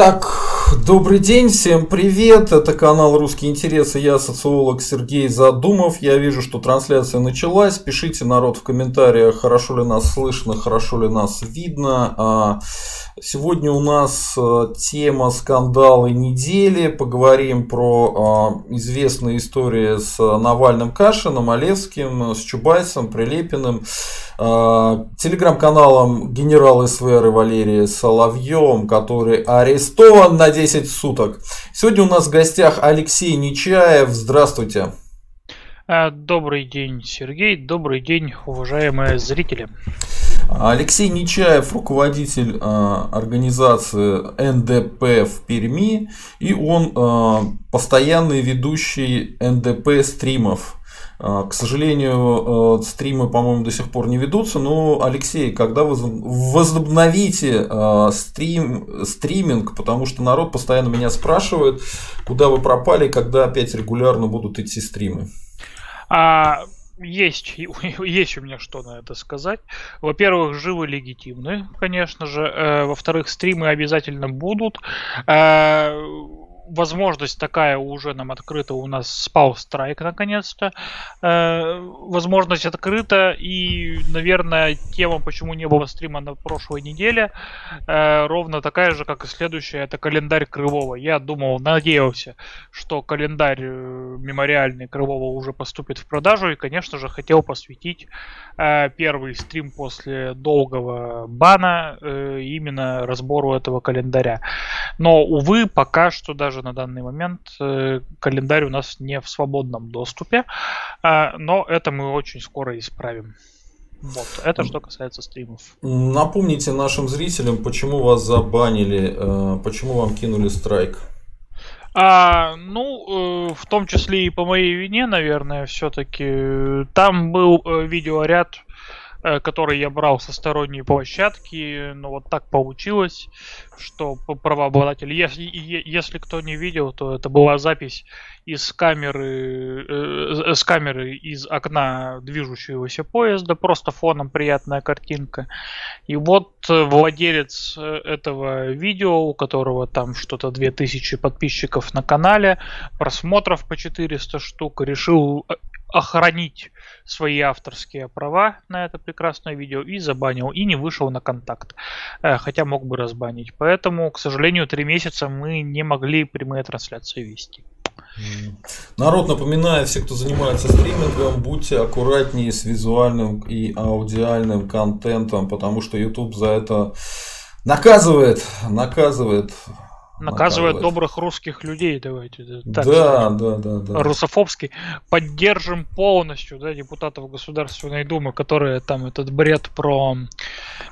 Так, добрый день, всем привет, это канал «Русские интересы», я социолог Сергей Задумов, я вижу, что трансляция началась, пишите, народ, в комментариях, хорошо ли нас слышно, хорошо ли нас видно. А, сегодня у нас а, тема скандалы недели, поговорим про а, известные истории с Навальным Кашиным, Олевским, с Чубайсом, Прилепиным, телеграм-каналом генерал СВР Валерия Соловьем, который арестован на 10 суток. Сегодня у нас в гостях Алексей Нечаев. Здравствуйте. А, добрый день, Сергей. Добрый день, уважаемые зрители. Алексей Нечаев, руководитель э, организации НДП в Перми, и он э, постоянный ведущий НДП стримов. А, к сожалению, э, стримы, по-моему, до сих пор не ведутся. Но, Алексей, когда вы возобновите а, стрим, стриминг, потому что народ постоянно меня спрашивает, куда вы пропали, когда опять регулярно будут идти стримы? А, есть, есть у меня что на это сказать. Во-первых, живы легитимны, конечно же. Э, во-вторых, стримы обязательно будут. Возможность такая уже нам открыта, у нас спал страйк наконец-то. Э, возможность открыта, и, наверное, тема, почему не было стрима на прошлой неделе, э, ровно такая же, как и следующая, это календарь Крылова. Я думал, надеялся, что календарь э, мемориальный Крылова уже поступит в продажу, и, конечно же, хотел посвятить первый стрим после долгого бана э, именно разбору этого календаря. Но, увы, пока что даже даже на данный момент э, календарь у нас не в свободном доступе, а, но это мы очень скоро исправим. Вот, это что касается стримов. Напомните нашим зрителям, почему вас забанили, э, почему вам кинули страйк. А, ну, э, в том числе и по моей вине, наверное, все-таки. Там был видеоряд Э, который я брал со сторонней площадки, но вот так получилось, что правообладатель, если, если кто не видел, то это была запись из камеры, э, с камеры из окна движущегося поезда, просто фоном приятная картинка. И вот владелец этого видео, у которого там что-то 2000 подписчиков на канале, просмотров по 400 штук, решил охранить свои авторские права на это прекрасное видео и забанил, и не вышел на контакт. Э, хотя мог бы разбанить. Поэтому, к сожалению, три месяца мы не могли прямые трансляции вести. Народ, напоминаю, все, кто занимается стримингом, будьте аккуратнее с визуальным и аудиальным контентом, потому что YouTube за это наказывает, наказывает Наказывать. добрых русских людей, давайте. Так, да, да, да, да. Русофобский. Поддержим полностью, да, депутатов Государственной Думы, которые там этот бред про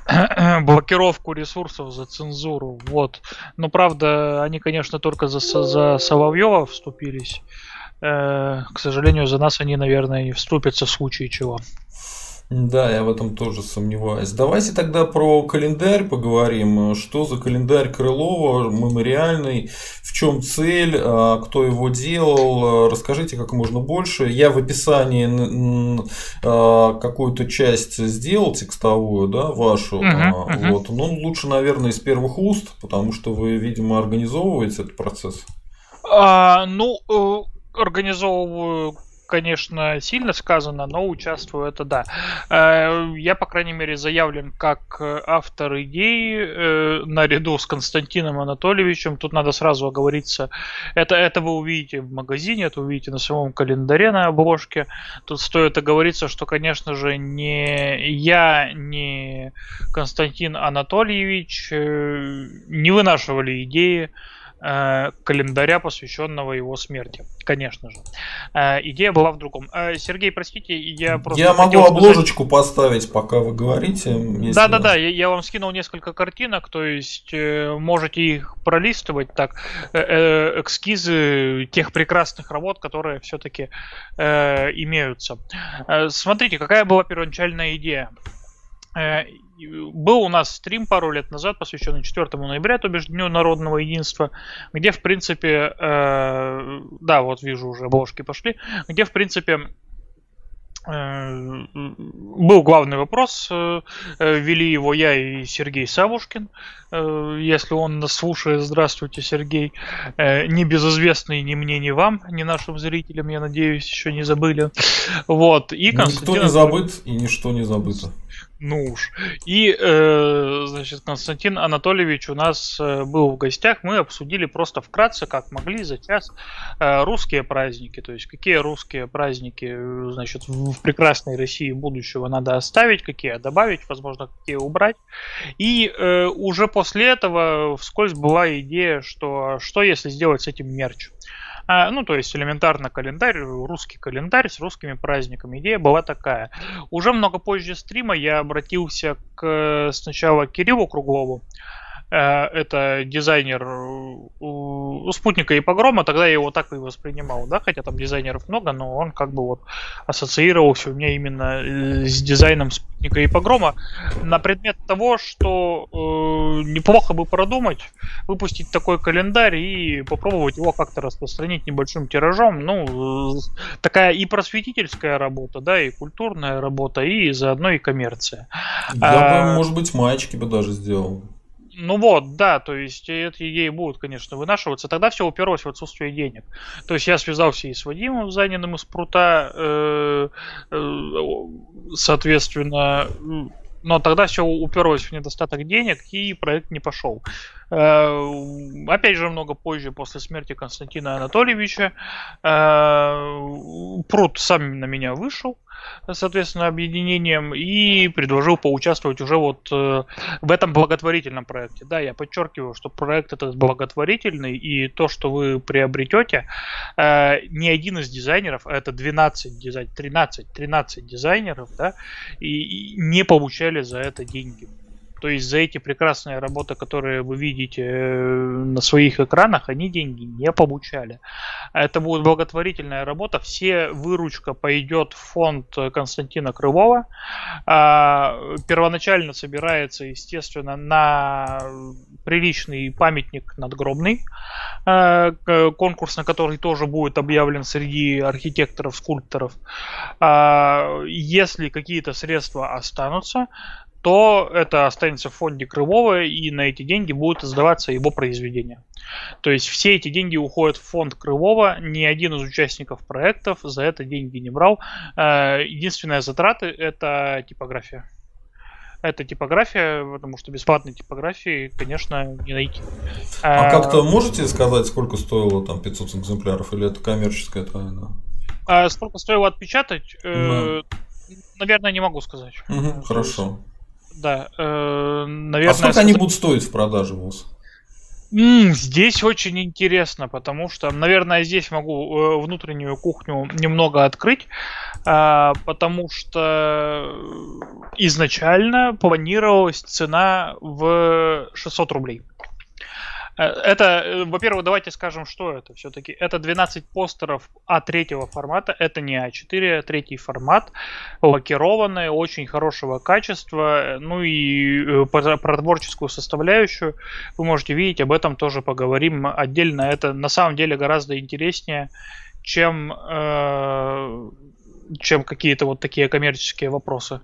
блокировку ресурсов за цензуру. Вот. Но правда, они, конечно, только за, за Соловьева вступились. Э, к сожалению, за нас они, наверное, не вступятся в случае чего. Да, я в этом тоже сомневаюсь. Давайте тогда про календарь поговорим. Что за календарь Крылова, мемориальный, в чем цель, а, кто его делал, расскажите как можно больше. Я в описании а, какую-то часть сделал текстовую, да, вашу. Uh-huh. Вот. Но лучше, наверное, из первых уст, потому что вы, видимо, организовываете этот процесс. А, ну, э, организовываю конечно, сильно сказано, но участвую это да. Э, я, по крайней мере, заявлен как э, автор идеи э, наряду с Константином Анатольевичем. Тут надо сразу оговориться. Это, это вы увидите в магазине, это увидите на самом календаре на обложке. Тут стоит оговориться, что, конечно же, не я, не Константин Анатольевич не вынашивали идеи Э, календаря, посвященного его смерти, конечно же. Э, идея была в другом. Э, Сергей, простите, я просто... Я могу обложечку сказать... поставить, пока вы говорите. Да-да-да, я, я вам скинул несколько картинок, то есть можете их пролистывать так. Эскизы тех прекрасных работ, которые все-таки имеются. Смотрите, какая была первоначальная идея был у нас стрим пару лет назад, посвященный 4 ноября, то бишь Дню народного единства, где, в принципе, э, да, вот вижу уже обложки пошли, где, в принципе, Э, был главный вопрос, э, э, вели его я и Сергей Савушкин. Если он нас слушает, здравствуйте, Сергей. Небезызвестный ни мне, ни вам, ни нашим зрителям, я надеюсь, еще не забыли. Вот. И Константин... Никто не забыт и ничто не забыто. Ну уж. И, э, значит, Константин Анатольевич у нас э, был в гостях. Мы обсудили просто вкратце, как могли за час, э, русские праздники. То есть, какие русские праздники, э, значит, в, в прекрасной России будущего надо оставить, какие добавить, возможно, какие убрать. И э, уже после этого вскользь была идея, что что если сделать с этим мерч. А, ну, то есть элементарно календарь, русский календарь с русскими праздниками. Идея была такая. Уже много позже стрима я обратился к сначала Кириллу Круглову, Э, это дизайнер у спутника и погрома, тогда я его так и воспринимал, да, хотя там дизайнеров много, но он как бы вот ассоциировался у меня именно э, с дизайном спутника и погрома на предмет того, что э, неплохо бы продумать, выпустить такой календарь и попробовать его как-то распространить небольшим тиражом, ну, такая и просветительская работа, да, и культурная работа, и заодно и коммерция. Я а, бы, может быть, маечки бы даже сделал. Ну вот, да, то есть эти идеи будут, конечно, вынашиваться. Тогда все уперлось в отсутствие денег. То есть я связался и с Вадимом Заниным из Прута, э, э, соответственно, но тогда все уперлось в недостаток денег, и проект не пошел. Э, опять же, много позже, после смерти Константина Анатольевича, э, Прут сам на меня вышел соответственно, объединением и предложил поучаствовать уже вот э, в этом благотворительном проекте. Да, я подчеркиваю, что проект этот благотворительный, и то, что вы приобретете, ни один из дизайнеров, а это 12 дизайнеров, 13, 13 дизайнеров, да, и не получали за это деньги. То есть за эти прекрасные работы, которые вы видите э, на своих экранах, они деньги не получали. Это будет благотворительная работа. Все выручка пойдет в фонд Константина Крылова. А, первоначально собирается, естественно, на приличный памятник надгробный, а, конкурс на который тоже будет объявлен среди архитекторов, скульпторов. А, если какие-то средства останутся, то это останется в фонде Крылова, и на эти деньги будут издаваться его произведения. То есть все эти деньги уходят в фонд Крылова, ни один из участников проектов за это деньги не брал. Э, единственная затраты это типография. Это типография, потому что бесплатной типографии, конечно, не найти. А, а как-то можете сказать, сколько стоило там 500 экземпляров, или это коммерческая тайна? А сколько стоило отпечатать? Э, да. Наверное, не могу сказать. Угу, хорошо. Да, э, наверное... А сколько они будут стоить в продаже вас? Здесь очень интересно, потому что, наверное, здесь могу э, внутреннюю кухню немного открыть, а, потому что изначально планировалась цена в 600 рублей. Э, это, э, во-первых, давайте скажем, что это все-таки. Это 12 постеров А3 формата, это не А4, а третий формат, лакированные, очень хорошего качества, ну и э, про творческую составляющую вы можете видеть, об этом тоже поговорим отдельно. Это на самом деле гораздо интереснее, чем, э, чем какие-то вот такие коммерческие вопросы.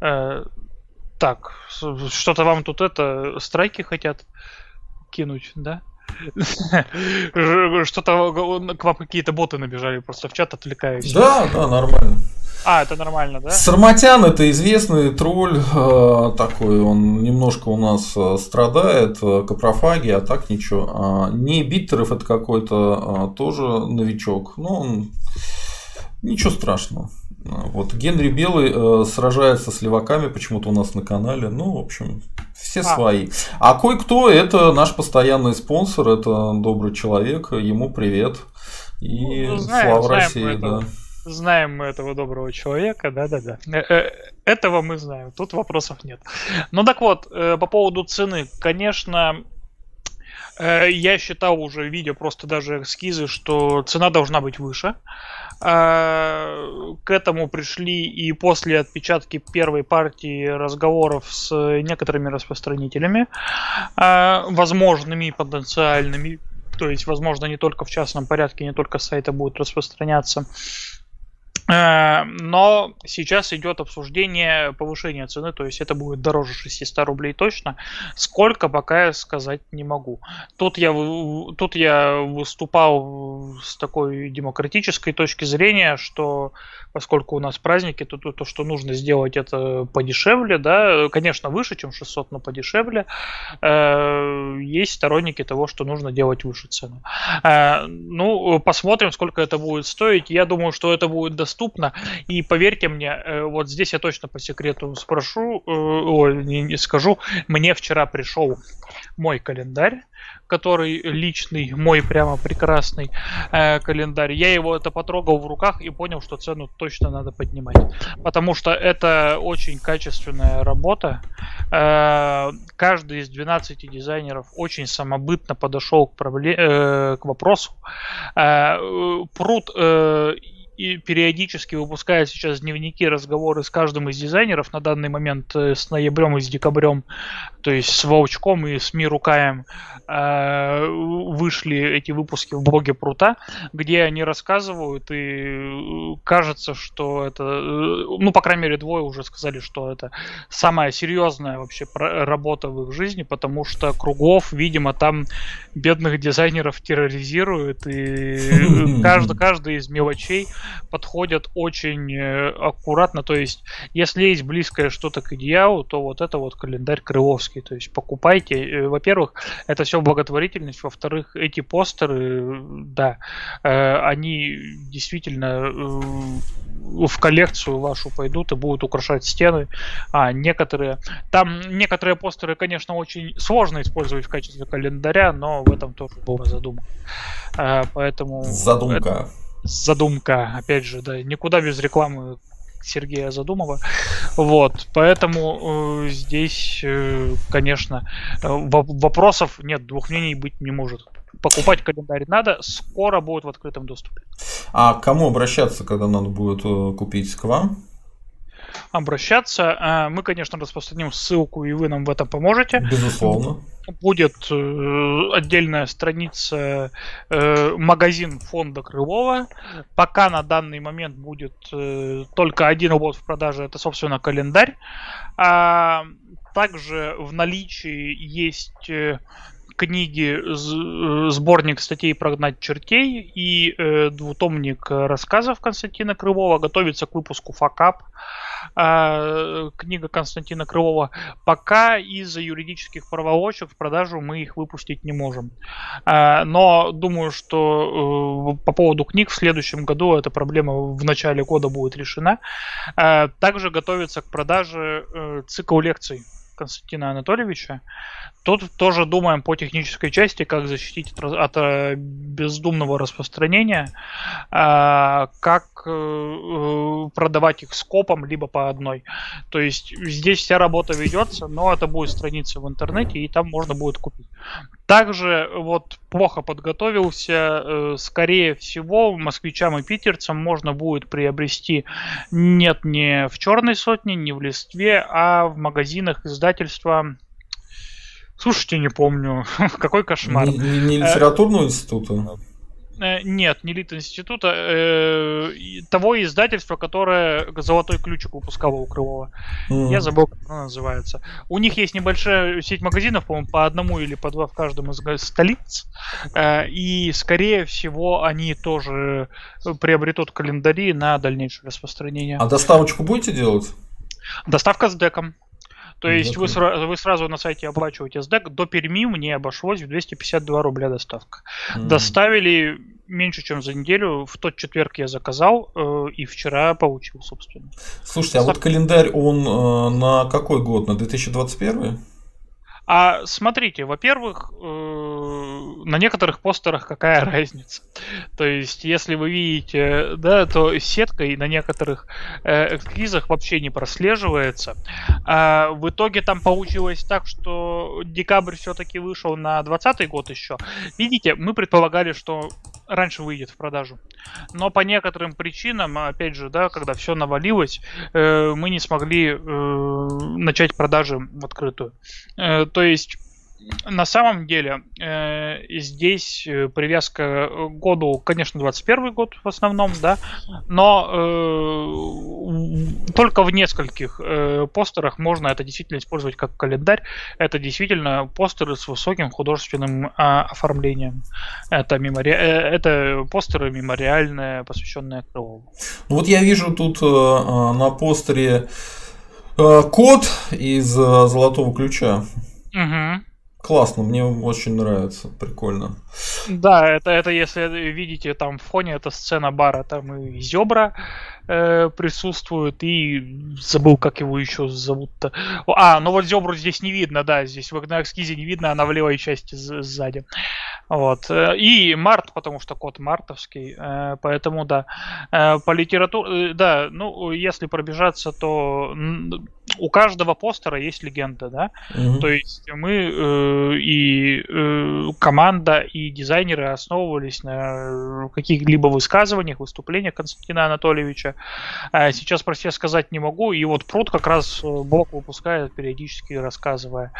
Э, так, что-то вам тут это, страйки хотят? Кинуть, да? Что-то к вам какие-то боты набежали, просто в чат отвлекаюсь. Да, да, нормально. А, это нормально, да? Сарматян это известный тролль э, такой, он немножко у нас э, страдает, э, капрофаги, а так ничего. А, не Биттеров это какой-то э, тоже новичок, но он ничего страшного. Вот Генри Белый э, сражается с леваками почему-то у нас на канале. Ну, в общем, все а. свои. А кое-кто это наш постоянный спонсор, это добрый человек, ему привет. И ну, знаем, слава знаем России, да. Знаем мы этого доброго человека, да-да-да. Э, э, этого мы знаем, тут вопросов нет. Ну так вот, э, по поводу цены, конечно, я считал уже, видя просто даже эскизы, что цена должна быть выше. К этому пришли и после отпечатки первой партии разговоров с некоторыми распространителями, а, возможными и потенциальными. То есть, возможно, не только в частном порядке, не только с сайта будет распространяться. Э, но сейчас идет обсуждение повышения цены, то есть это будет дороже 600 рублей точно. Сколько, пока я сказать не могу. Тут я, тут я выступал с такой демократической точки зрения, что поскольку у нас праздники, то, то, то что нужно сделать это подешевле, да, конечно, выше, чем 600, но подешевле. Э, есть сторонники того, что нужно делать выше цену. Э, ну, посмотрим, сколько это будет стоить. Я думаю, что это будет достаточно доступно. И поверьте мне, э, вот здесь я точно по секрету спрошу, э, ой, не, скажу, мне вчера пришел мой календарь, который личный, мой прямо прекрасный э, календарь. Я его это потрогал в руках и понял, что цену точно надо поднимать. Потому что это очень качественная работа. Э, каждый из 12 дизайнеров очень самобытно подошел к, пробле- э, к вопросу. Э, пруд э, и периодически выпускает сейчас дневники, разговоры с каждым из дизайнеров на данный момент э, с ноябрем и с декабрем, то есть с Волчком и с Мирукаем э, вышли эти выпуски в блоге Прута, где они рассказывают и э, кажется, что это, ну по крайней мере двое уже сказали, что это самая серьезная вообще работа в их жизни, потому что Кругов, видимо, там бедных дизайнеров терроризирует и каждый, каждый из мелочей подходят очень э, аккуратно. То есть, если есть близкое что-то к идеалу, то вот это вот календарь Крыловский. То есть, покупайте. Э, во-первых, это все благотворительность. Во-вторых, эти постеры, да, э, они действительно в коллекцию вашу пойдут и будут украшать стены. А некоторые... Там некоторые постеры, конечно, очень сложно использовать в качестве календаря, но в этом тоже была задумка. Поэтому... Задумка. Это задумка, опять же, да, никуда без рекламы Сергея Задумова. Вот, поэтому э, здесь, э, конечно, э, вопросов нет, двух мнений быть не может. Покупать календарь надо, скоро будет в открытом доступе. А к кому обращаться, когда надо будет э, купить? К вам? Обращаться. Э, мы, конечно, распространим ссылку, и вы нам в этом поможете. Безусловно будет э, отдельная страница э, магазин фонда Крылова. Пока на данный момент будет только один лот в продаже, это, собственно, календарь. А, также в наличии есть книги, сборник статей «Прогнать чертей» и э, двутомник рассказов Константина Крылова. Готовится к выпуску «Факап». Э, книга Константина Крылова. Пока из-за юридических проволочек в продажу мы их выпустить не можем. Э, но думаю, что э, по поводу книг в следующем году эта проблема в начале года будет решена. Э, также готовится к продаже э, цикл лекций Константина Анатольевича. Тут тоже думаем по технической части, как защитить от, э, бездумного распространения, как э, продавать их скопом, либо по одной. То есть здесь вся работа ведется, но это будет страница в интернете, и там можно будет купить. Также вот плохо подготовился, э, скорее всего, москвичам и питерцам можно будет приобрести нет не в черной сотне, не в листве, а в магазинах издательства Слушайте, не помню. Какой кошмар. Не, не, не литературного института? Э, нет, не Лит-института, э, того издательства, которое «Золотой ключик» выпускало у Крылова. Mm. Я забыл, как оно называется. У них есть небольшая сеть магазинов, по-моему, по одному или по два в каждом из столиц. Э, и, скорее всего, они тоже приобретут календари на дальнейшее распространение. А доставочку будете делать? Доставка с деком. То есть вы, сра- вы сразу на сайте оплачиваете SDEC. До Перми мне обошлось в 252 рубля доставка. Mm. Доставили меньше, чем за неделю. В тот четверг я заказал э, и вчера получил, собственно. Слушайте, а вот календарь, он э, на какой год? На 2021? А смотрите, во-первых, э, на некоторых постерах какая разница. То есть, если вы видите, да, то сеткой на некоторых э, эскизах вообще не прослеживается. А в итоге там получилось так, что декабрь все-таки вышел на 2020 год еще. Видите, мы предполагали, что раньше выйдет в продажу. Но по некоторым причинам, опять же, да, когда все навалилось, э, мы не смогли э, начать продажи в открытую. Э, то есть на самом деле э, здесь э, привязка к году, конечно, 21 год в основном, да, но э, только в нескольких э, постерах можно это действительно использовать как календарь. Это действительно постеры с высоким художественным э, оформлением. Это, мемори... э, это постеры мемориальные, посвященные Крылову. Ну вот я вижу тут э, э на постере э, код из э, Золотого Ключа. Угу. Классно, мне очень нравится, прикольно. Да, это, это если видите там в фоне, это сцена бара, там и Зебра э, присутствует, и забыл, как его еще зовут-то. А, ну вот Зебру здесь не видно, да, здесь в на эскизе не видно, она в левой части сзади. Вот. Э, и Март, потому что код мартовский, э, поэтому да. Э, по литературе, да, ну, если пробежаться, то у каждого постера есть легенда, да. Угу. То есть мы и команда, и дизайнеры основывались на каких-либо высказываниях, выступлениях Константина Анатольевича. Сейчас про все сказать не могу, и вот Пруд как раз блок выпускает периодически рассказывая.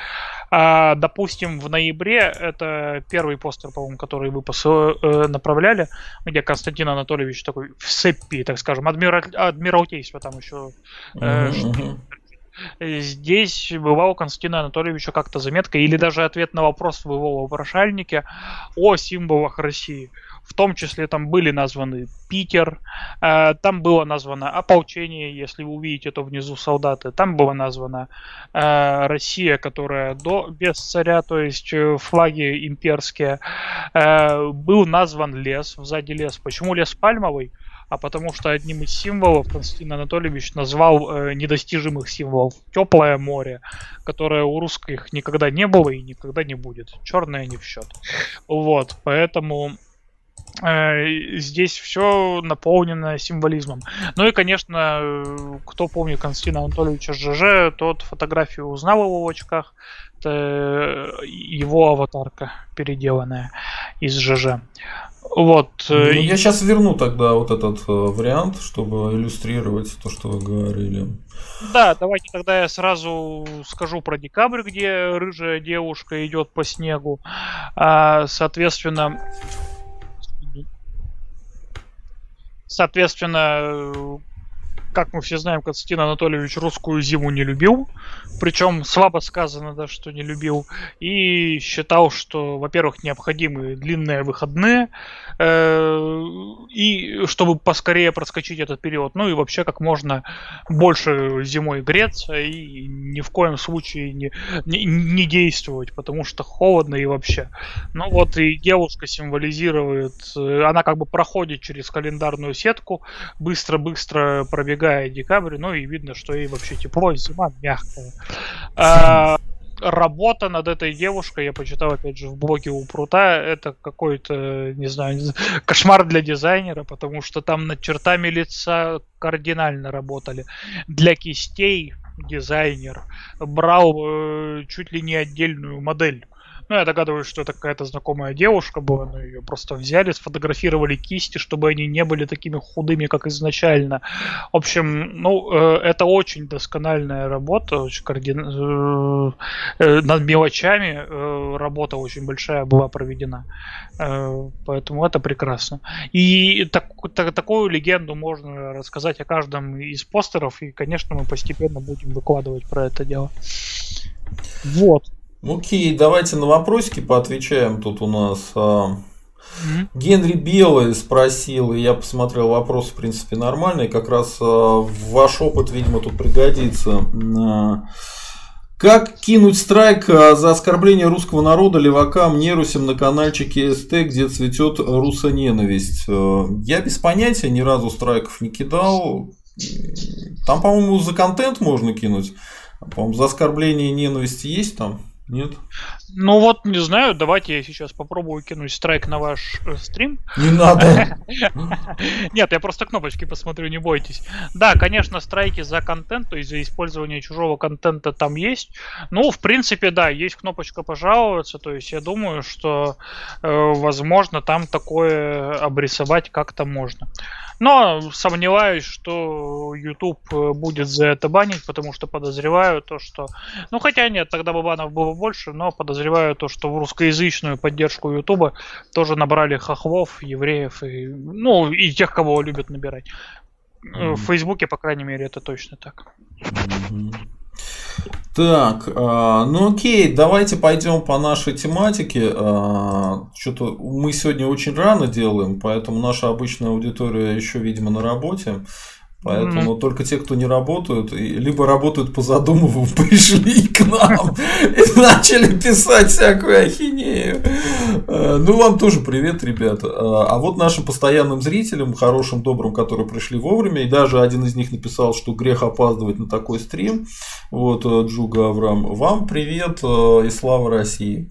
А, допустим, в ноябре это первый пост постер, по-моему, который вы э, направляли, где Константин Анатольевич такой в сеппи, так скажем, адмирал, адмиралтейство там еще. Э, uh-huh. Здесь бывал у Константина Анатольевича как-то заметка или даже ответ на вопрос в его вопрошальнике о символах России. В том числе там были названы Питер, э, там было названо ополчение, если вы увидите, то внизу солдаты. Там было названо э, Россия, которая до, без царя, то есть э, флаги имперские. Был назван лес, сзади лес. Почему лес пальмовый? А потому что одним из символов Константин Анатольевич назвал э, недостижимых символов теплое море, которое у русских никогда не было и никогда не будет. Черное не в счет. Вот, поэтому Э, здесь все наполнено символизмом. Ну и, конечно, кто помнит Константина Анатольевича ЖЖ, тот фотографию узнал его в очках. Это его аватарка переделанная из ЖЖ. Вот. Э, ну, я сейчас верну тогда вот этот э, вариант, чтобы иллюстрировать то, что вы говорили. Да, давайте тогда я сразу скажу про декабрь, где рыжая девушка идет по снегу. А, соответственно, Соответственно, как мы все знаем, Константин Анатольевич русскую зиму не любил. Причем слабо сказано, да, что не любил. И считал, что, во-первых, необходимы длинные выходные, э, и чтобы поскорее проскочить этот период. Ну и вообще как можно больше зимой греться и ни в коем случае не, не, не действовать, потому что холодно и вообще. Ну вот и девушка символизирует, э, она как бы проходит через календарную сетку, быстро-быстро пробегает пробегая декабрь, ну и видно, что ей вообще тепло, зима мягкая. А, работа над этой девушкой, я почитал опять же в блоге у Прута, это какой-то, не знаю, кошмар для дизайнера, потому что там над чертами лица кардинально работали. Для кистей дизайнер брал э, чуть ли не отдельную модель ну, я догадываюсь, что это какая-то знакомая девушка была, но ее просто взяли, сфотографировали кисти, чтобы они не были такими худыми, как изначально. В общем, ну, э, это очень доскональная работа, очень координ... Э, э, над мелочами работа очень большая была проведена. Поэтому это прекрасно. И так, так, такую легенду можно рассказать о каждом из постеров, и, конечно, мы постепенно будем выкладывать про это дело. Вот. Окей, давайте на вопросики поотвечаем. Тут у нас а, Генри Белый спросил, и я посмотрел вопрос, в принципе, нормальный. Как раз а, ваш опыт, видимо, тут пригодится. А, как кинуть страйк за оскорбление русского народа левакам Нерусим на каналчике СТ, где цветет русоненависть? Я без понятия ни разу страйков не кидал. Там, по-моему, за контент можно кинуть. По-моему, за оскорбление ненависти есть там. Нет? Ну вот, не знаю, давайте я сейчас попробую кинуть страйк на ваш э, стрим. Не надо. Нет, я просто кнопочки посмотрю, не бойтесь. Да, конечно, страйки за контент, то есть за использование чужого контента там есть. Ну, в принципе, да, есть кнопочка пожаловаться, то есть я думаю, что, э, возможно, там такое обрисовать как-то можно. Но сомневаюсь, что YouTube э, будет за это банить, потому что подозреваю то, что... Ну, хотя нет, тогда бы банов было больше, но подозреваю то, что в русскоязычную поддержку Ютуба тоже набрали хохлов, евреев и, ну, и тех, кого любят набирать. Mm-hmm. В Фейсбуке, по крайней мере, это точно так. Mm-hmm. Так, э, ну окей, давайте пойдем по нашей тематике. Э, что-то мы сегодня очень рано делаем, поэтому наша обычная аудитория еще, видимо, на работе. Поэтому mm-hmm. только те, кто не работают, либо работают по задумыву, пришли к нам и начали писать всякую ахинею. Э, ну, вам тоже привет, ребята. Э, а вот нашим постоянным зрителям, хорошим, добрым, которые пришли вовремя, и даже один из них написал, что грех опаздывать на такой стрим, вот э, Джуга Авраам, вам привет и слава России.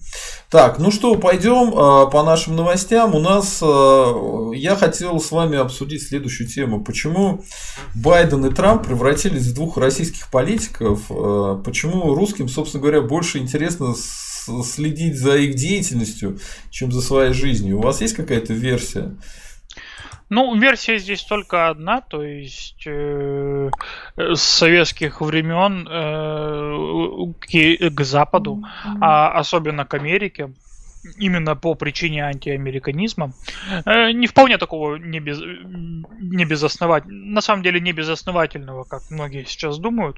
Так, ну что, пойдем по нашим новостям. У нас я хотел с вами обсудить следующую тему. Почему Байден и Трамп превратились в двух российских политиков. Э, почему русским, собственно говоря, больше интересно следить за их деятельностью, чем за своей жизнью? У вас есть какая-то версия? Ну, версия здесь только одна, то есть э, с советских времен э, к, к Западу, а особенно к Америке, именно по причине антиамериканизма. Э, не вполне такого не, без, не безосновательного, на самом деле не безосновательного, как многие сейчас думают.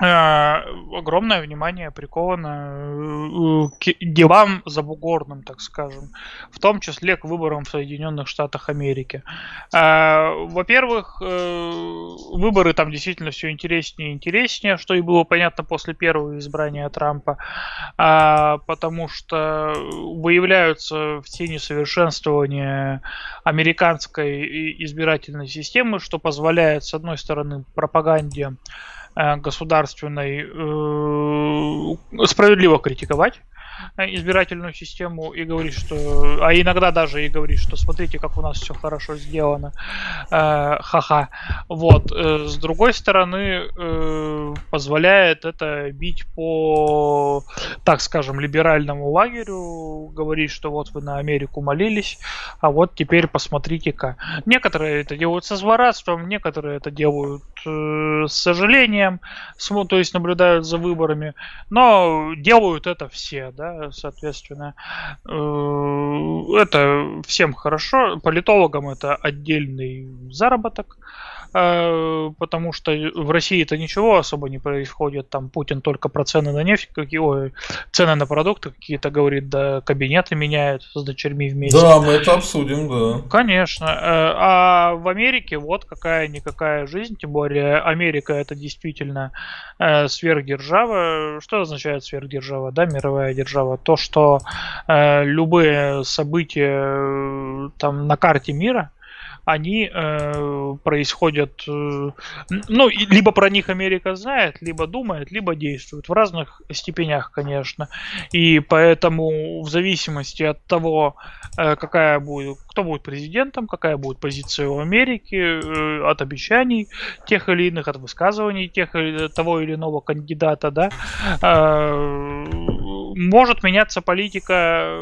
Э, огромное внимание приковано э, к делам забугорным, так скажем, в том числе к выборам в Соединенных Штатах Америки. Э, во-первых, выборы там действительно все интереснее и интереснее, что и было понятно после первого избрания Трампа, потому что выявляются все несовершенствования американской избирательной системы, что позволяет, с одной стороны, пропаганде Э, государственной э, справедливо критиковать. Э, избирательную систему и говорит, что... А иногда даже и говорит, что смотрите, как у нас все хорошо сделано. Э, ха-ха. Вот. Э, с другой стороны, э, позволяет это бить по, так скажем, либеральному лагерю, говорить, что вот вы на Америку молились, а вот теперь посмотрите-ка. Некоторые это делают со злорадством, некоторые это делают э, с сожалением, то есть наблюдают за выборами, но делают это все, да, соответственно. Э, это всем хорошо. Политологам это отдельный заработок. Э, потому что в России это ничего особо не происходит. Там Путин только про цены на нефть, какие, ой, цены на продукты какие-то говорит, да кабинеты меняют с дочерьми вместе. Да, мы это обсудим, да. Конечно. Э, а в Америке вот какая-никакая жизнь, тем более Америка это действительно э, сверхдержава. Что означает сверхдержава, да, мировая держава? То, что любые события там на карте мира, они э, происходят, э, ну, либо про них Америка знает, либо думает, либо действует в разных степенях, конечно. И поэтому в зависимости от того, э, какая будет, кто будет президентом, какая будет позиция у Америки, э, от обещаний тех или иных, от высказываний тех или того или иного кандидата, да, э, может меняться политика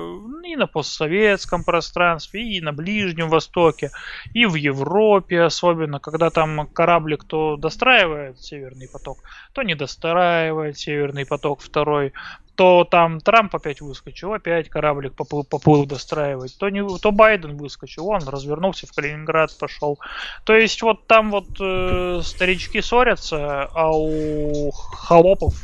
и на постсоветском пространстве, и на Ближнем Востоке, и в Европе особенно, когда там кораблик то достраивает Северный поток, то не достраивает Северный поток второй, то там Трамп опять выскочил, опять кораблик поплыл, поплыл достраивать, то, не, то Байден выскочил, он развернулся в Калининград пошел. То есть вот там вот э, старички ссорятся, а у холопов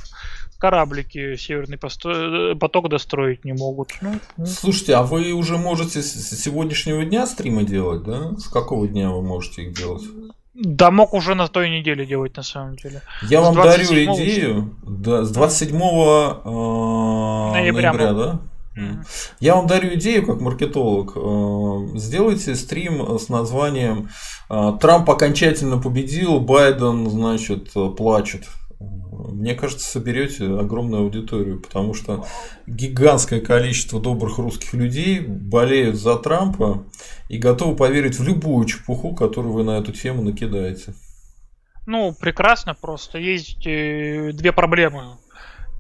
кораблики Северный э, поток достроить не могут. Ну, ну. Слушайте, а вы уже можете с сегодняшнего дня стримы делать, да? С какого дня вы можете их делать? Да мог уже на той неделе делать на самом деле. Я с вам дарю идею. Да, с 27 э, ноября, ноября да? Mm-hmm. Я вам дарю идею как маркетолог. Э, сделайте стрим с названием Трамп окончательно победил, Байден, значит, плачет мне кажется, соберете огромную аудиторию, потому что гигантское количество добрых русских людей болеют за Трампа и готовы поверить в любую чепуху, которую вы на эту тему накидаете. Ну, прекрасно, просто есть э, две проблемы.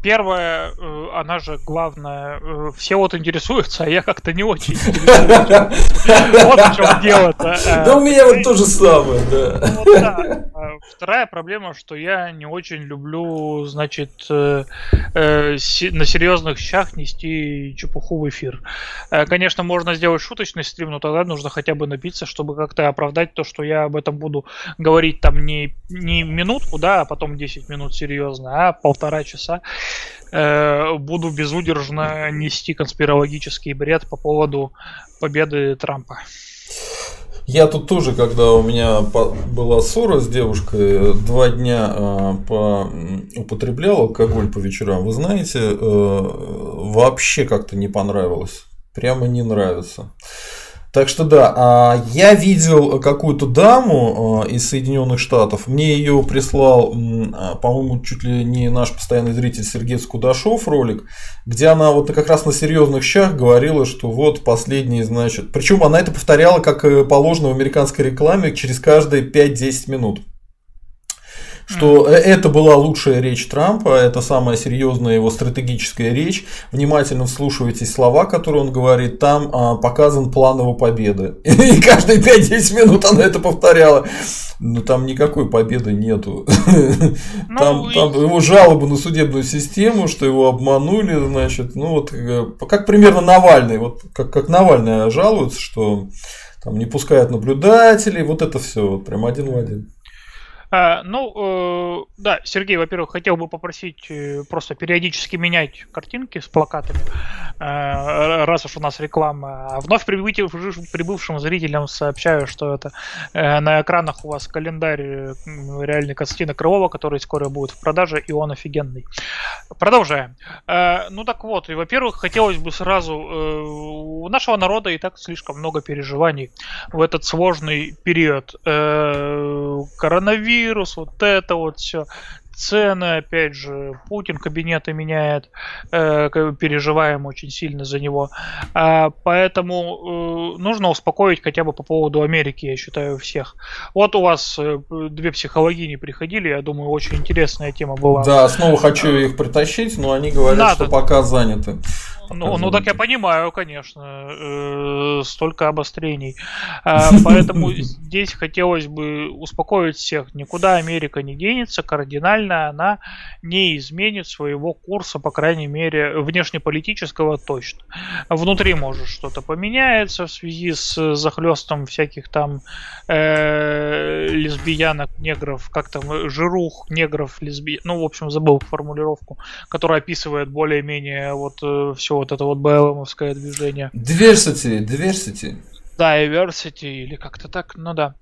Первое, э, она же главная, э, все вот интересуются, а я как-то не очень Вот в чем дело-то. Да у меня вот то же самое, да. Вторая проблема, что я не очень люблю, значит, э, э, на серьезных щах нести чепуху в эфир. Э, конечно, можно сделать шуточный стрим, но тогда нужно хотя бы напиться, чтобы как-то оправдать то, что я об этом буду говорить там не, не минутку, да, а потом 10 минут серьезно, а полтора часа э, буду безудержно нести конспирологический бред по поводу победы Трампа. Я тут тоже, когда у меня была ссора с девушкой, два дня а, по... употреблял алкоголь по вечерам, вы знаете, э, вообще как-то не понравилось. Прямо не нравится. Так что да, а, я видел какую-то даму а, из Соединенных Штатов. Мне ее прислал, а, по-моему, чуть ли не наш постоянный зритель Сергей Скудашов ролик, где она вот как раз на серьезных щах говорила, что вот последний, значит. Причем она это повторяла, как положено в американской рекламе, через каждые 5-10 минут что mm. это была лучшая речь Трампа, это самая серьезная его стратегическая речь. Внимательно вслушивайтесь слова, которые он говорит. Там а, показан план его победы. И каждые 5-10 минут она это повторяла. Но там никакой победы нету. Ну, там, и... там его жалобы на судебную систему, что его обманули, значит, ну вот э, как примерно Навальный, вот как, как Навальный жалуется, что там не пускают наблюдателей, вот это все, вот прям один в один. А, ну, э, да, Сергей, во-первых, хотел бы попросить э, просто периодически менять картинки с плакатами, э, раз уж у нас реклама. А вновь прибывшим зрителям сообщаю, что это э, на экранах у вас календарь э, реальный Константина Крылова, который скоро будет в продаже, и он офигенный. Продолжаем. Э, ну так вот, и, во-первых, хотелось бы сразу... Э, у нашего народа и так слишком много переживаний в этот сложный период. Э, коронавирус, вирус, вот это вот все цены, опять же, Путин кабинеты меняет, э, переживаем очень сильно за него. А, поэтому э, нужно успокоить хотя бы по поводу Америки, я считаю, всех. Вот у вас э, две психологини приходили, я думаю, очень интересная тема была. Да, снова хочу их притащить, но они говорят, Надо. что пока заняты. Ну, ну так я понимаю, конечно, э, столько обострений. Э, поэтому здесь хотелось бы успокоить всех. Никуда Америка не денется, кардинально она не изменит своего курса, по крайней мере, внешнеполитического точно. Внутри может что-то поменяется в связи с захлестом всяких там э, лесбиянок, негров, как там, жирух, негров, лесбиянок. Ну, в общем, забыл формулировку, которая описывает более-менее вот э, все вот это вот БЛМовское движение. Diversity, diversity. Diversity или как-то так, ну да.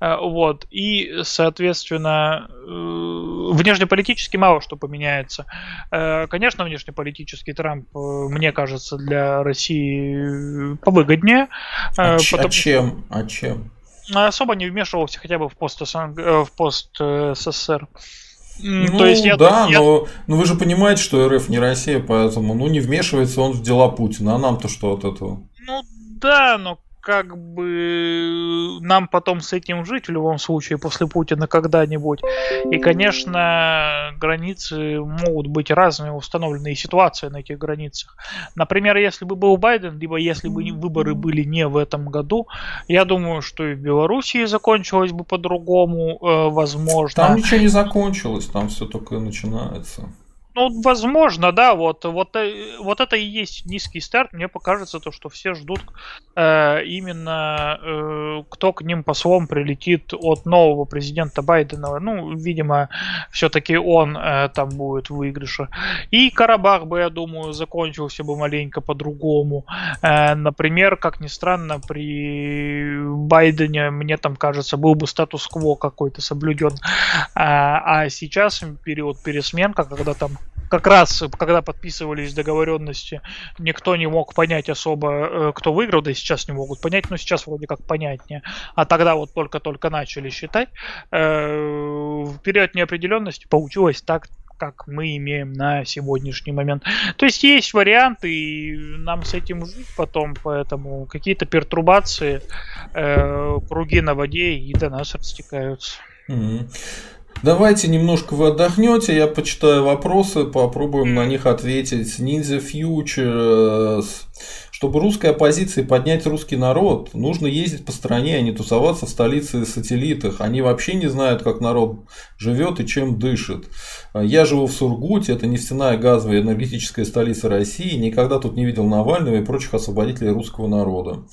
Э, вот. И, соответственно, э, внешнеполитически мало что поменяется. Э, конечно, внешнеполитический Трамп, мне кажется, для России повыгоднее. А, потому... а чем? А чем? Особо не вмешивался хотя бы в пост, в пост СССР. Ну, То есть я, да, я... но, но вы же понимаете, что РФ не Россия, поэтому ну не вмешивается он в дела Путина, а нам-то что от этого? Ну да, но как бы нам потом с этим жить в любом случае после Путина когда-нибудь. И, конечно, границы могут быть разные, установленные ситуации на этих границах. Например, если бы был Байден, либо если бы выборы были не в этом году, я думаю, что и в Белоруссии закончилось бы по-другому, э, возможно. Там ничего не закончилось, там все только начинается. Ну, возможно, да, вот, вот, э, вот это и есть низкий старт. Мне покажется то, что все ждут э, именно, э, кто к ним послом прилетит от нового президента Байдена. Ну, видимо, все-таки он э, там будет в выигрыше. И Карабах бы, я думаю, закончился бы маленько по-другому. Э, например, как ни странно, при Байдене, мне там кажется, был бы статус-кво какой-то соблюден. А, а сейчас период пересменка, когда там как раз, когда подписывались договоренности, никто не мог понять особо, э, кто выиграл, да и сейчас не могут понять, но сейчас вроде как понятнее. А тогда вот только-только начали считать. Э, в период неопределенности получилось так, как мы имеем на сегодняшний момент. То есть есть варианты, и нам с этим жить потом, поэтому какие-то пертурбации, э, круги на воде и до нас растекаются. Mm-hmm. Давайте немножко вы отдохнете, я почитаю вопросы, попробуем на них ответить. Ninja Futures чтобы русской оппозиции поднять русский народ, нужно ездить по стране, а не тусоваться в столице и сателлитах. Они вообще не знают, как народ живет и чем дышит. Я живу в Сургуте, это нефтяная, газовая, энергетическая столица России. Никогда тут не видел Навального и прочих освободителей русского народа.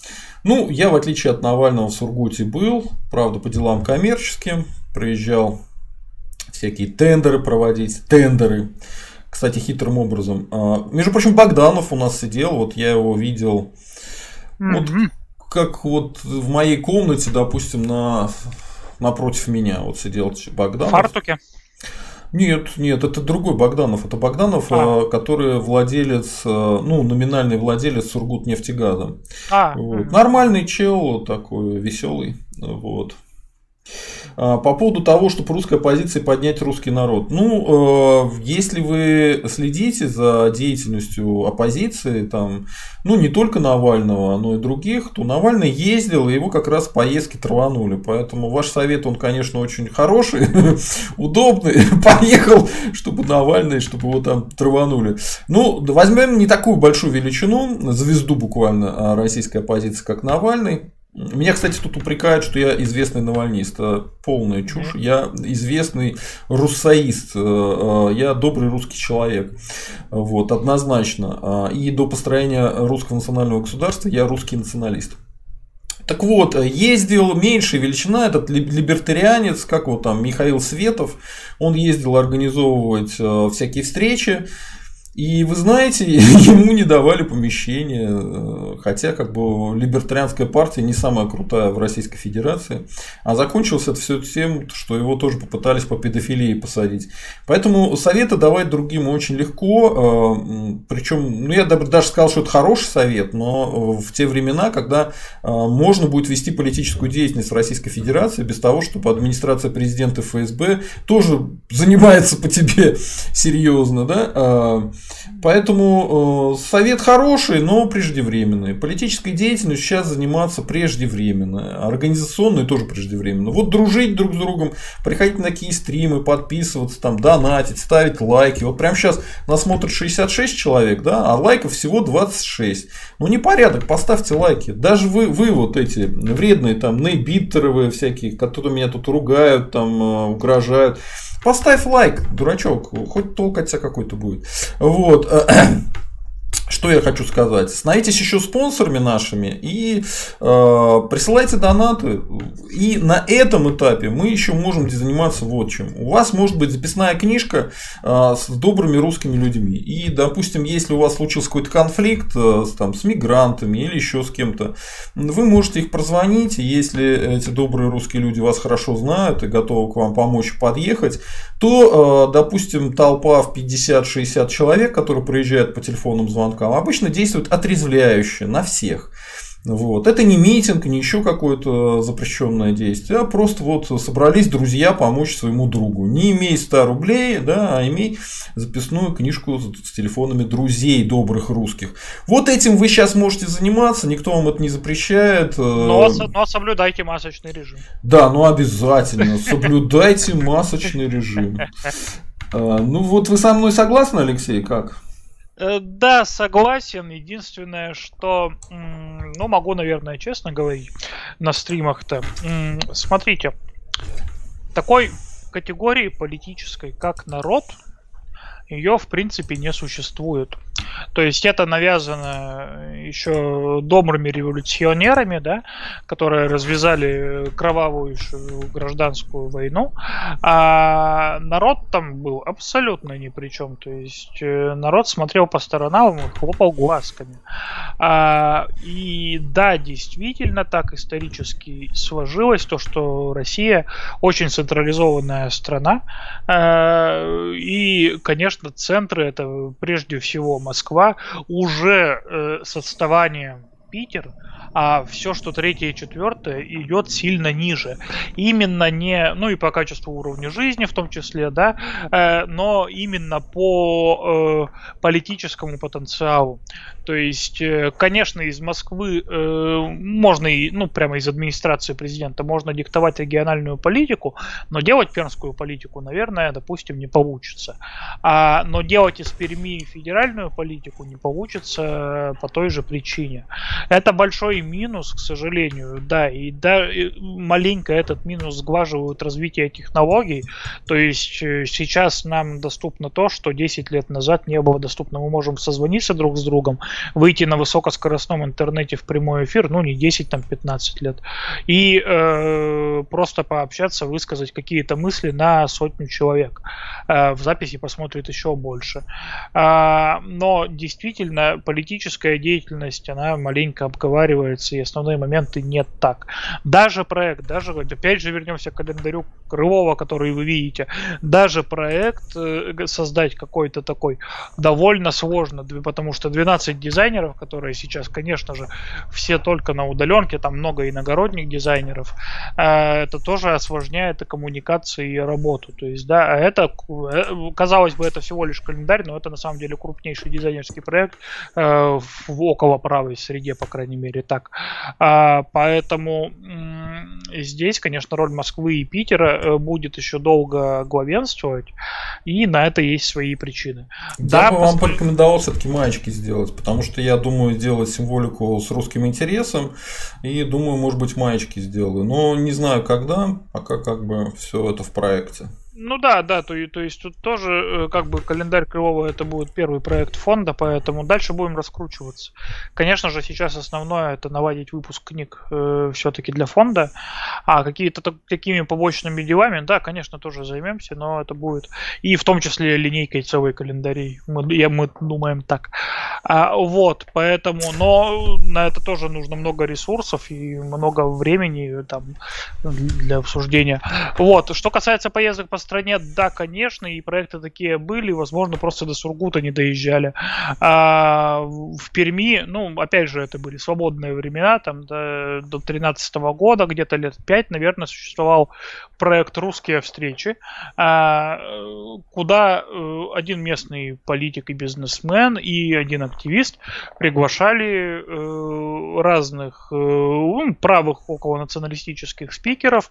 Ну, я, в отличие от Навального, в Сургуте был, правда, по делам коммерческим, приезжал всякие тендеры проводить, тендеры кстати, хитрым образом. А, между прочим, Богданов у нас сидел, вот я его видел. Mm-hmm. Вот как вот в моей комнате, допустим, на напротив меня вот сидел Богданов. В фартуке? Нет, нет, это другой Богданов. Это Богданов, а. а который владелец, а, ну, номинальный владелец Сургут нефтегаза. А. Вот. Нормальный чел, такой веселый. Вот. А, по поводу того, чтобы русская оппозиция поднять русский народ. Ну, э, если вы следите за деятельностью оппозиции, там, ну, не только Навального, но и других, то Навальный ездил, и его как раз поездки траванули. Поэтому ваш совет, он, конечно, очень хороший, удобный. Поехал, чтобы Навальный, чтобы его там траванули. Ну, возьмем не такую большую величину, звезду буквально а, российской оппозиции, как Навальный. Меня, кстати, тут упрекают, что я известный навальнист. Полная чушь. Я известный руссоист. Э, э, я добрый русский человек. Вот, однозначно. И до построения русского национального государства я русский националист. Так вот, ездил меньшая величина, этот либертарианец, как вот там Михаил Светов, он ездил организовывать э, всякие встречи, и вы знаете, ему не давали помещения, э, хотя как бы либертарианская партия не самая крутая в Российской Федерации, а закончилось это все тем, что его тоже попытались по педофилии посадить. Поэтому советы давать другим очень легко, э, причем, ну я даже сказал, что это хороший совет, но в те времена, когда э, можно будет вести политическую деятельность в Российской Федерации без того, чтобы администрация президента ФСБ тоже занимается по тебе серьезно, да, Поэтому э, совет хороший, но преждевременный. Политической деятельностью сейчас заниматься преждевременно. Организационной тоже преждевременно. Вот дружить друг с другом, приходить на такие стримы, подписываться, там, донатить, ставить лайки. Вот прямо сейчас нас смотрит 66 человек, да, а лайков всего 26. Ну непорядок, поставьте лайки. Даже вы, вы вот эти вредные там нейбиттеровые всякие, которые меня тут ругают, там, э, угрожают. Поставь лайк, дурачок, хоть толк от тебя какой-то будет. Вот. Что я хочу сказать? Становитесь еще спонсорами нашими и э, присылайте донаты. И на этом этапе мы еще можем заниматься вот чем. У вас может быть записная книжка э, с добрыми русскими людьми. И, допустим, если у вас случился какой-то конфликт э, там, с мигрантами или еще с кем-то, вы можете их прозвонить. Если эти добрые русские люди вас хорошо знают и готовы к вам помочь подъехать, то, э, допустим, толпа в 50-60 человек, которые приезжают по телефонным звонкам, обычно действует отрезвляюще на всех. Вот. Это не митинг, не еще какое-то запрещенное действие, а просто вот собрались друзья помочь своему другу. Не имей 100 рублей, да, а имей записную книжку с телефонами друзей добрых русских. Вот этим вы сейчас можете заниматься, никто вам это не запрещает. Э, но, но соблюдайте масочный режим. Да, ну обязательно, соблюдайте масочный режим. Э, ну вот вы со мной согласны, Алексей, как? Э, да, согласен. Единственное, что, ну, могу, наверное, честно говорить на стримах-то. Смотрите, такой категории политической, как народ, ее в принципе не существует. То есть это навязано еще добрыми революционерами, да, которые развязали кровавую гражданскую войну, а народ там был абсолютно ни при чем. То есть э, народ смотрел по сторонам и хлопал глазками. А, и да, действительно так исторически сложилось то, что Россия очень централизованная страна. А, и, конечно, центры это прежде всего Москва уже э, с отставанием Питер, а все, что третье и четвертое, идет сильно ниже. Именно не, ну и по качеству уровня жизни в том числе, да, э, но именно по э, политическому потенциалу. То есть, э, конечно, из Москвы э, можно и, ну, прямо из администрации президента можно диктовать региональную политику, но делать пермскую политику, наверное, допустим, не получится. А, но делать из Перми федеральную политику не получится по той же причине. Это большой минус, к сожалению, да, и да, и маленько этот минус сглаживают развитие технологий. То есть э, сейчас нам доступно то, что 10 лет назад не было доступно. Мы можем созвониться друг с другом, выйти на высокоскоростном интернете в прямой эфир, ну не 10, там 15 лет, и э, просто пообщаться, высказать какие-то мысли на сотню человек. Э, в записи посмотрит еще больше. Э, но действительно политическая деятельность, она маленько обговаривается, и основные моменты нет так. Даже проект, даже, опять же вернемся к календарю Крылова, который вы видите, даже проект э, создать какой-то такой довольно сложно, потому что 12 дизайнеров, которые сейчас, конечно же, все только на удаленке, там много иногородних дизайнеров, э, это тоже осложняет и коммуникации, и работу. То есть, да, а это, э, казалось бы, это всего лишь календарь, но это на самом деле крупнейший дизайнерский проект в около правой среде, по крайней мере, так. А, поэтому здесь, конечно, роль Москвы и Питера будет еще долго главенствовать, и на это есть свои причины. Я да, бы вам порекомендовал все-таки маечки сделать, потому что я думаю сделать символику с русским интересом, и думаю, может быть, маечки сделаю. Но не знаю когда, пока как бы все это в проекте. Ну да, да, то, то есть тут тоже э, как бы календарь Крылова это будет первый проект фонда, поэтому дальше будем раскручиваться. Конечно же, сейчас основное это наладить выпуск книг э, все-таки для фонда, а какие-то такими побочными делами, да, конечно, тоже займемся, но это будет и в том числе линейкой целой календарей, мы, я, мы думаем так. А, вот, поэтому, но на это тоже нужно много ресурсов и много времени там для обсуждения. Вот, что касается поездок по стране, да, конечно, и проекты такие были, возможно, просто до Сургута не доезжали. А в Перми, ну, опять же, это были свободные времена, там до, до 13 года, где-то лет 5, наверное, существовал проект «Русские встречи», а, куда э, один местный политик и бизнесмен и один активист приглашали э, разных э, правых около националистических спикеров,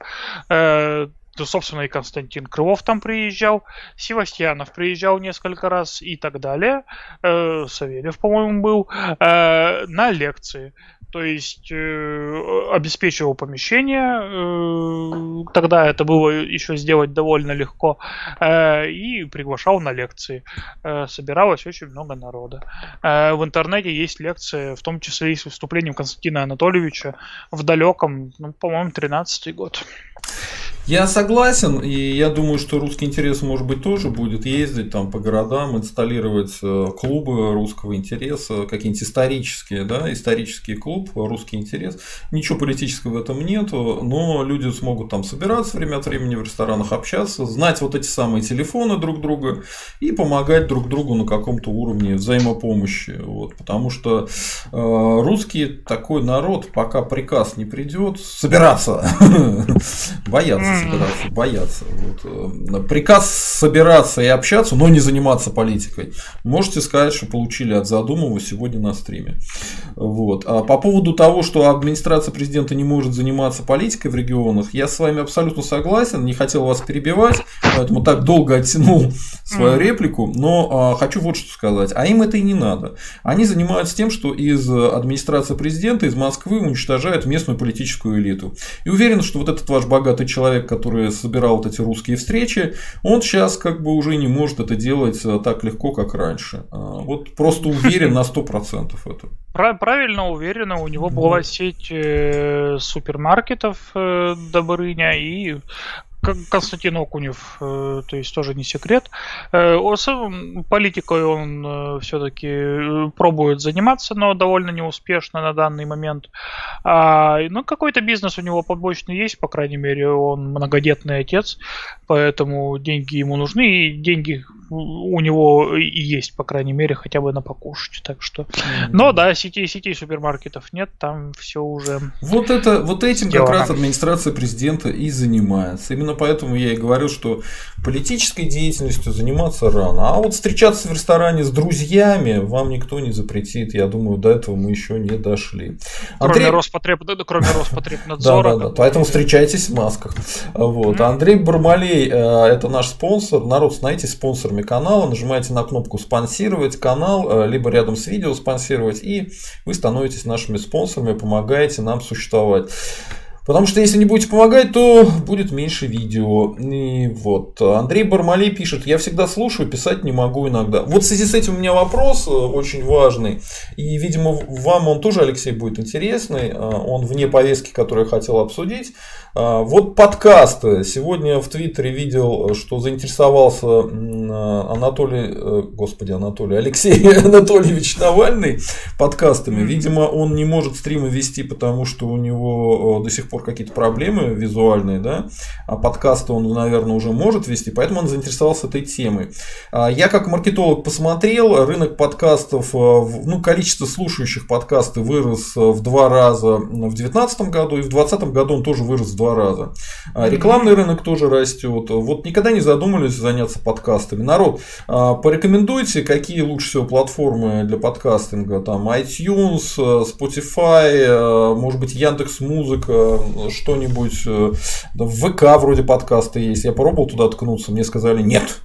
то, собственно, и Константин Крылов там приезжал, Севастьянов приезжал несколько раз и так далее. Э, Савельев, по-моему, был э, на лекции. То есть э, обеспечивал помещение, э, тогда это было еще сделать довольно легко, э, и приглашал на лекции. Э, собиралось очень много народа. Э, в интернете есть лекции, в том числе и с выступлением Константина Анатольевича в далеком, ну, по-моему, 13 год. Я согласен, и я думаю, что русский интерес, может быть, тоже будет ездить там по городам, инсталлировать э, клубы русского интереса, какие-нибудь исторические, да, исторический клуб, русский интерес. Ничего политического в этом нету, но люди смогут там собираться время от времени в ресторанах, общаться, знать вот эти самые телефоны друг друга и помогать друг другу на каком-то уровне взаимопомощи. Вот, потому что э, русский такой народ, пока приказ не придет, собираться, боятся собираться, боятся. Вот. Э, приказ собираться и общаться, но не заниматься политикой. Можете сказать, что получили от Задумова сегодня на стриме. Вот. А по поводу того, что администрация президента не может заниматься политикой в регионах, я с вами абсолютно согласен, не хотел вас перебивать, поэтому так долго оттянул свою реплику, но а, хочу вот что сказать. А им это и не надо. Они занимаются тем, что из администрации президента, из Москвы уничтожают местную политическую элиту. И уверен, что вот этот ваш богатый человек, который собирал вот эти русские встречи, он сейчас как бы уже не может это делать э, так легко, как раньше. А, вот просто уверен на 100% это. Правильно, уверенно. У него была сеть э, супермаркетов э, Добрыня, и Константин Окунев, э, то есть тоже не секрет. Э, политикой он э, все-таки пробует заниматься, но довольно неуспешно на данный момент. А, ну, какой-то бизнес у него побочный есть, по крайней мере, он многодетный отец, поэтому деньги ему нужны, и деньги у него и есть, по крайней мере, хотя бы на покушать. Так что. Mm-hmm. Но да, сетей, сетей супермаркетов нет, там все уже. Вот это, вот этим сделано. как раз администрация президента и занимается. Именно поэтому я и говорил, что политической деятельностью заниматься рано. А вот встречаться в ресторане с друзьями вам никто не запретит. Я думаю, до этого мы еще не дошли. Кроме Андрей... Роспотреб... кроме Роспотребнадзора. Да, да, да. Поэтому встречайтесь в масках. Вот. Андрей Бармалей, э, это наш спонсор. Народ, знаете, спонсорами канала. Нажимаете на кнопку «Спонсировать канал», э, либо рядом с видео «Спонсировать», и вы становитесь нашими спонсорами, помогаете нам существовать. Потому что если не будете помогать, то будет меньше видео. И вот. Андрей Бармалей пишет, я всегда слушаю, писать не могу иногда. Вот в связи с этим у меня вопрос э, очень важный. И, видимо, вам он тоже, Алексей, будет интересный. Э, он вне повестки, которую я хотел обсудить. Э, вот подкасты. Сегодня в Твиттере видел, что заинтересовался Анатолий, господи, Анатолий, Алексей Анатольевич Навальный подкастами. Видимо, он не может стримы вести, потому что у него до сих пор пор какие-то проблемы визуальные, да, а подкасты он, наверное, уже может вести, поэтому он заинтересовался этой темой. А я как маркетолог посмотрел, рынок подкастов, э, ну, количество слушающих подкасты вырос в два раза в 2019 году, и в 2020 году он тоже вырос в два раза. А рекламный рынок тоже растет. Вот никогда не задумались заняться подкастами. Народ, а, порекомендуйте, какие лучше всего платформы для подкастинга, там iTunes, э, Spotify, э, может быть, Яндекс Музыка, что-нибудь. Э, в ВК вроде подкасты есть. Я пробовал туда ткнуться, мне сказали нет,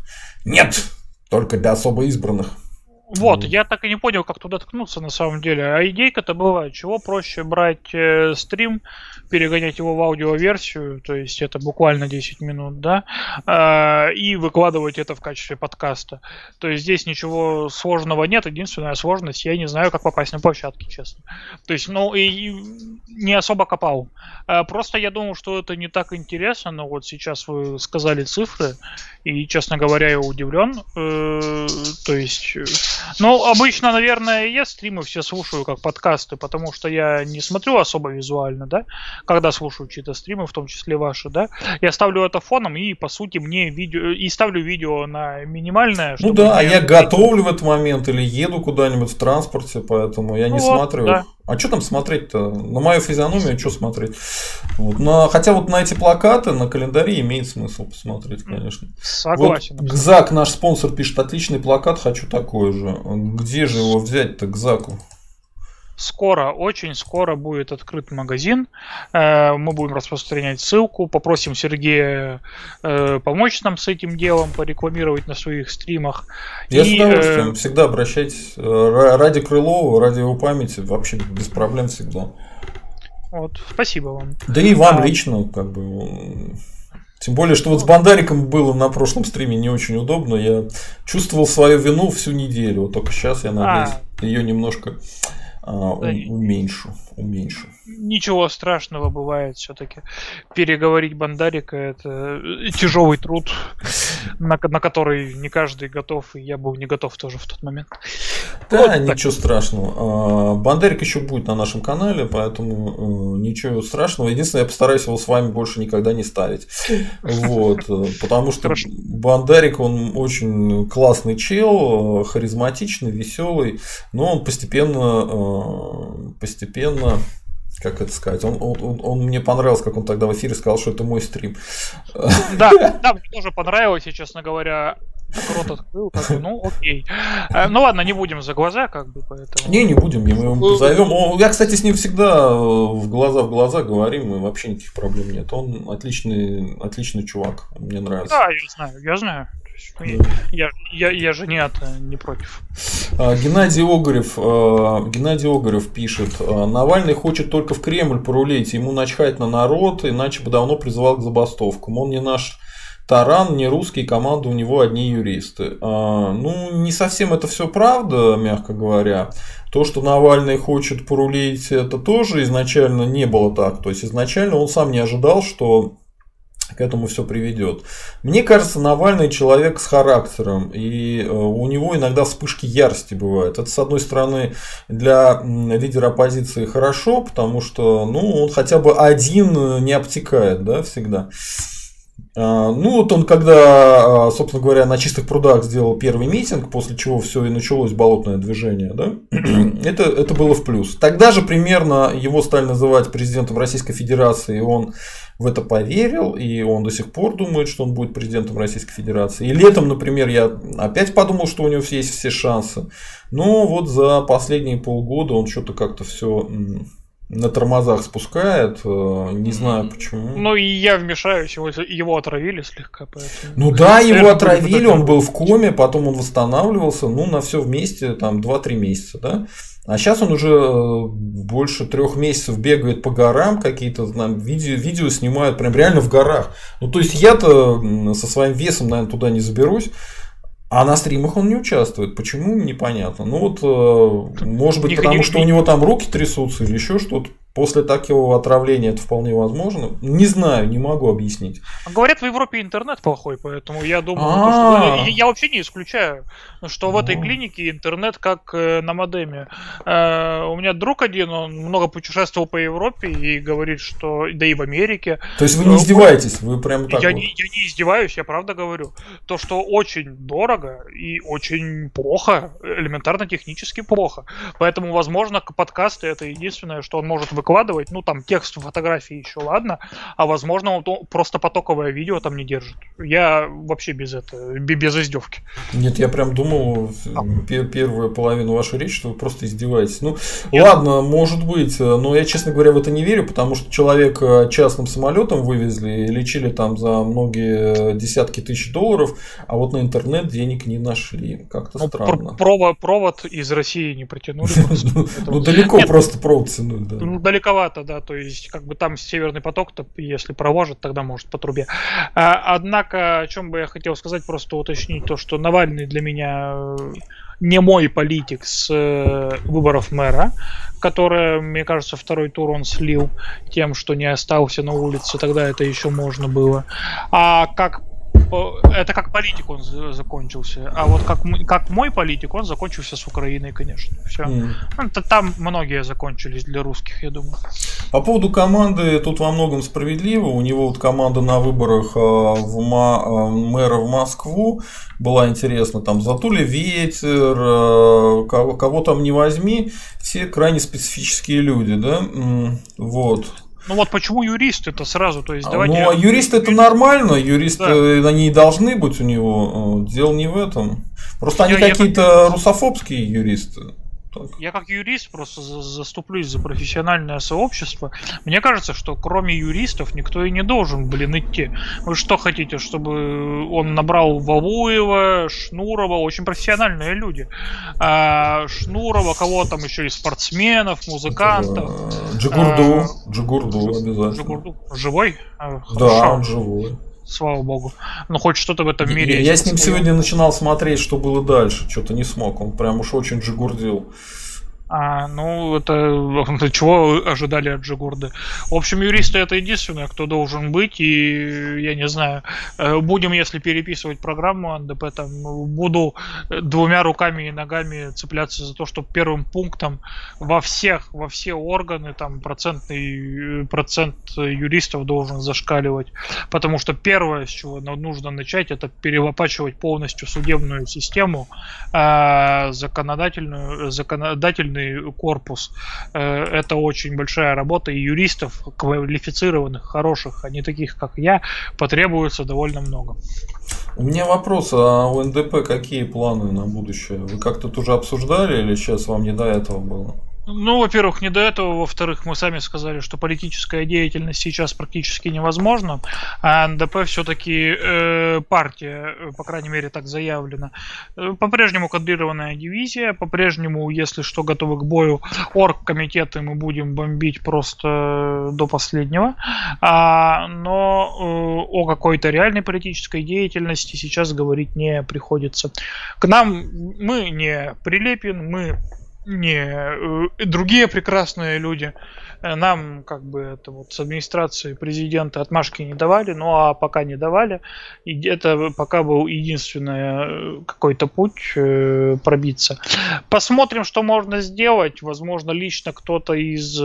нет, только для особо избранных. Вот, я так и не понял, как туда ткнуться на самом деле. А идейка-то бывает, чего проще брать э, стрим, перегонять его в аудиоверсию, то есть это буквально 10 минут, да, э, и выкладывать это в качестве подкаста. То есть здесь ничего сложного нет, единственная сложность, я не знаю, как попасть на площадки, честно. То есть, ну, и не особо копал. Э, просто я думал, что это не так интересно, но вот сейчас вы сказали цифры, и, честно говоря, я удивлен. Э, то есть ну, обычно, наверное, я стримы все слушаю как подкасты, потому что я не смотрю особо визуально, да, когда слушаю чьи-то стримы, в том числе ваши, да. Я ставлю это фоном и, по сути, мне видео... И ставлю видео на минимальное. Ну да, а я готовлю в этот момент или еду куда-нибудь в транспорте, поэтому я ну не вот, смотрю. Да. А что там смотреть-то? На мою физиономию что смотреть? Вот. На, хотя вот на эти плакаты, на календаре имеет смысл посмотреть, конечно. Согласен. Вот Гзак, наш спонсор, пишет, отличный плакат, хочу такой же. Где же его взять-то, Гзаку? Скоро, очень скоро будет открыт магазин. Э, мы будем распространять ссылку. Попросим Сергея э, помочь нам с этим делом, порекламировать на своих стримах. Я и, с удовольствием. Э, всегда обращайтесь. Ради Крылова, ради его памяти. Вообще без проблем всегда. Вот, спасибо вам. Да и вам а... лично, как бы. Тем более, что вот с Бандариком было на прошлом стриме не очень удобно. Я чувствовал свою вину всю неделю. Вот только сейчас я надеюсь а... ее немножко да, уменьшу, уменьшу. Ничего страшного бывает все-таки. Переговорить Бандарика это э, тяжелый труд, на, на который не каждый готов, и я был не готов тоже в тот момент. Да, вот ничего так. страшного. А, Бандарик еще будет на нашем канале, поэтому э, ничего страшного. Единственное, я постараюсь его с вами больше никогда не ставить. Вот, э, потому что Хорошо. Бандарик, он очень классный чел, харизматичный, веселый, но он постепенно постепенно как это сказать, он, он, он мне понравился, как он тогда в эфире сказал, что это мой стрим. Да, да, мне тоже понравилось, и, честно говоря, рот открыл, как бы, ну окей. Э, ну ладно, не будем за глаза, как бы, поэтому. Не, не будем, мы его позовем. Я, кстати, с ним всегда в глаза в глаза говорим, и вообще никаких проблем нет. Он отличный, отличный чувак, мне нравится. Да, я знаю, я знаю. Я, я, я же не, это, не против. А, Геннадий Огарев, а, Геннадий Огарев пишет, «А, Навальный хочет только в Кремль порулить, ему начхать на народ, иначе бы давно призывал к забастовкам. Он не наш Таран, не русский, команда у него одни юристы. Ну, не совсем это все правда, мягко говоря. То, что Навальный хочет порулить, это тоже изначально не было так. То есть изначально он сам не ожидал, что к этому все приведет. Мне кажется, Навальный человек с характером, и э, у него иногда вспышки ярости бывают. Это, с одной стороны, для лидера оппозиции хорошо, потому что ну, он хотя бы один не обтекает да, всегда. А, ну, вот он, когда, а, собственно говоря, на чистых прудах сделал первый митинг, после чего все и началось болотное движение, да, это, это было в плюс. Тогда же примерно его стали называть президентом Российской Федерации, и он в это поверил, и он до сих пор думает, что он будет президентом Российской Федерации. И летом, например, я опять подумал, что у него есть все шансы. Но вот за последние полгода он что-то как-то все на тормозах спускает, э, не знаю почему. Ну и я вмешаюсь, его, его отравили слегка, поэтому. Ну да, его отравили, он был в коме, потом он восстанавливался, ну на все вместе там 2-3 месяца, да. А сейчас он уже э, больше трех месяцев бегает по горам, какие-то там видео, видео снимают прям реально в горах. Ну то есть я-то со своим весом, наверное, туда не заберусь. А на стримах он не участвует. Почему? Непонятно. Ну вот, э, может быть, потому что у него там руки трясутся или еще что-то. После такого отравления это вполне возможно. Не знаю, не могу объяснить. Говорят, в Европе интернет плохой, поэтому я думаю, что... я вообще не исключаю, что в этой клинике интернет как э, на модеме. Э, у меня друг один, он много путешествовал по Европе и говорит, что да и в Америке. То есть вы не издеваетесь, вы прям так. Я, вот. не, я не издеваюсь, я правда говорю. То, что очень дорого и очень плохо, элементарно технически плохо. Поэтому, возможно, подкасты это единственное, что он может выкладывать ну там текст фотографии еще ладно, а возможно он просто потоковое видео там не держит. Я вообще без этого, без издевки. Нет, я прям думал а. первую половину вашей речи, что вы просто издеваетесь. Ну, Нет. ладно, может быть, но я, честно говоря, в это не верю, потому что человек частным самолетом вывезли и лечили там за многие десятки тысяч долларов, а вот на интернет денег не нашли. Как-то ну, странно. Провод, провод из России не протянули. Ну, ну, далеко просто провод тянули, да. Далековато, да, то есть как бы там северный поток-то, если проложат, тогда может по трубе. А, однако, о чем бы я хотел сказать, просто уточнить то, что Навальный для меня э, не мой политик с э, выборов мэра, который, мне кажется, второй тур он слил тем, что не остался на улице, тогда это еще можно было. А как это как политик он закончился. А вот как, как мой политик, он закончился с Украиной, конечно. Все. Mm. Это, там многие закончились для русских, я думаю. По поводу команды, тут во многом справедливо. У него вот команда на выборах а, в ма, а, мэра в Москву была интересна. Там Затули ветер, а, кого, кого там не возьми, все крайне специфические люди, да? Вот. Ну вот почему юрист это сразу, то есть а, давайте. Ну а юрист это нормально, юристы да. они и должны быть у него. Дело не в этом. Просто они какие-то я... русофобские юристы. Так. Я как юрист просто заступлюсь за профессиональное сообщество. Мне кажется, что кроме юристов никто и не должен, блин, идти. Вы что хотите, чтобы он набрал Валуева, Шнурова, очень профессиональные люди. А, Шнурова, кого там еще и спортсменов, музыкантов. Джигурду, а, Джигурду обязательно. Джигурду. Живой? А, да, он живой слава богу. Но хоть что-то в этом мире. Я, я с ним сегодня начинал смотреть, что было дальше. Что-то не смог. Он прям уж очень джигурдил. А, ну, это чего ожидали от Джигурды? В общем, юристы это единственное, кто должен быть, и я не знаю, э, будем, если переписывать программу НДП, там, буду двумя руками и ногами цепляться за то, чтобы первым пунктом во всех, во все органы, там, процентный процент юристов должен зашкаливать, потому что первое, с чего нужно начать, это перелопачивать полностью судебную систему, э, законодательную, законодательную судебный корпус. Э, это очень большая работа, и юристов квалифицированных, хороших, а не таких, как я, потребуется довольно много. У меня вопрос, а у НДП какие планы на будущее? Вы как-то тоже обсуждали или сейчас вам не до этого было? Ну, во-первых, не до этого. Во-вторых, мы сами сказали, что политическая деятельность сейчас практически невозможна. А НДП все-таки э, партия, э, по крайней мере, так заявлено. Э, по-прежнему кадрированная дивизия. По-прежнему, если что, готовы к бою. Оргкомитеты мы будем бомбить просто до последнего. А, но э, о какой-то реальной политической деятельности сейчас говорить не приходится. К нам мы не Прилепин, мы не э, другие прекрасные люди. Э, нам как бы это вот с администрации президента отмашки не давали, ну а пока не давали, и это пока был единственный э, какой-то путь пробиться. Посмотрим, что можно сделать. Возможно, лично кто-то из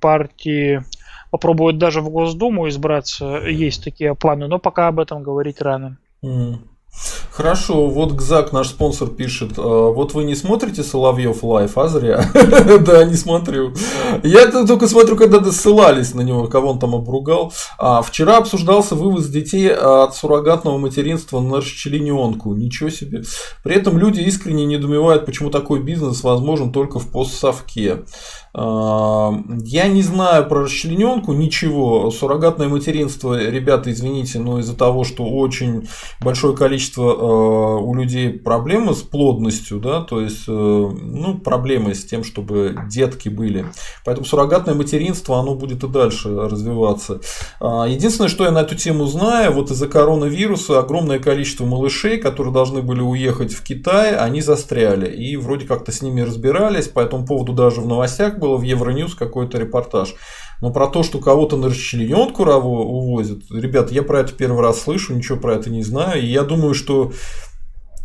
партии попробует даже в Госдуму избраться, есть такие планы, но пока об этом говорить рано. Mm. Хорошо, вот Гзак, наш спонсор, пишет, «А, вот вы не смотрите Соловьев лайф, а зря. да, не смотрю. Я только смотрю, когда ссылались на него, кого он там обругал. А, вчера обсуждался вывоз детей от суррогатного материнства на расчлененку. Ничего себе. При этом люди искренне недоумевают, почему такой бизнес возможен только в постсовке. Я не знаю про расчлененку ничего. Суррогатное материнство, ребята, извините, но из-за того, что очень большое количество а, у людей проблемы с плодностью, да, то есть, э, ну, проблемы с тем, чтобы детки были. Поэтому суррогатное материнство, оно будет и дальше развиваться. А, единственное, что я на эту тему знаю, вот из-за коронавируса огромное количество малышей, которые должны были уехать в Китай, они застряли. И вроде как-то с ними разбирались, по этому поводу даже в новостях было в Евроньюз какой-то репортаж. Но про то, что кого-то на расчлененку увозят, ребят, я про это первый раз слышу, ничего про это не знаю. И я думаю, что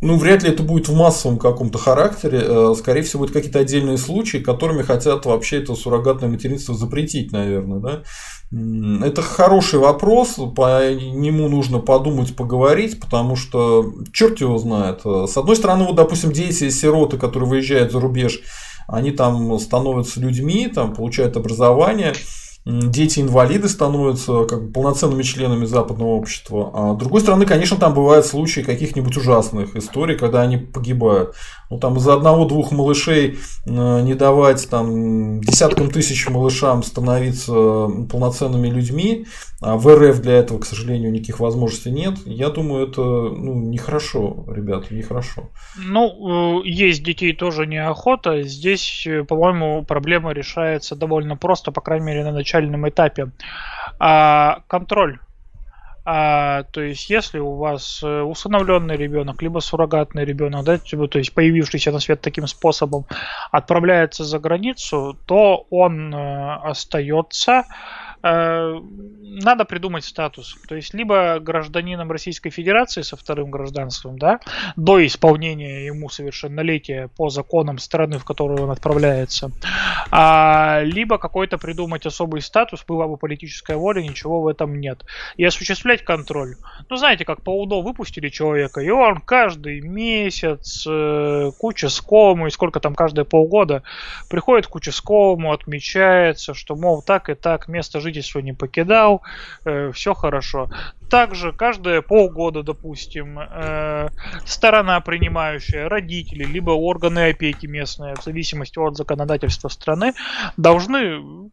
ну, вряд ли это будет в массовом каком-то характере. Э, скорее всего, будут какие-то отдельные случаи, которыми хотят вообще это суррогатное материнство запретить, наверное, да. Это хороший вопрос, по нему нужно подумать, поговорить, потому что черт его знает. С одной стороны, вот, допустим, дети-сироты, которые выезжают за рубеж, они там становятся людьми, там получают образование, дети-инвалиды становятся как бы полноценными членами западного общества. А с другой стороны, конечно, там бывают случаи каких-нибудь ужасных историй, когда они погибают. Ну, там из-за одного-двух малышей э, не давать там десяткам тысяч малышам становиться полноценными людьми, а в РФ для этого, к сожалению, никаких возможностей нет. Я думаю, это ну, нехорошо, ребята, нехорошо. Ну, э, есть детей тоже неохота. Здесь, э, по-моему, проблема решается довольно просто, по крайней мере, на начальном этапе. А, контроль а, то есть, если у вас э, усыновленный ребенок, либо суррогатный ребенок, да, типа, то есть появившийся на свет таким способом, отправляется за границу, то он э, остается надо придумать статус. То есть либо гражданином Российской Федерации со вторым гражданством, да, до исполнения ему совершеннолетия по законам страны, в которую он отправляется, а, либо какой-то придумать особый статус, была бы политическая воля, ничего в этом нет. И осуществлять контроль. Ну, знаете, как по УДО выпустили человека, и он каждый месяц э, к участковому, и сколько там каждые полгода, приходит к участковому, отмечается, что, мол, так и так, место жительства жительство не покидал, э, все хорошо. Также каждые полгода, допустим, э, сторона принимающая, родители, либо органы опеки местные, в зависимости от законодательства страны, должны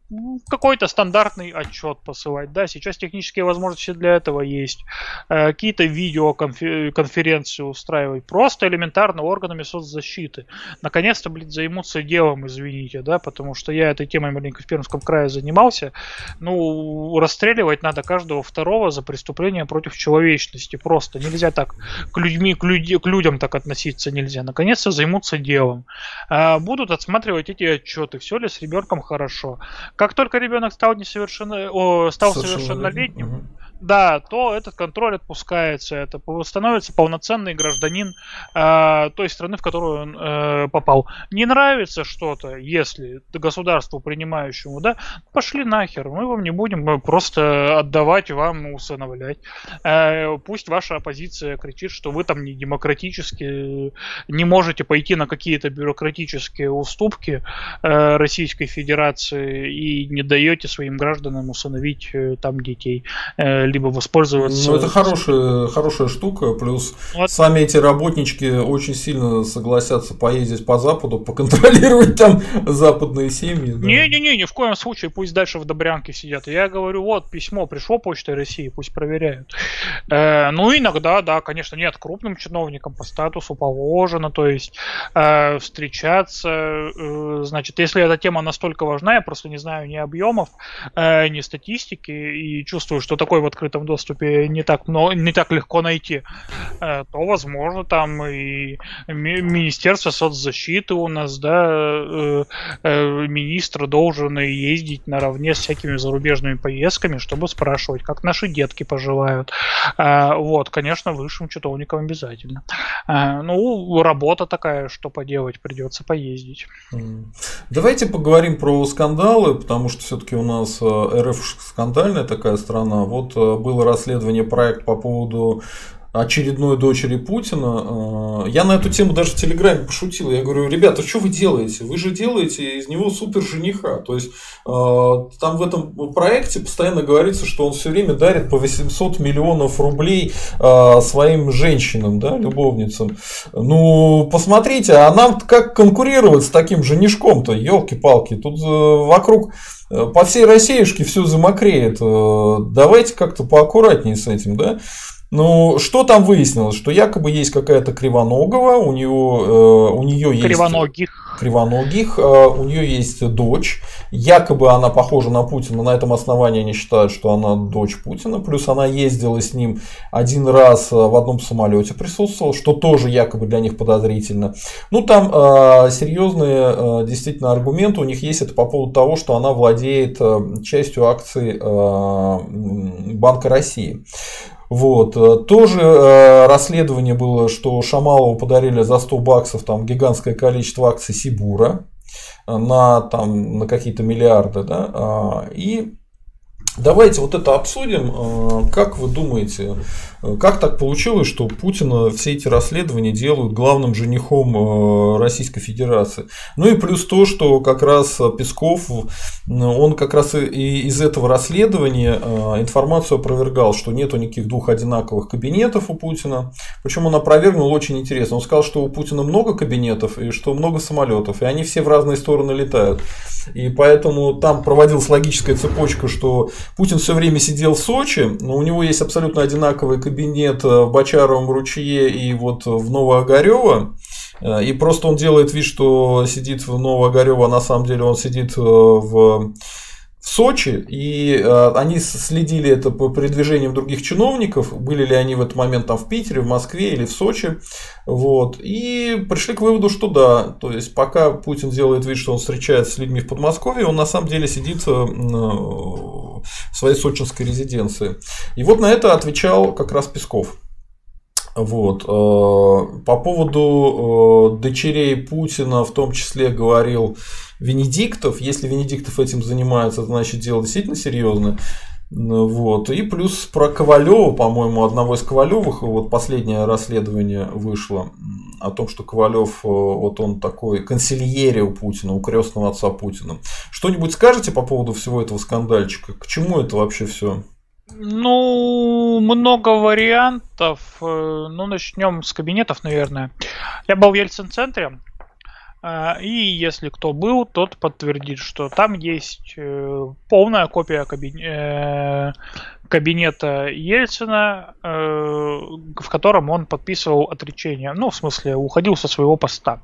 какой-то стандартный отчет посылать. Да, сейчас технические возможности для этого есть. Э, какие-то видеоконференции устраивать. Просто элементарно органами соцзащиты. Наконец-то, блин, займутся делом, извините, да, потому что я этой темой маленько в Пермском крае занимался. Ну, расстреливать надо каждого второго за преступление преступление против человечности. Просто нельзя так к, людьми, к, люди, к людям так относиться нельзя. Наконец-то займутся делом. А, будут отсматривать эти отчеты, все ли с ребенком хорошо. Как только ребенок стал несовершенно, о, стал совершеннолетним, угу да, то этот контроль отпускается, это становится полноценный гражданин э, той страны, в которую он э, попал. Не нравится что-то, если государству принимающему, да, пошли нахер, мы вам не будем просто отдавать вам усыновлять. Э, пусть ваша оппозиция кричит, что вы там не демократически, не можете пойти на какие-то бюрократические уступки э, Российской Федерации и не даете своим гражданам усыновить э, там детей. Э, либо воспользоваться. Ну, это хорошая, хорошая штука. Плюс вот. сами эти работнички очень сильно согласятся поездить по Западу, поконтролировать там западные семьи. Не-не-не, да. ни в коем случае пусть дальше в Добрянке сидят. Я говорю, вот письмо пришло Почтой России, пусть проверяют. Э, ну, иногда, да, конечно, нет, крупным чиновникам по статусу положено, то есть э, встречаться, э, значит, если эта тема настолько важна, я просто не знаю ни объемов, э, ни статистики, и чувствую, что такой вот открытом доступе не так, много, не так легко найти, то, возможно, там и Министерство соцзащиты у нас, да, министр должен ездить наравне с всякими зарубежными поездками, чтобы спрашивать, как наши детки поживают. Вот, конечно, высшим читовникам обязательно. Ну, работа такая, что поделать, придется поездить. Давайте поговорим про скандалы, потому что все-таки у нас э, РФ скандальная такая страна. Вот э, было расследование проект по поводу очередной дочери Путина. Э, я на эту тему даже в Телеграме пошутил. Я говорю, ребята, что вы делаете? Вы же делаете из него супер жениха. То есть э, там в этом проекте постоянно говорится, что он все время дарит по 800 миллионов рублей э, своим женщинам, да, любовницам. Ну, посмотрите, а нам как конкурировать с таким женишком-то? Елки-палки. Тут вокруг по всей Россиюшке все замокреет. Давайте как-то поаккуратнее с этим, да? Ну, что там выяснилось? Что якобы есть какая-то кривоногого, у, него, э, у нее есть... Кривоногих. Кривоногих, э, у нее есть дочь, якобы она похожа на Путина, на этом основании они считают, что она дочь Путина, плюс она ездила с ним один раз э, в одном самолете присутствовала, что тоже якобы для них подозрительно. Ну, там э, серьезные э, действительно аргументы у них есть, это по поводу того, что она владеет э, частью акций э, Банка России. Вот. Э, тоже э, расследование было, что Шамалову подарили за 100 баксов там гигантское количество акций Сибура э, на, там, на какие-то миллиарды. Да? А, и давайте вот это обсудим. Как вы думаете, как так получилось, что Путина все эти расследования делают главным женихом э, Российской Федерации? Ну и плюс то, что как раз Песков, он как раз и из этого расследования э, информацию опровергал, что нету никаких двух одинаковых кабинетов у Путина. Причем он опровергнул очень интересно. Он сказал, что у Путина много кабинетов и что много самолетов, и они все в разные стороны летают. И поэтому там проводилась логическая цепочка, что Путин все время сидел в Сочи, но у него есть абсолютно одинаковые кабинет э, в Бочаровом ручье и вот в Новоогарево. Э, и просто он делает вид, что сидит в Новоогарево, а на самом деле он сидит э, в в Сочи, и э, они следили это по передвижениям других чиновников, были ли они в этот момент там в Питере, в Москве или в Сочи, вот, и пришли к выводу, что да, то есть пока Путин делает вид, что он встречается с людьми в Подмосковье, он на самом деле сидит э, своей сочинской резиденции. И вот на это отвечал как раз Песков. Вот. Э, по поводу э, дочерей Путина в том числе говорил Венедиктов. Если Венедиктов этим занимается, значит дело действительно серьезное. Вот. И плюс про Ковалева, по-моему, одного из Ковалевых, вот последнее расследование вышло о том, что Ковалев, э, вот он такой консильере у Путина, у крестного отца Путина. Что-нибудь скажете по поводу всего этого скандальчика? К чему это вообще все? Ну, много вариантов. Э, ну, начнем с кабинетов, наверное. Я был в Ельцин-центре, и если кто был, тот подтвердит, что там есть э, полная копия кабинета кабинета Ельцина, э, в котором он подписывал отречение, ну, в смысле, уходил со своего поста.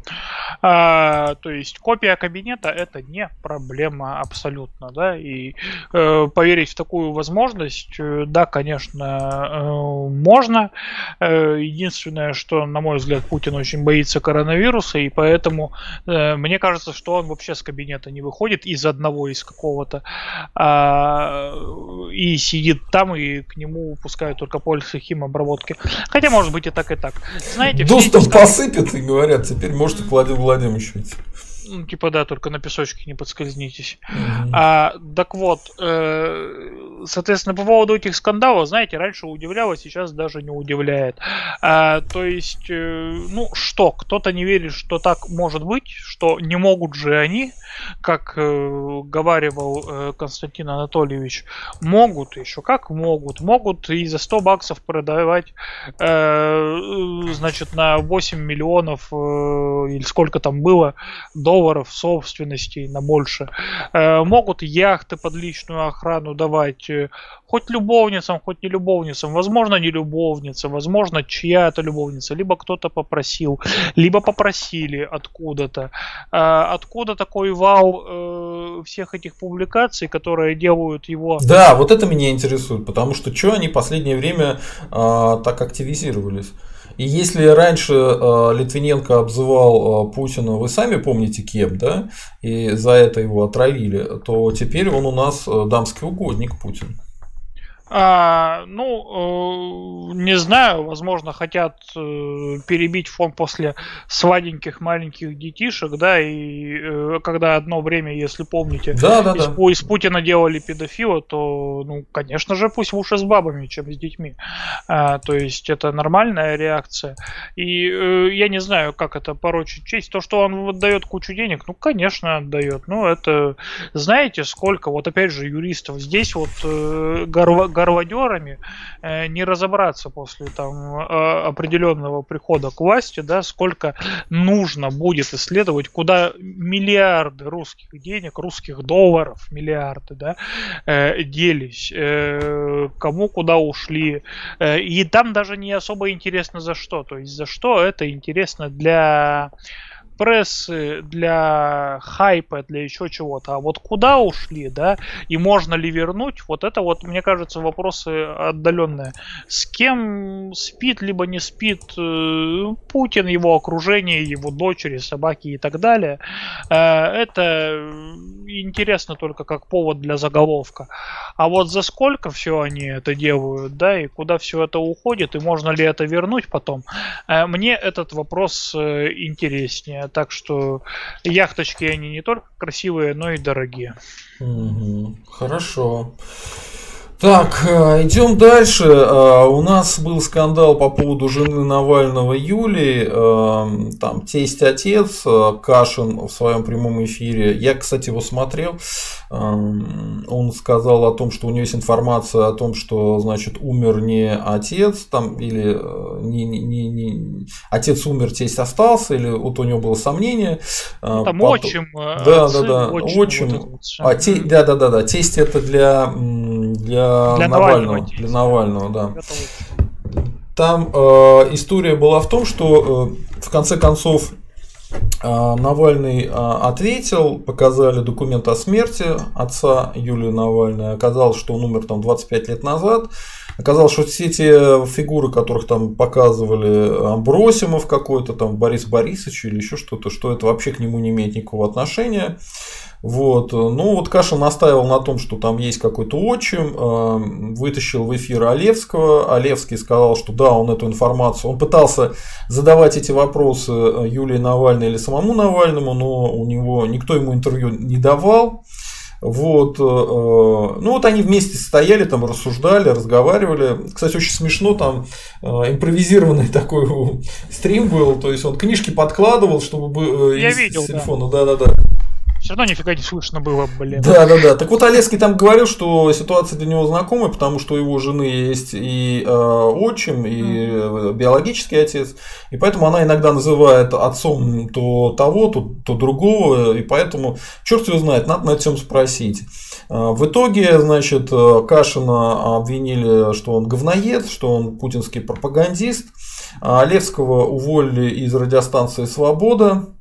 А, то есть копия кабинета это не проблема абсолютно, да, и э, поверить в такую возможность, э, да, конечно, можно. Единственное, что, на мой взгляд, Путин очень боится коронавируса, и поэтому мне кажется, что он вообще с кабинета не выходит из одного, из какого-то, а, и сидит там и к нему пускают только пользу химобработки. Хотя, может быть, и так, и так. Знаете, Доступ посыпят и говорят, теперь можете к Владимиру Владимировичу идти. Ну, типа, да, только на песочке не подскользнитесь. Mm-hmm. А, так вот, э, соответственно, по поводу этих скандалов, знаете, раньше удивляло, сейчас даже не удивляет. А, то есть, э, ну что, кто-то не верит, что так может быть, что не могут же они, как э, говаривал э, Константин Анатольевич, могут еще, как могут, могут и за 100 баксов продавать, э, значит, на 8 миллионов э, или сколько там было долларов долларов собственности на больше. Э, могут яхты под личную охрану давать э, хоть любовницам, хоть не любовницам. Возможно, не любовница, возможно, чья-то любовница. Либо кто-то попросил, либо попросили откуда-то. Э, откуда такой вал всех этих публикаций, которые делают его... Да, вот это меня интересует, потому что что они последнее время так активизировались? И если раньше э, Литвиненко обзывал э, Путина, вы сами помните кем, да, и за это его отравили, то теперь он у нас э, дамский угодник Путин. А, ну, э, не знаю, возможно, хотят э, перебить фон после сладеньких маленьких детишек, да, и э, когда одно время, если помните, да, да, из, да. из Путина делали педофила, то, ну, конечно же, пусть лучше с бабами, чем с детьми. А, то есть это нормальная реакция. И э, я не знаю, как это порочить честь. То, что он отдает кучу денег, ну, конечно, отдает. Ну, это, знаете, сколько, вот опять же, юристов здесь вот э, горва горлодерами э, не разобраться после там э, определенного прихода к власти, да, сколько нужно будет исследовать, куда миллиарды русских денег, русских долларов, миллиарды, да, э, делись, кому куда ушли. И там даже не особо интересно за что. То есть за что это интересно для прессы, для хайпа, для еще чего-то. А вот куда ушли, да, и можно ли вернуть, вот это вот, мне кажется, вопросы отдаленные. С кем спит, либо не спит э, Путин, его окружение, его дочери, собаки и так далее. Э, это интересно только как повод для заголовка. А вот за сколько все они это делают, да, и куда все это уходит, и можно ли это вернуть потом, э, мне этот вопрос интереснее. Так что яхточки они не только красивые, но и дорогие. Угу, хорошо. Так, э, идем дальше. Э, у нас был скандал по поводу жены Навального Юлии. Э, там тесть отец Кашин в своем прямом эфире. Я, кстати, его смотрел. Он сказал о том, что у него есть информация о том, что, значит, умер не отец, там, или не, не, не, не... отец умер, тесть остался, или вот у него было сомнение. Ну, там Потом... отчим. Да, да, да, отчим. отчим. Вот а, те... Да, да, да, да. Тесть это для, для для, Навального. Навального для Навального, да. Там э, история была в том, что э, в конце концов э, Навальный э, ответил, показали документ о смерти отца Юлии Навальной. Оказалось, что он умер там 25 лет назад. Оказалось, что все те фигуры, которых там показывали Амбросимов какой-то, там Борис Борисович или еще что-то, что это вообще к нему не имеет никакого отношения. Вот. Ну, вот Кашин настаивал на том, что там есть какой-то отчим, э, вытащил в эфир Олевского. Олевский сказал, что да, он эту информацию, он пытался задавать эти вопросы Юлии Навальной или самому Навальному, но у него никто ему интервью не давал. Вот, э, ну вот они вместе стояли, там рассуждали, разговаривали. Кстати, очень смешно, там э, импровизированный такой стрим был, то есть он книжки подкладывал, чтобы Я из видел, телефона, да-да-да. Все равно нифига не слышно было, блин. Да, да, да. Так вот, Олеский там говорил, что ситуация для него знакомая, потому что у его жены есть и э, отчим, и mm. биологический отец. И поэтому она иногда называет отцом то того, то, то другого. И поэтому, черт его знает, надо на этом спросить. Э, в итоге, значит, э, Кашина обвинили, что он говноед, что он путинский пропагандист. А Олевского уволили из радиостанции «Свобода».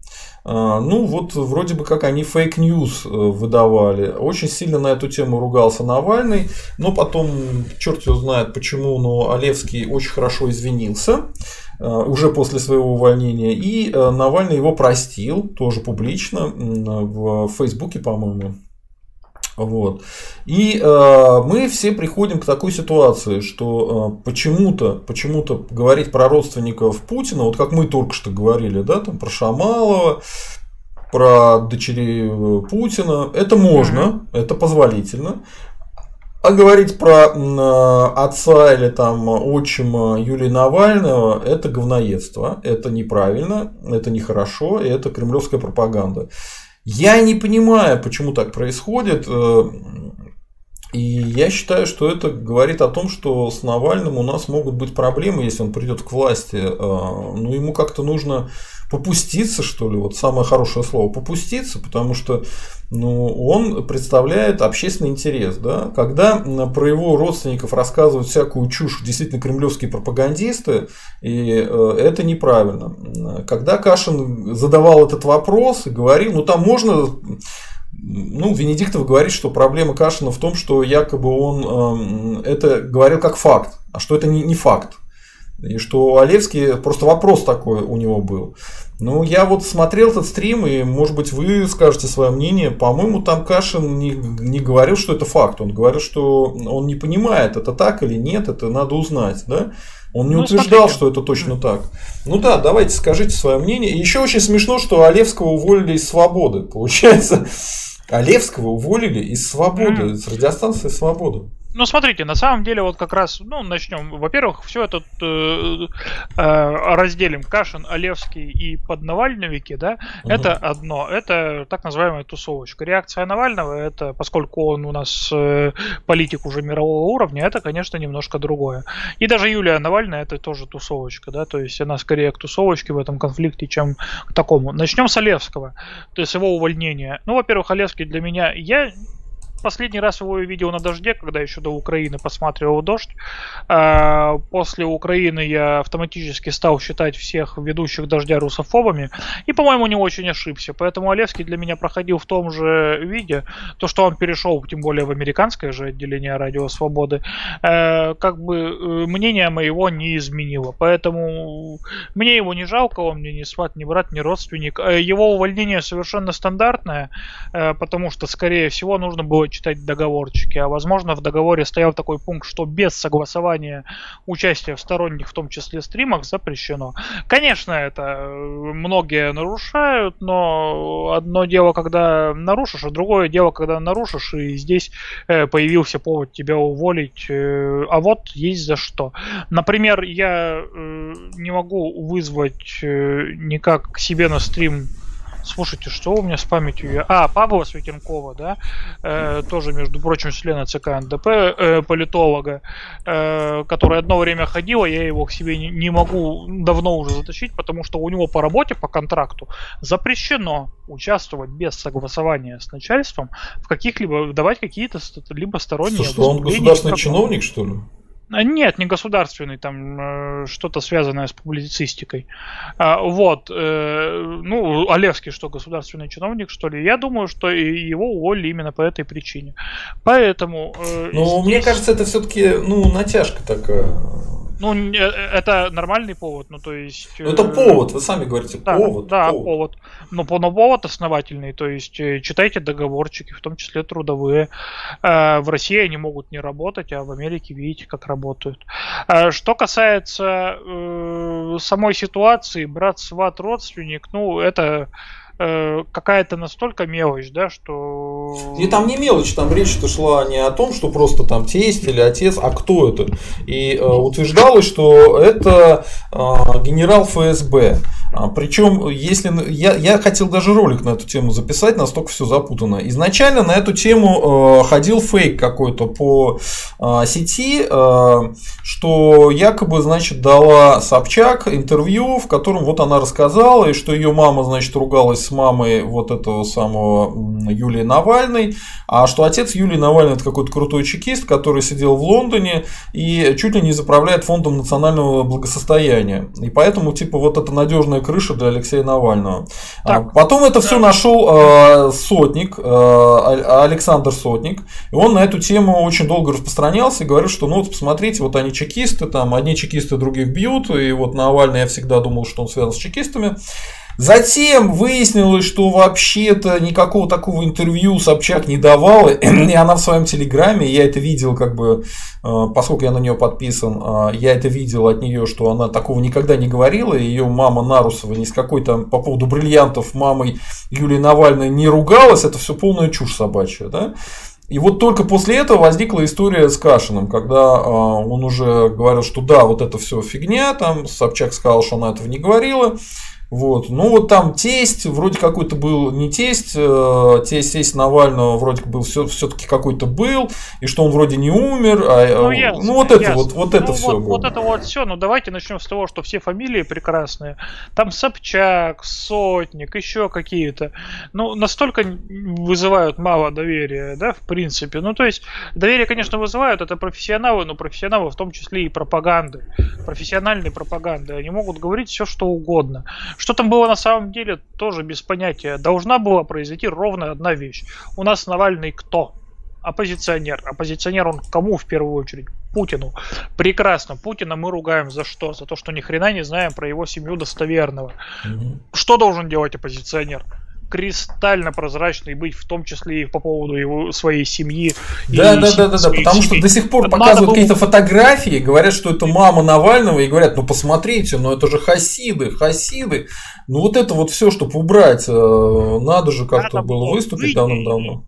А, ну, вот вроде бы как они fake news э, выдавали. Очень сильно на эту тему ругался Навальный, но потом, черт его знает почему, но Олевский очень хорошо извинился э, уже после своего увольнения, и э, Навальный его простил, тоже публично, в Фейсбуке, по-моему. Вот. И э, мы все приходим к такой ситуации, что э, почему-то, почему-то говорить про родственников Путина, вот как мы только что говорили, да, там про Шамалова, про дочерей э, Путина, это можно, mm-hmm. это позволительно. А говорить про э, отца или там отчима Юлии Навального это говноедство, это неправильно, это нехорошо, и это кремлевская пропаганда. Я не понимаю, почему так происходит. И я считаю, что это говорит о том, что с Навальным у нас могут быть проблемы, если он придет к власти. Э, ну, ему как-то нужно попуститься, что ли, вот самое хорошее слово, попуститься, потому что ну, он представляет общественный интерес. Да? Когда про его родственников рассказывают всякую чушь действительно кремлевские пропагандисты, и э, это неправильно. Когда Кашин задавал этот вопрос и говорил, ну там можно ну, Венедиктов говорит, что проблема Кашина в том, что якобы он э, это говорил как факт, а что это не, не факт. И что Олевский, просто вопрос такой у него был. Ну, я вот смотрел этот стрим, и, может быть, вы скажете свое мнение. По-моему, там Кашин не, не говорил, что это факт. Он говорил, что он не понимает, это так или нет, это надо узнать, да? Он не ну, утверждал, смотрите. что это точно так. Ну да, давайте скажите свое мнение. И еще очень смешно, что Олевского уволили из свободы. Получается, Олевского уволили из свободы, mm. из радиостанции Свобода. Ну, смотрите, на самом деле, вот как раз, ну, начнем. Во-первых, все это э, э, разделим. Кашин, Олевский и поднавальновики, да, угу. это одно. Это так называемая тусовочка. Реакция Навального, это, поскольку он у нас э, политик уже мирового уровня, это, конечно, немножко другое. И даже Юлия Навальная, это тоже тусовочка, да, то есть она скорее к тусовочке в этом конфликте, чем к такому. Начнем с Олевского, то есть его увольнения. Ну, во-первых, Олевский для меня, я последний раз его видел на дожде, когда еще до Украины посматривал дождь. А, после Украины я автоматически стал считать всех ведущих дождя русофобами. И, по-моему, не очень ошибся. Поэтому Олевский для меня проходил в том же виде. То, что он перешел, тем более в американское же отделение Радио Свободы, э, как бы э, мнение моего не изменило. Поэтому мне его не жалко, он мне не сват, не брат, не родственник. Э, его увольнение совершенно стандартное, потому что, скорее всего, нужно было читать договорчики, а возможно в договоре стоял такой пункт, что без согласования участия в сторонних, в том числе стримах, запрещено. Конечно, это э, многие нарушают, но одно дело, когда нарушишь, а другое дело, когда нарушишь, и здесь э, появился повод тебя уволить, э, а вот есть за что. Например, я не могу вызвать никак к себе на стрим Слушайте, что у меня с памятью? А, Павла Светенкова, да, э, тоже, между прочим, члена ЦК НДП, э, политолога, э, который одно время ходила, я его к себе не, не могу давно уже затащить, потому что у него по работе, по контракту запрещено участвовать без согласования с начальством в каких-либо, давать какие-то либо сторонние... Что, он государственный чиновник, что ли? А, нет, не государственный, там э, что-то связанное с публицистикой. А, вот. Э, ну, Олевский что, государственный чиновник, что ли? Я думаю, что его уволили именно по этой причине. Поэтому... Э, ну, здесь... мне кажется, это все-таки, ну, натяжка такая. Ну, э, это нормальный повод, ну то есть... Ну, это э, повод, вы сами говорите, да, повод. Да, повод. повод. Но, но повод основательный, то есть э, читайте договорчики, в том числе трудовые. В России они могут не работать, а в Америке видите, как работают. Что касается самой ситуации, брат, сват, родственник, ну, это Э, какая-то настолько мелочь, да, что... И там не мелочь, там речь-то шла не о том, что просто там тесть или отец, а кто это. И э, утверждалось, что это э, генерал ФСБ. А, Причем, если я, я хотел даже ролик на эту тему записать, настолько все запутано. Изначально на эту тему э, ходил фейк какой-то по э, сети, э, что якобы, значит, дала Собчак интервью, в котором вот она рассказала, и что ее мама, значит, ругалась с мамой вот этого самого Юлии Навальной, а что отец Юлии Навальной это какой-то крутой чекист, который сидел в Лондоне и чуть ли не заправляет фондом национального благосостояния. И поэтому, типа, вот это надежная крыша для Алексея Навального. А так. Потом это все нашел э, Сотник, э, Александр Сотник, и он на эту тему очень долго распространялся и говорил, что ну вот посмотрите, вот они чекисты, там одни чекисты других бьют, и вот Навальный я всегда думал, что он связан с чекистами. Затем выяснилось, что вообще-то никакого такого интервью Собчак не давала, и она в своем телеграме, я это видел, как бы, э, поскольку я на нее подписан, э, я это видел от нее, что она такого никогда не говорила, ее мама Нарусова ни с какой там по поводу бриллиантов мамой Юлии Навальной не ругалась, это все полная чушь собачья, да? И вот только после этого возникла история с Кашиным, когда э, он уже говорил, что да, вот это все фигня, там Собчак сказал, что она этого не говорила, вот. Ну вот там тесть, вроде какой-то был не тесть, э, тесть, тесть Навального вроде был все, все-таки какой-то был, и что он вроде не умер. А, э, ну, ясно, ну вот ясно. это вот, вот это ну, все. Вот, вот это вот все. Ну давайте начнем с того, что все фамилии прекрасные. Там Собчак, Сотник, еще какие-то. Ну, настолько вызывают мало доверия, да, в принципе. Ну, то есть, доверие, конечно, вызывают, это профессионалы, но профессионалы в том числе и пропаганды. Профессиональной пропаганды. Они могут говорить все, что угодно Что там было на самом деле, тоже без понятия. Должна была произойти ровно одна вещь. У нас Навальный кто? Оппозиционер. Оппозиционер он кому в первую очередь? Путину. Прекрасно. Путина мы ругаем за что? За то, что ни хрена не знаем про его семью достоверного. Угу. Что должен делать оппозиционер? Кристально прозрачный быть, в том числе и по поводу его своей семьи. Да, да, да, да, да, потому что до сих пор показывают было... какие-то фотографии, говорят, что это мама Навального, и говорят, ну посмотрите, ну это же хасиды, хасиды. Ну вот это вот все, чтобы убрать, э, надо же как-то было выступить давным-давно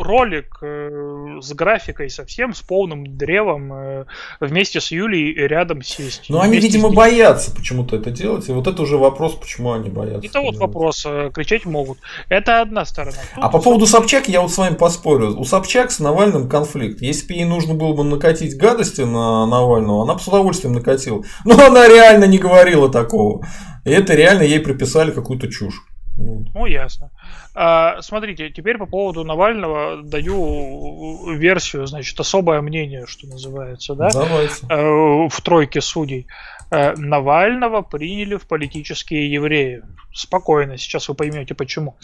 ролик э, с графикой совсем, с полным древом, э, вместе с Юлей рядом сесть. Ну, они, видимо, боятся почему-то это делать. И вот это уже вопрос, почему они боятся. Это вот вопрос, э, кричать могут. Это одна сторона. Тут а по поводу Собчак я вот с вами поспорю. У Собчак с Навальным конфликт. Если бы ей нужно было бы накатить гадости на Навального, она бы с удовольствием накатила. Но она реально не говорила такого. И это реально ей приписали какую-то чушь. Ну, ясно. А, смотрите, теперь по поводу Навального даю версию, значит, особое мнение, что называется, да? Давайте. А, в тройке судей. А, Навального приняли в политические евреи спокойно, сейчас вы поймете почему.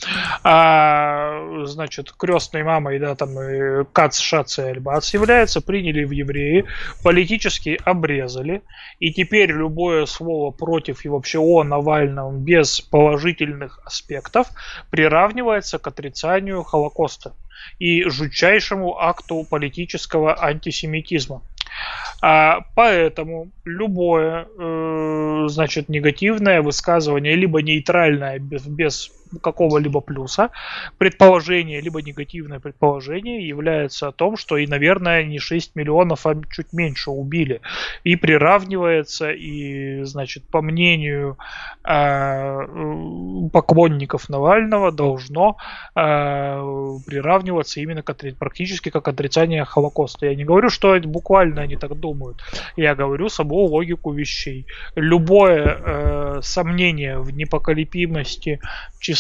А, значит, крестной мамой, да, там Кац, Шац и Альбац является, приняли в евреи, политически обрезали, и теперь любое слово против и вообще о Навальном без положительных аспектов приравнивается к отрицанию Холокоста и жутчайшему акту политического антисемитизма. А, поэтому любое, э, значит, негативное высказывание, либо нейтральное, без, без какого-либо плюса, предположение, либо негативное предположение является о том, что и, наверное, не 6 миллионов, а чуть меньше убили. И приравнивается, и, значит, по мнению э, поклонников Навального, должно э, приравниваться именно к, практически как отрицание Холокоста. Я не говорю, что буквально они так думают. Я говорю саму логику вещей. Любое э, сомнение в непоколебимости,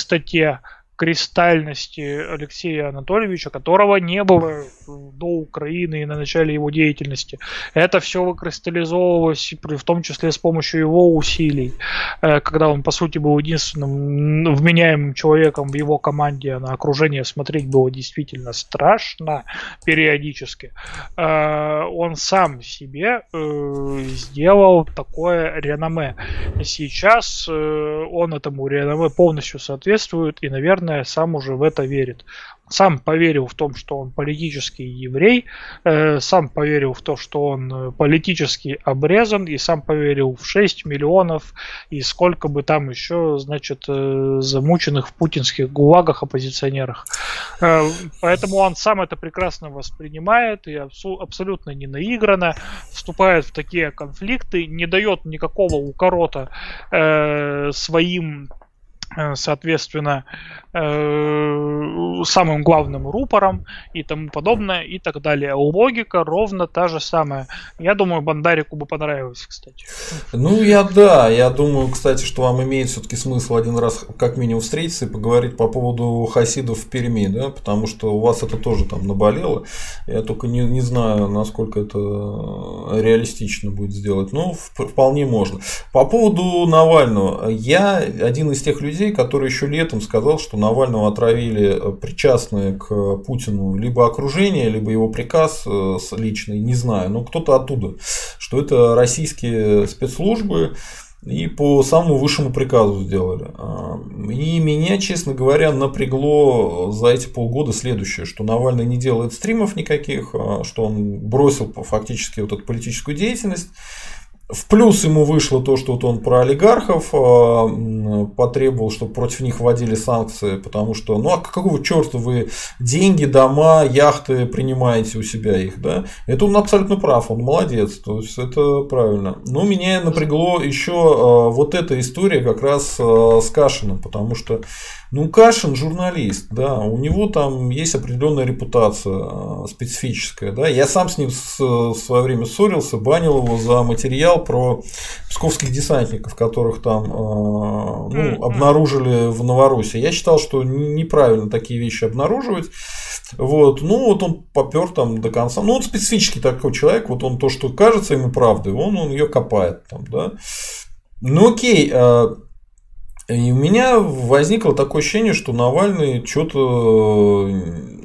чистоте кристальности Алексея Анатольевича, которого не было до Украины и на начале его деятельности. Это все выкристаллизовывалось, в том числе с помощью его усилий, э, когда он, по сути, был единственным вменяемым человеком в его команде, а на окружение смотреть было действительно страшно периодически. Э, он сам себе э, сделал такое реноме. Сейчас он этому реноме полностью соответствует и, наверное, наверное, сам уже в это верит. Сам поверил в том, что он политический еврей, э, сам поверил в то, что он э, политически обрезан, и сам поверил в 6 миллионов и сколько бы там еще, значит, э, замученных в путинских гулагах оппозиционерах. Э, поэтому он сам это прекрасно воспринимает и абсу- абсолютно не наигранно вступает в такие конфликты, не дает никакого укорота э, своим соответственно, э, самым главным рупором и тому подобное и так далее. Логика ровно та же самая. Я думаю, Бандарику бы понравилось, кстати. Ну, я да. Я думаю, кстати, что вам имеет все-таки смысл один раз как минимум встретиться и поговорить по поводу хасидов в Перми, да, потому что у вас это тоже там наболело. Я только не, не знаю, насколько это реалистично будет сделать. Но вполне можно. По поводу Навального. Я один из тех людей, людей, который еще летом сказал, что Навального отравили э, причастные к Путину либо окружение, либо его приказ э, личный, не знаю, но кто-то оттуда, что это российские спецслужбы, и по самому высшему приказу сделали. А, и меня, честно говоря, напрягло за эти полгода следующее, что Навальный не делает стримов никаких, а, что он бросил фактически вот эту политическую деятельность, в плюс ему вышло то, что вот он про олигархов э, потребовал, чтобы против них вводили санкции, потому что, ну а какого черта вы деньги, дома, яхты принимаете у себя их, да? Это он абсолютно прав, он молодец, то есть это правильно. Но меня напрягло еще э, вот эта история как раз э, с Кашиным, потому что ну, Кашин журналист, да, у него там есть определенная репутация э, специфическая, да. Я сам с ним в свое время ссорился, банил его за материал про псковских десантников, которых там э, ну, обнаружили в Новороссии. Я считал, что неправильно такие вещи обнаруживать. Вот, ну вот он попер там до конца. Ну, он специфический такой человек, вот он то, что кажется ему правдой, он, он ее копает там, да. Ну окей, э, И у меня возникло такое ощущение, что Навальный что-то...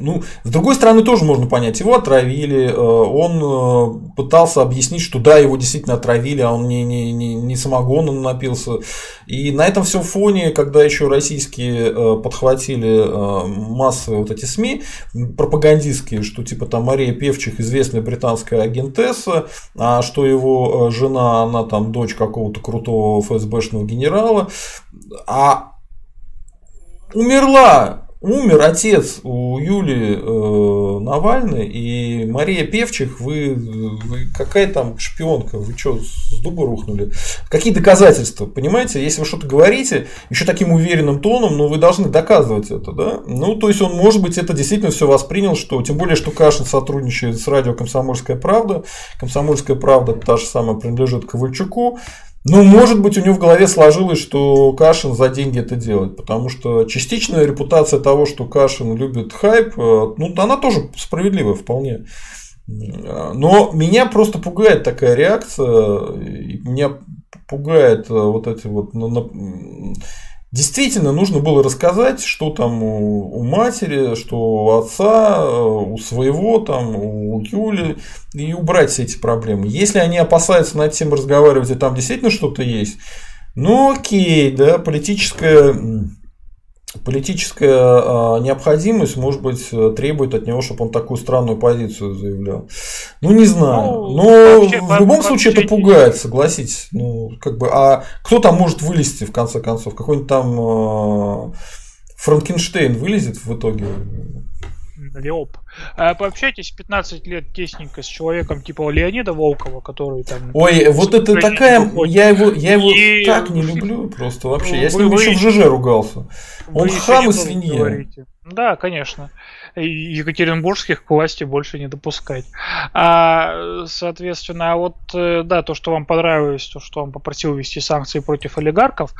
Ну, с другой стороны, тоже можно понять. Его отравили, э, он э, пытался объяснить, что да, его действительно отравили, а он не, не, не, не самогоном напился. И на этом всем фоне, когда еще российские э, подхватили массовые вот эти СМИ пропагандистские, что типа там Мария Певчих известная британская агентесса, а что его жена, она там дочь какого-то крутого ФСБшного генерала, а умерла, умер отец у Юли э, Навальной и Мария Певчих, вы, вы какая там шпионка, вы что, с дуба рухнули? Какие доказательства, понимаете? Если вы что-то говорите, еще таким уверенным тоном, но ну, вы должны доказывать это, да? Ну, то есть он, может быть, это действительно все воспринял, что, тем более, что Кашин сотрудничает с радио «Комсомольская правда», «Комсомольская правда» та же самая принадлежит Ковальчуку, ну, может быть, у него в голове сложилось, что Кашин за деньги это делает, потому что частичная репутация того, что Кашин любит хайп, э, ну, она тоже справедливая вполне. Но меня просто пугает такая реакция, меня пугает э, вот эти вот Действительно, нужно было рассказать, что там у, матери, что у отца, у своего, там, у Юли, и убрать все эти проблемы. Если они опасаются над тем разговаривать, и там действительно что-то есть, ну окей, да, политическая политическая а, необходимость, может быть, требует от него, чтобы он такую странную позицию заявлял. Ну, не знаю. Ну, Но вообще, в любом случае это пугает, согласитесь. Ну, как бы, а кто там может вылезти, в конце концов? Какой-нибудь там э, Франкенштейн вылезет в итоге? Леоп. А, пообщайтесь 15 лет тесненько с человеком типа Леонида Волкова, который там... Ой, вот это такая... Я его, я его и... так не люблю просто вообще. Я с ним вы, еще в ЖЖ ругался. Он хам и свинья. Говорите. Да, конечно екатеринбургских к власти больше не допускать. А, соответственно, а вот, э, да, то, что вам понравилось, то, что он попросил ввести санкции против олигархов,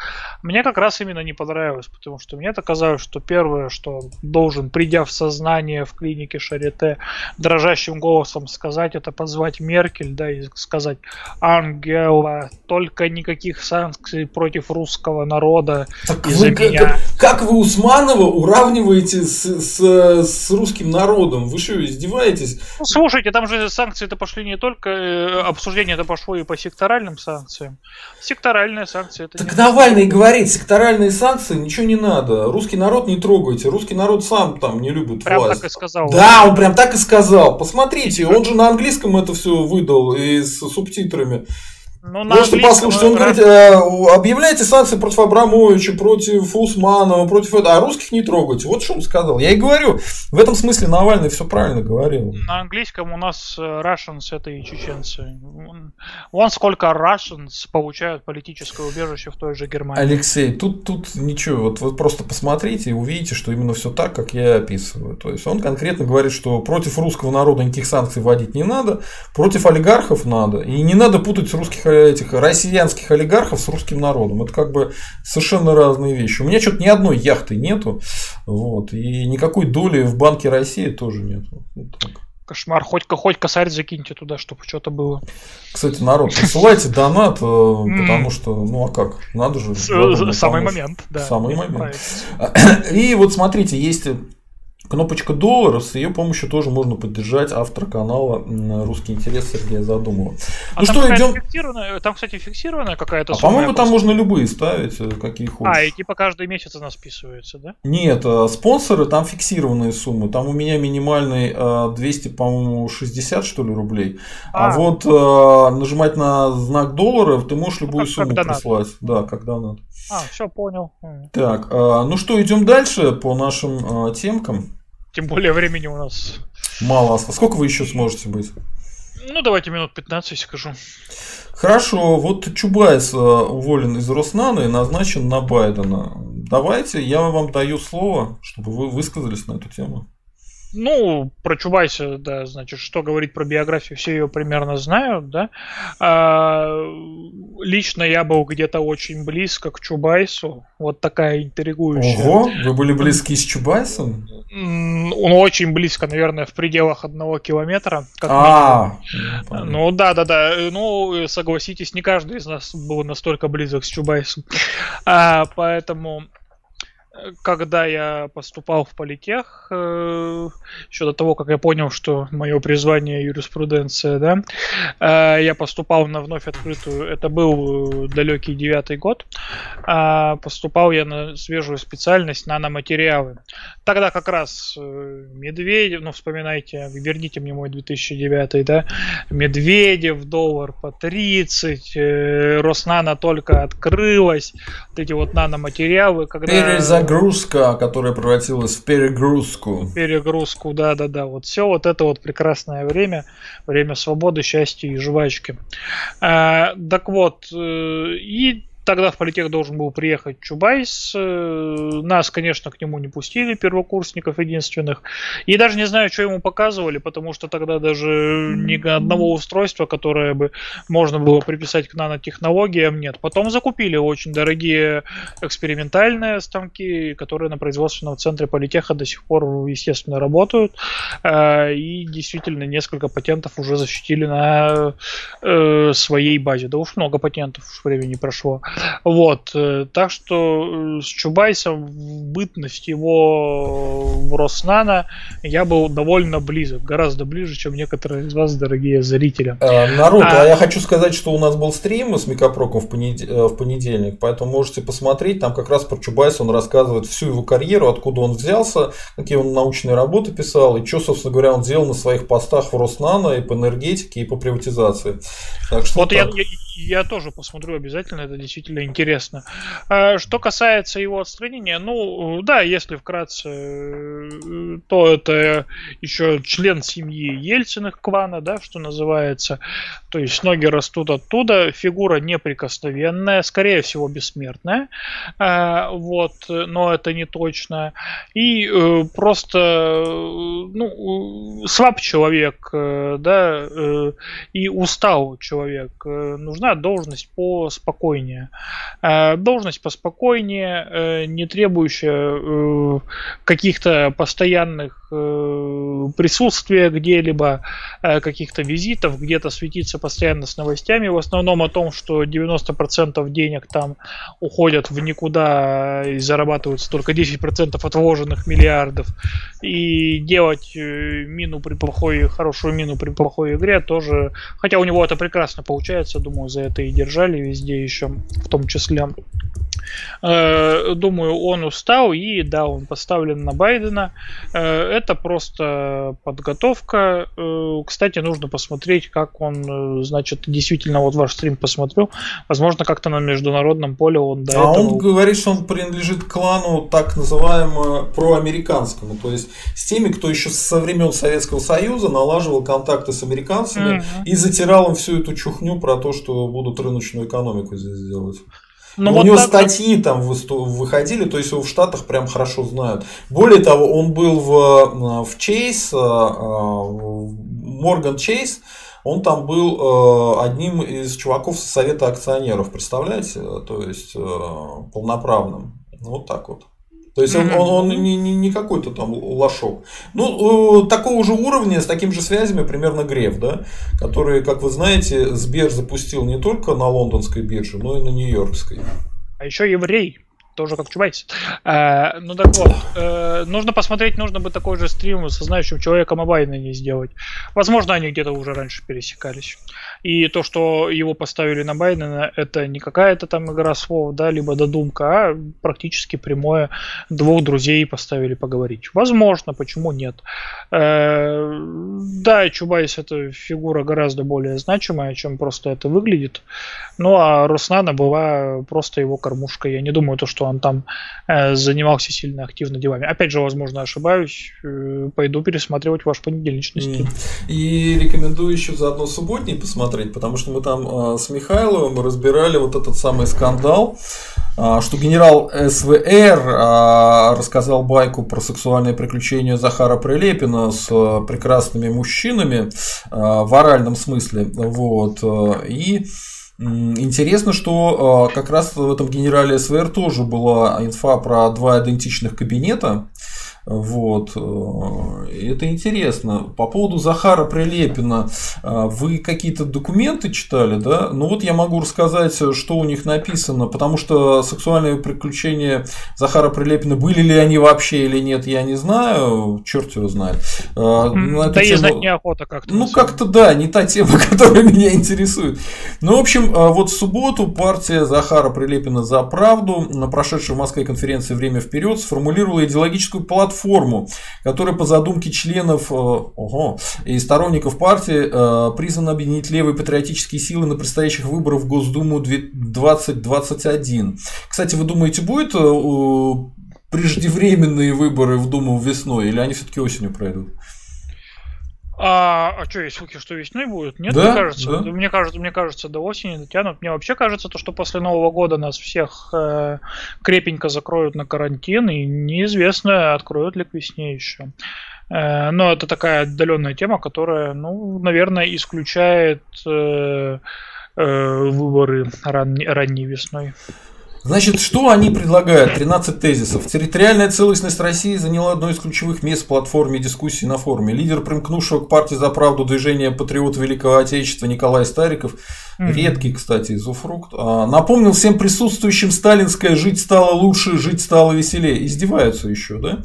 мне как раз именно не понравилось, потому что мне это казалось, что первое, что должен, придя в сознание в клинике Шарите, дрожащим голосом сказать, это позвать Меркель, да, и сказать, Ангела, только никаких санкций против русского народа так из-за меня. Как, как вы Усманова уравниваете с, с, с с русским народом. Вы что, издеваетесь? Ну, слушайте, там же санкции-то пошли не только, э, обсуждение это пошло и по секторальным санкциям. Секторальные санкции это Так Навальный говорит, секторальные санкции, ничего не надо. Русский народ не трогайте. Русский народ сам там не любит прям власть. так и сказал. Да, он прям так и сказал. Посмотрите, он же на английском это все выдал и с субтитрами. Ну, Можете послушать, он говорит, э, объявляйте санкции против Абрамовича, против Усманова, против этого, а русских не трогайте. Вот что он сказал. Я и говорю, в этом смысле Навальный все правильно говорил. На английском у нас э, Russians это и чеченцы. Вон сколько Russians получают политическое убежище в той же Германии. Алексей, тут, тут ничего, вот вы просто посмотрите и увидите, что именно все так, как я описываю. То есть он конкретно говорит, что против русского народа никаких санкций вводить не надо, против олигархов надо, и не надо путать русских этих россиянских олигархов с русским народом. Это как бы совершенно разные вещи. У меня что-то ни одной яхты нету, вот, и никакой доли в Банке России тоже нету. Вот так. Кошмар, хоть, хоть косарь закиньте туда, чтобы что-то было. Кстати, народ, посылайте донат, э, потому что, ну а как, надо же. Самый момент, да. Самый момент. И вот смотрите, есть Кнопочка доллара, с ее помощью тоже можно поддержать автора канала «Русский интерес» Сергея Задумова. А ну что, идем... Там, кстати, фиксированная какая-то а сумма. по-моему, там можно любые ставить, э, какие хочешь. А, и типа каждый месяц она списывается, да? Нет, э, спонсоры, там фиксированные суммы. Там у меня минимальный 200, э, по-моему, 60, что ли, рублей. А, а вот нажимать на знак доллара, ты можешь любую как, сумму как прислать. Да, когда надо. А, все, понял. Так, ну что, идем дальше по нашим темкам. Тем более времени у нас... Мало осталось. Сколько вы еще сможете быть? Ну, давайте минут 15 скажу. Хорошо, вот Чубайс э, уволен из Роснана и назначен на Байдена. Давайте, я вам даю слово, чтобы вы высказались на эту тему. Ну, про Чубайса, да, значит, что говорить про биографию, все ее примерно знают, да. А, лично я был где-то очень близко к Чубайсу, вот такая интригующая. Ого, вы были близки с Чубайсом? он очень близко, наверное, в пределах одного километра. Как а, ну да, да, да. Ну, согласитесь, не каждый из нас был настолько близок с Чубайсом. А, поэтому когда я поступал в политех, э, еще до того, как я понял, что мое призвание юриспруденция, да, э, я поступал на вновь открытую, это был далекий девятый год, а поступал я на свежую специальность наноматериалы. Тогда как раз э, Медведев, ну вспоминайте, верните мне мой 2009, да, Медведев, доллар по 30, Роснано только открылась, вот эти вот наноматериалы, когда... Загрузка, которая превратилась в перегрузку. Перегрузку, да, да, да. Вот все вот это вот прекрасное время, время свободы, счастья и жвачки. А, так вот, э, и тогда в политех должен был приехать Чубайс. Э, нас, конечно, к нему не пустили, первокурсников единственных. И даже не знаю, что ему показывали, потому что тогда даже ни одного устройства, которое бы можно было приписать к нанотехнологиям, нет. Потом закупили очень дорогие экспериментальные станки, которые на производственном центре политеха до сих пор, естественно, работают. Э, и действительно несколько патентов уже защитили на э, своей базе. Да уж много патентов времени прошло. Вот. Э, так что э, с Чубайсом в бытность его в Роснано я был довольно близок. Гораздо ближе, чем некоторые из вас, дорогие зрители. Э, народ, а... а я хочу сказать, что у нас был стрим с Микопроком в, понед... в понедельник, поэтому можете посмотреть. Там как раз про Чубайса он рассказывает всю его карьеру, откуда он взялся, какие он научные работы писал, и что, собственно говоря, он делал на своих постах в Роснано и по энергетике, и по приватизации. Так что вот так. я, я, тоже посмотрю обязательно, это действительно интересно. А что касается его отстранения, ну, да, если вкратце, то это еще член семьи Ельциных клана, да, что называется. То есть ноги растут оттуда, фигура неприкосновенная, скорее всего, бессмертная. А, вот, но это не точно. И э, просто, ну, слаб человек, э, да, э, и устал человек. Нужна должность по спокойнее. Э, должность поспокойнее, э, не требующая э, каких-то постоянных присутствия где-либо, каких-то визитов, где-то светиться постоянно с новостями, в основном о том, что 90% денег там уходят в никуда и зарабатываются только 10% от вложенных миллиардов. И делать мину при плохой, хорошую мину при плохой игре тоже, хотя у него это прекрасно получается, думаю, за это и держали везде еще, в том числе. Э, думаю, он устал, и да, он поставлен на Байдена. Э, это просто подготовка. Э, кстати, нужно посмотреть, как он, значит, действительно, вот ваш стрим посмотрю. Возможно, как-то на международном поле он до а этого... он говорит, что он принадлежит клану так называемому проамериканскому. То есть с теми, кто еще со времен Советского Союза налаживал контакты с американцами mm-hmm. и затирал им всю эту чухню про то, что будут рыночную экономику здесь делать. Но ну, у вот него так... статьи там выходили, то есть его в Штатах прям хорошо знают. Более того, он был в, в Chase, Морган Чейз, он там был одним из чуваков со совета акционеров, представляете? То есть полноправным. Вот так вот. То есть он, он, он не, не, не какой-то там лошок. Ну, э, такого же уровня, с такими же связями примерно Греф, да, который, как вы знаете, Сбер запустил не только на лондонской бирже, но и на нью-йоркской. А еще еврей тоже как Чубайс. Э, ну так вот, э, нужно посмотреть, нужно бы такой же стрим со знающим человеком о не сделать. Возможно, они где-то уже раньше пересекались. И то, что его поставили на Байдена, это не какая-то там игра слов, да, либо додумка, а практически прямое двух друзей поставили поговорить. Возможно, почему нет. Э, да, Чубайс это фигура гораздо более значимая, чем просто это выглядит. Ну а Руснана была просто его кормушка. Я не думаю, то, что он там э, занимался сильно активно делами. Опять же, возможно, ошибаюсь. Э, пойду пересматривать ваш понедельничный стрим. И рекомендую еще заодно субботний посмотреть, потому что мы там э, с Михайловым разбирали вот этот самый скандал, э, что генерал СВР э, рассказал байку про сексуальные приключения Захара Прилепина с э, прекрасными мужчинами э, в оральном смысле. Вот. Э, и Интересно, что а, как раз в этом генерале СВР тоже была инфа про два идентичных кабинета. Вот. Это интересно. По поводу Захара Прилепина. Вы какие-то документы читали, да? Ну вот я могу рассказать, что у них написано, потому что сексуальные приключения Захара Прилепина, были ли они вообще или нет, я не знаю. Черт его знает. Да и знать неохота как-то. Ну как-то да, не та тема, которая меня интересует. Ну, в общем, вот в субботу партия Захара Прилепина за правду на прошедшей в Москве конференции «Время вперед» сформулировала идеологическую платформу, которая по задумке членов э, ого, и сторонников партии э, призвана объединить левые патриотические силы на предстоящих выборах в Госдуму 2021. Кстати, вы думаете, будет э, преждевременные выборы в Думу весной, или они все-таки осенью пройдут? А, а что, есть слухи, что весной будет? Нет, да? мне кажется. Да? Мне кажется, мне кажется, до осени дотянут. Мне вообще кажется, то, что после Нового года нас всех э, крепенько закроют на карантин, и неизвестно, откроют ли к весне еще. Э, но это такая отдаленная тема, которая, ну, наверное, исключает э, э, выборы ран, ранней весной. Значит, что они предлагают? 13 тезисов. Территориальная целостность России заняла одно из ключевых мест в платформе дискуссий на форуме. Лидер примкнувшего к партии за правду движения патриот Великого Отечества Николай Стариков, mm-hmm. редкий, кстати, изуфрукт, а, напомнил всем присутствующим сталинское «жить стало лучше, жить стало веселее». Издеваются еще, да?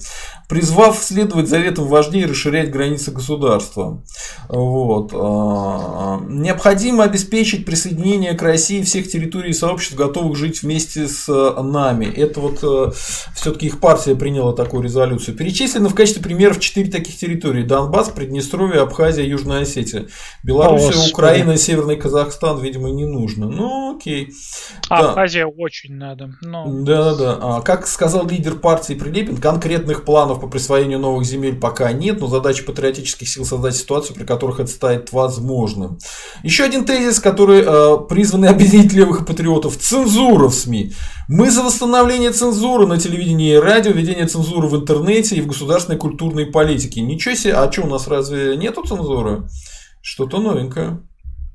Призвав следовать заветам и расширять границы государства. Вот. А, необходимо обеспечить присоединение к России всех территорий и сообществ, готовых жить вместе с нами. Это вот э, все-таки их партия приняла такую резолюцию. Перечислено в качестве примеров четыре таких территории. Донбасс, Приднестровье, Абхазия, Южная Осетия. Белоруссия, Украина, Северный Казахстан, видимо, не нужно. Ну, окей. А, Абхазия очень надо. Но... Да, да, да. А, как сказал лидер партии Прилепин, конкретных планов по присвоению новых земель пока нет, но задача патриотических сил создать ситуацию, при которых это станет возможным. Еще один тезис, который э, призван объединить левых патриотов. Цензура в СМИ. Мы за восстановление цензуры на телевидении и радио, введение цензуры в интернете и в государственной культурной политике. Ничего себе, а что у нас разве нету цензуры? Что-то новенькое.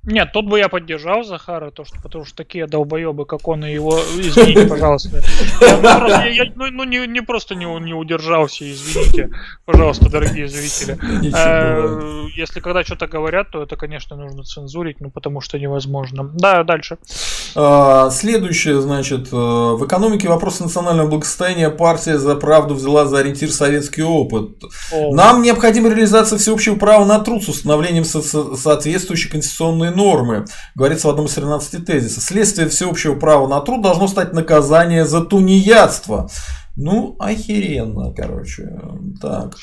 Нет, тут бы я поддержал Захара, то, что, потому что такие долбоебы, как он и его... Извините, пожалуйста. Я, просто, я, ну, ну не, не просто не, не удержался, извините, пожалуйста, дорогие зрители. Э, если когда что-то говорят, то это, конечно, нужно цензурить, ну потому что невозможно. Да, дальше. А, следующее, значит, э, в экономике вопросы национального благосостояния партия за правду взяла за ориентир советский опыт. О. Нам необходима реализация всеобщего права на труд с установлением со- соответствующей конституционной нормы, говорится в одном из 13 тезисов. Следствие всеобщего права на труд должно стать наказание за тунеядство. Ну, охеренно, короче. Так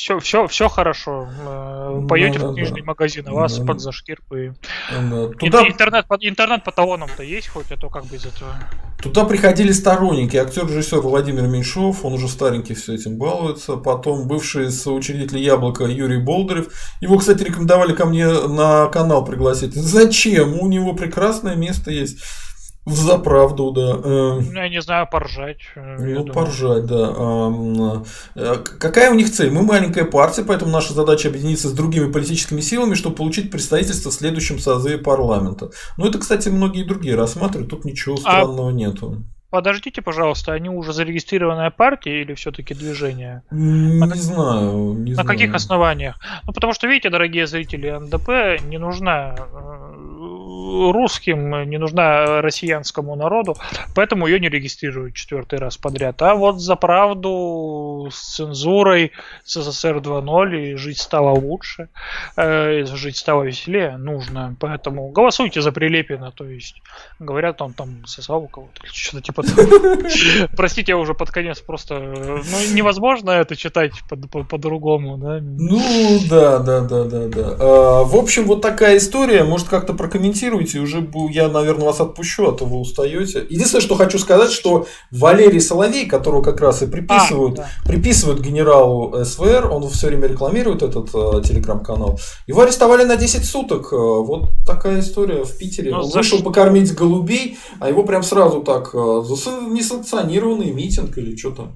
все, все, все хорошо. Э, Поете да, в книжный да. магазин, а вас да. под зашкирку и... Да. Туда... Интернет, интернет по талонам-то есть хоть, а то как бы из этого... Туда приходили сторонники, актер-режиссер Владимир Меньшов, он уже старенький все этим балуется, потом бывший соучредитель Яблока Юрий Болдырев, его, кстати, рекомендовали ко мне на канал пригласить. Зачем? У него прекрасное место есть. За правду, да. Эм. Ну, я не знаю, поржать. Э, ну, поржать, да. Э, какая у них цель? Мы маленькая партия, поэтому наша задача объединиться с другими политическими силами, чтобы получить представительство в следующем созыве парламента. Ну, это, кстати, многие другие рассматривают, тут ничего а странного а... нету. Подождите, пожалуйста, они уже зарегистрированная партия или все-таки движение? Не на, знаю. Не на знаю. каких основаниях? Ну, потому что, видите, дорогие зрители, НДП не нужна э, русским, не нужна россиянскому народу, поэтому ее не регистрируют четвертый раз подряд. А вот за правду с цензурой СССР 2.0 и жить стало лучше, э, жить стало веселее нужно. Поэтому голосуйте за Прилепина, то есть говорят, он там сосал у кого-то или что-то типа Простите, я уже под конец просто... Ну, невозможно это читать по-другому, да? Ну, да, да, да, да, да. А, в общем, вот такая история. Может, как-то прокомментируйте. Уже я, наверное, вас отпущу, а то вы устаете. Единственное, что хочу сказать, что Валерий Соловей, которого как раз и приписывают, а, да. приписывают генералу СВР, он все время рекламирует этот э, телеграм-канал. Его арестовали на 10 суток. Э, вот такая история в Питере. Ну, он вышел за... покормить голубей, а его прям сразу так э, за несанкционированный митинг или что-то.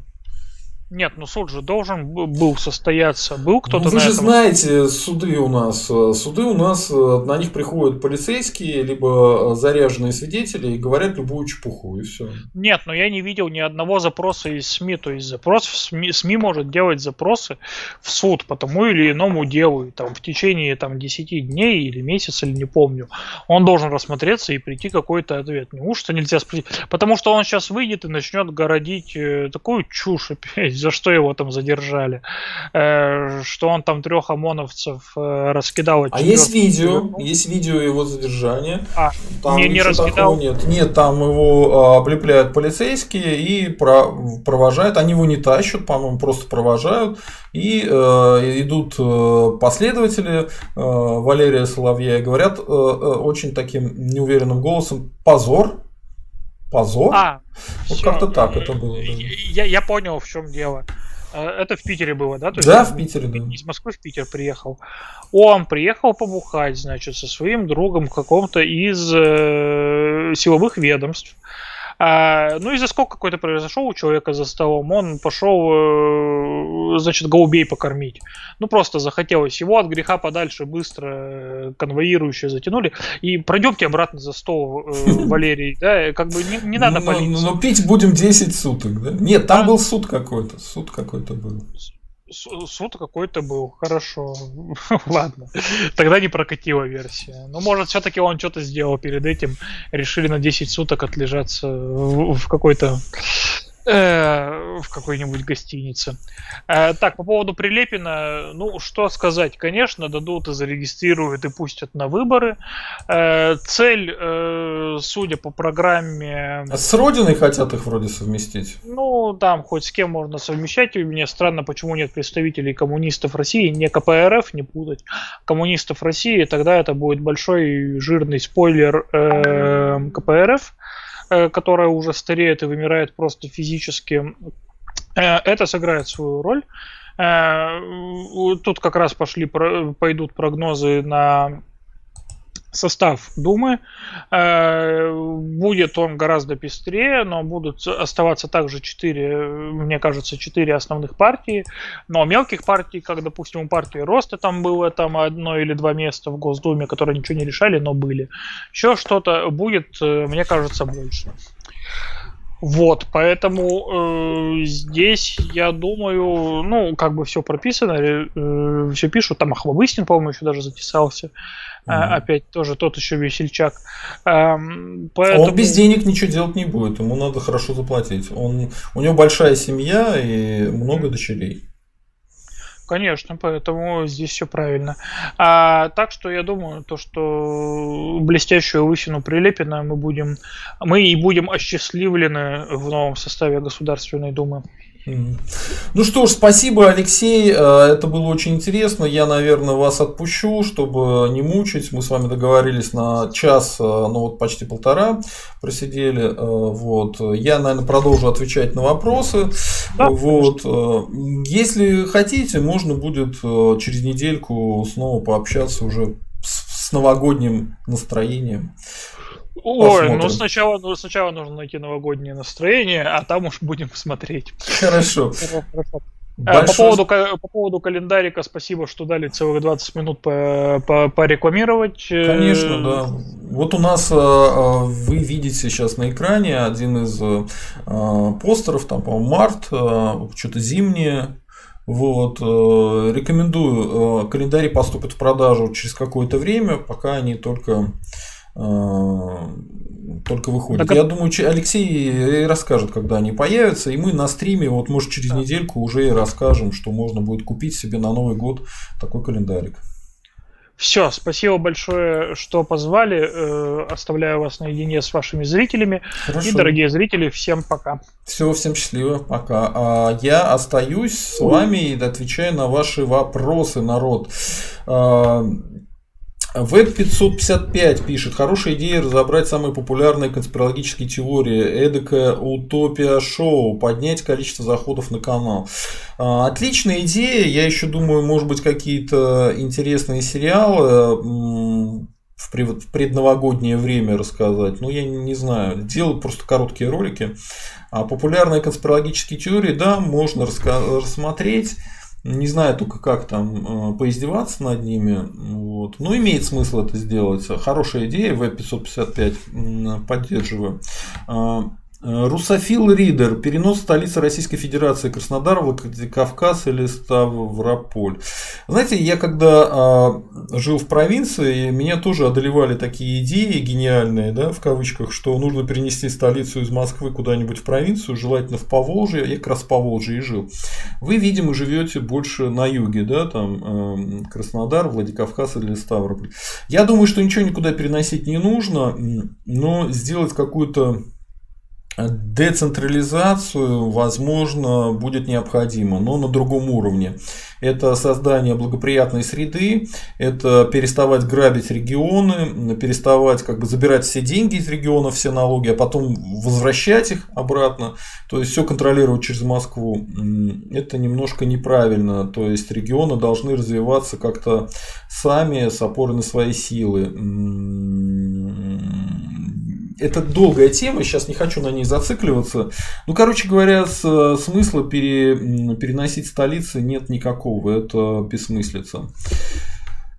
Нет, ну суд же должен был состояться. Был кто-то ну, Вы же этом... знаете, суды у нас. Э, суды у нас, э, на них приходят полицейские, либо э, заряженные свидетели и говорят любую чепуху, и все. Нет, но я не видел ни одного запроса из СМИ. То есть запрос в СМИ, СМИ может делать запросы в суд по тому или иному делу. И, там, в течение там, 10 дней или месяца, или не помню. Он должен рассмотреться и прийти какой-то ответ. Неужто нельзя спросить? Потому что он сейчас выйдет и начнет городить такую чушь опять за что его там задержали, э, что он там трех ОМОНовцев э, раскидал. А есть видео, есть видео его задержания. А, там не, не раскидал? Нет, нет, там его а, облепляют полицейские и провожают, они его не тащат, по-моему, просто провожают, и э, идут последователи Валерия Соловья и говорят очень таким неуверенным голосом «позор», позор. А, вот как-то так это было. Да. Я, я понял, в чем дело. Э, это в Питере было, да? То да, есть, в Питере, да. Из Москвы в Питер приехал. Он приехал побухать, значит, со своим другом каком-то из э, силовых ведомств. А, ну, из-за сколько какой-то произошел у человека за столом, он пошел, э, значит, голубей покормить. Ну, просто захотелось его от греха подальше быстро э, конвоирующие затянули. И пройдемте обратно за стол, э, Валерий, да, как бы не, не надо ну, полиции. Но пить будем 10 суток, да? Нет, там был суд какой-то, суд какой-то был суд какой-то был, хорошо. Ладно. Тогда не прокатила версия. Ну, может, все-таки он что-то сделал перед этим. Решили на 10 суток отлежаться в, в какой-то в какой-нибудь гостинице. Э, так, по поводу Прилепина, ну, что сказать, конечно, дадут и зарегистрируют и пустят на выборы. Э, цель, судя по программе... А с Родиной хотят их вроде совместить? Ну, там хоть с кем можно совмещать. И мне странно, почему нет представителей коммунистов России, не КПРФ, не путать, коммунистов России, тогда это будет большой жирный спойлер КПРФ Э, которая уже стареет и вымирает просто физически, э, это сыграет свою роль. Э, тут как раз пошли, пойдут прогнозы на состав Думы. Э, будет он гораздо пестрее, но будут оставаться также четыре, мне кажется, четыре основных партии. Но мелких партий, как, допустим, у партии Роста там было там одно или два места в Госдуме, которые ничего не решали, но были. Еще что-то будет, э, мне кажется, больше. Вот, поэтому э, здесь, я думаю, ну, как бы все прописано, э, все пишут, там Ахмабыстин, по-моему, еще даже затесался. А, опять тоже тот еще весельчак. Эм, поэтому... Он без денег ничего делать не будет, ему надо хорошо заплатить. Он, у него большая семья и много дочерей. Конечно, поэтому здесь все правильно. А, так что я думаю, то, что блестящую лысину Прилепина мы будем, мы и будем осчастливлены в новом составе Государственной Думы. Ну что ж, спасибо, Алексей. Э, это было очень интересно. Я, наверное, вас отпущу, чтобы не мучить. Мы с вами договорились на час, э, ну вот почти полтора просидели. Э, вот. Я, наверное, продолжу отвечать на вопросы. Да, вот. Если хотите, можно будет через недельку снова пообщаться уже с новогодним настроением. Ой, Посмотрим. ну сначала, ну сначала нужно найти новогоднее настроение, а там уж будем смотреть. Хорошо. Большое... По, поводу, по поводу календарика, спасибо, что дали целых 20 минут по, по, порекламировать. Конечно, да. Вот у нас э, э, вы видите сейчас на экране один из э, постеров, там, по-моему, март, что-то зимнее. Вот, рекомендую. Календарь поступит в продажу через какое-то время, пока они только Э, только выходит. Так, Я думаю, Алексей расскажет, когда они появятся, и мы на стриме, вот может через да. недельку уже и расскажем, что можно будет купить себе на Новый год такой календарик. Все, спасибо большое, что позвали. Э, оставляю вас наедине с вашими зрителями. Хорошо. И, дорогие зрители, всем пока. Все, всем счастливо, пока. А я остаюсь с вами и отвечаю на ваши вопросы, народ. Веб 555 пишет, хорошая идея разобрать самые популярные конспирологические теории, эдакая утопия шоу, поднять количество заходов на канал. А, отличная идея, я еще думаю, может быть какие-то интересные сериалы в предновогоднее время рассказать. Ну, я не знаю. Делаю просто короткие ролики. А популярные конспирологические теории, да, можно рассмотреть. Не знаю только, как там э, поиздеваться над ними. Вот. Но имеет смысл это сделать. Хорошая идея, В-555 поддерживаю. Э, Русофил Ридер. Перенос столицы Российской Федерации Краснодар, Владикавказ или Ставрополь. Знаете, я когда э, жил в провинции, меня тоже одолевали такие идеи гениальные, да, в кавычках, что нужно перенести столицу из Москвы куда-нибудь в провинцию, желательно в Поволжье. Я как раз в Поволжье и жил. Вы, видимо, живете больше на юге, да, там э, Краснодар, Владикавказ или Ставрополь. Я думаю, что ничего никуда переносить не нужно, но сделать какую-то Децентрализацию, возможно, будет необходимо, но на другом уровне. Это создание благоприятной среды, это переставать грабить регионы, переставать как бы забирать все деньги из регионов, все налоги, а потом возвращать их обратно. То есть все контролировать через Москву. Это немножко неправильно. То есть регионы должны развиваться как-то сами с опорой на свои силы это долгая тема, сейчас не хочу на ней зацикливаться. Ну, короче говоря, с, смысла пере, переносить столицы нет никакого, это бессмыслица.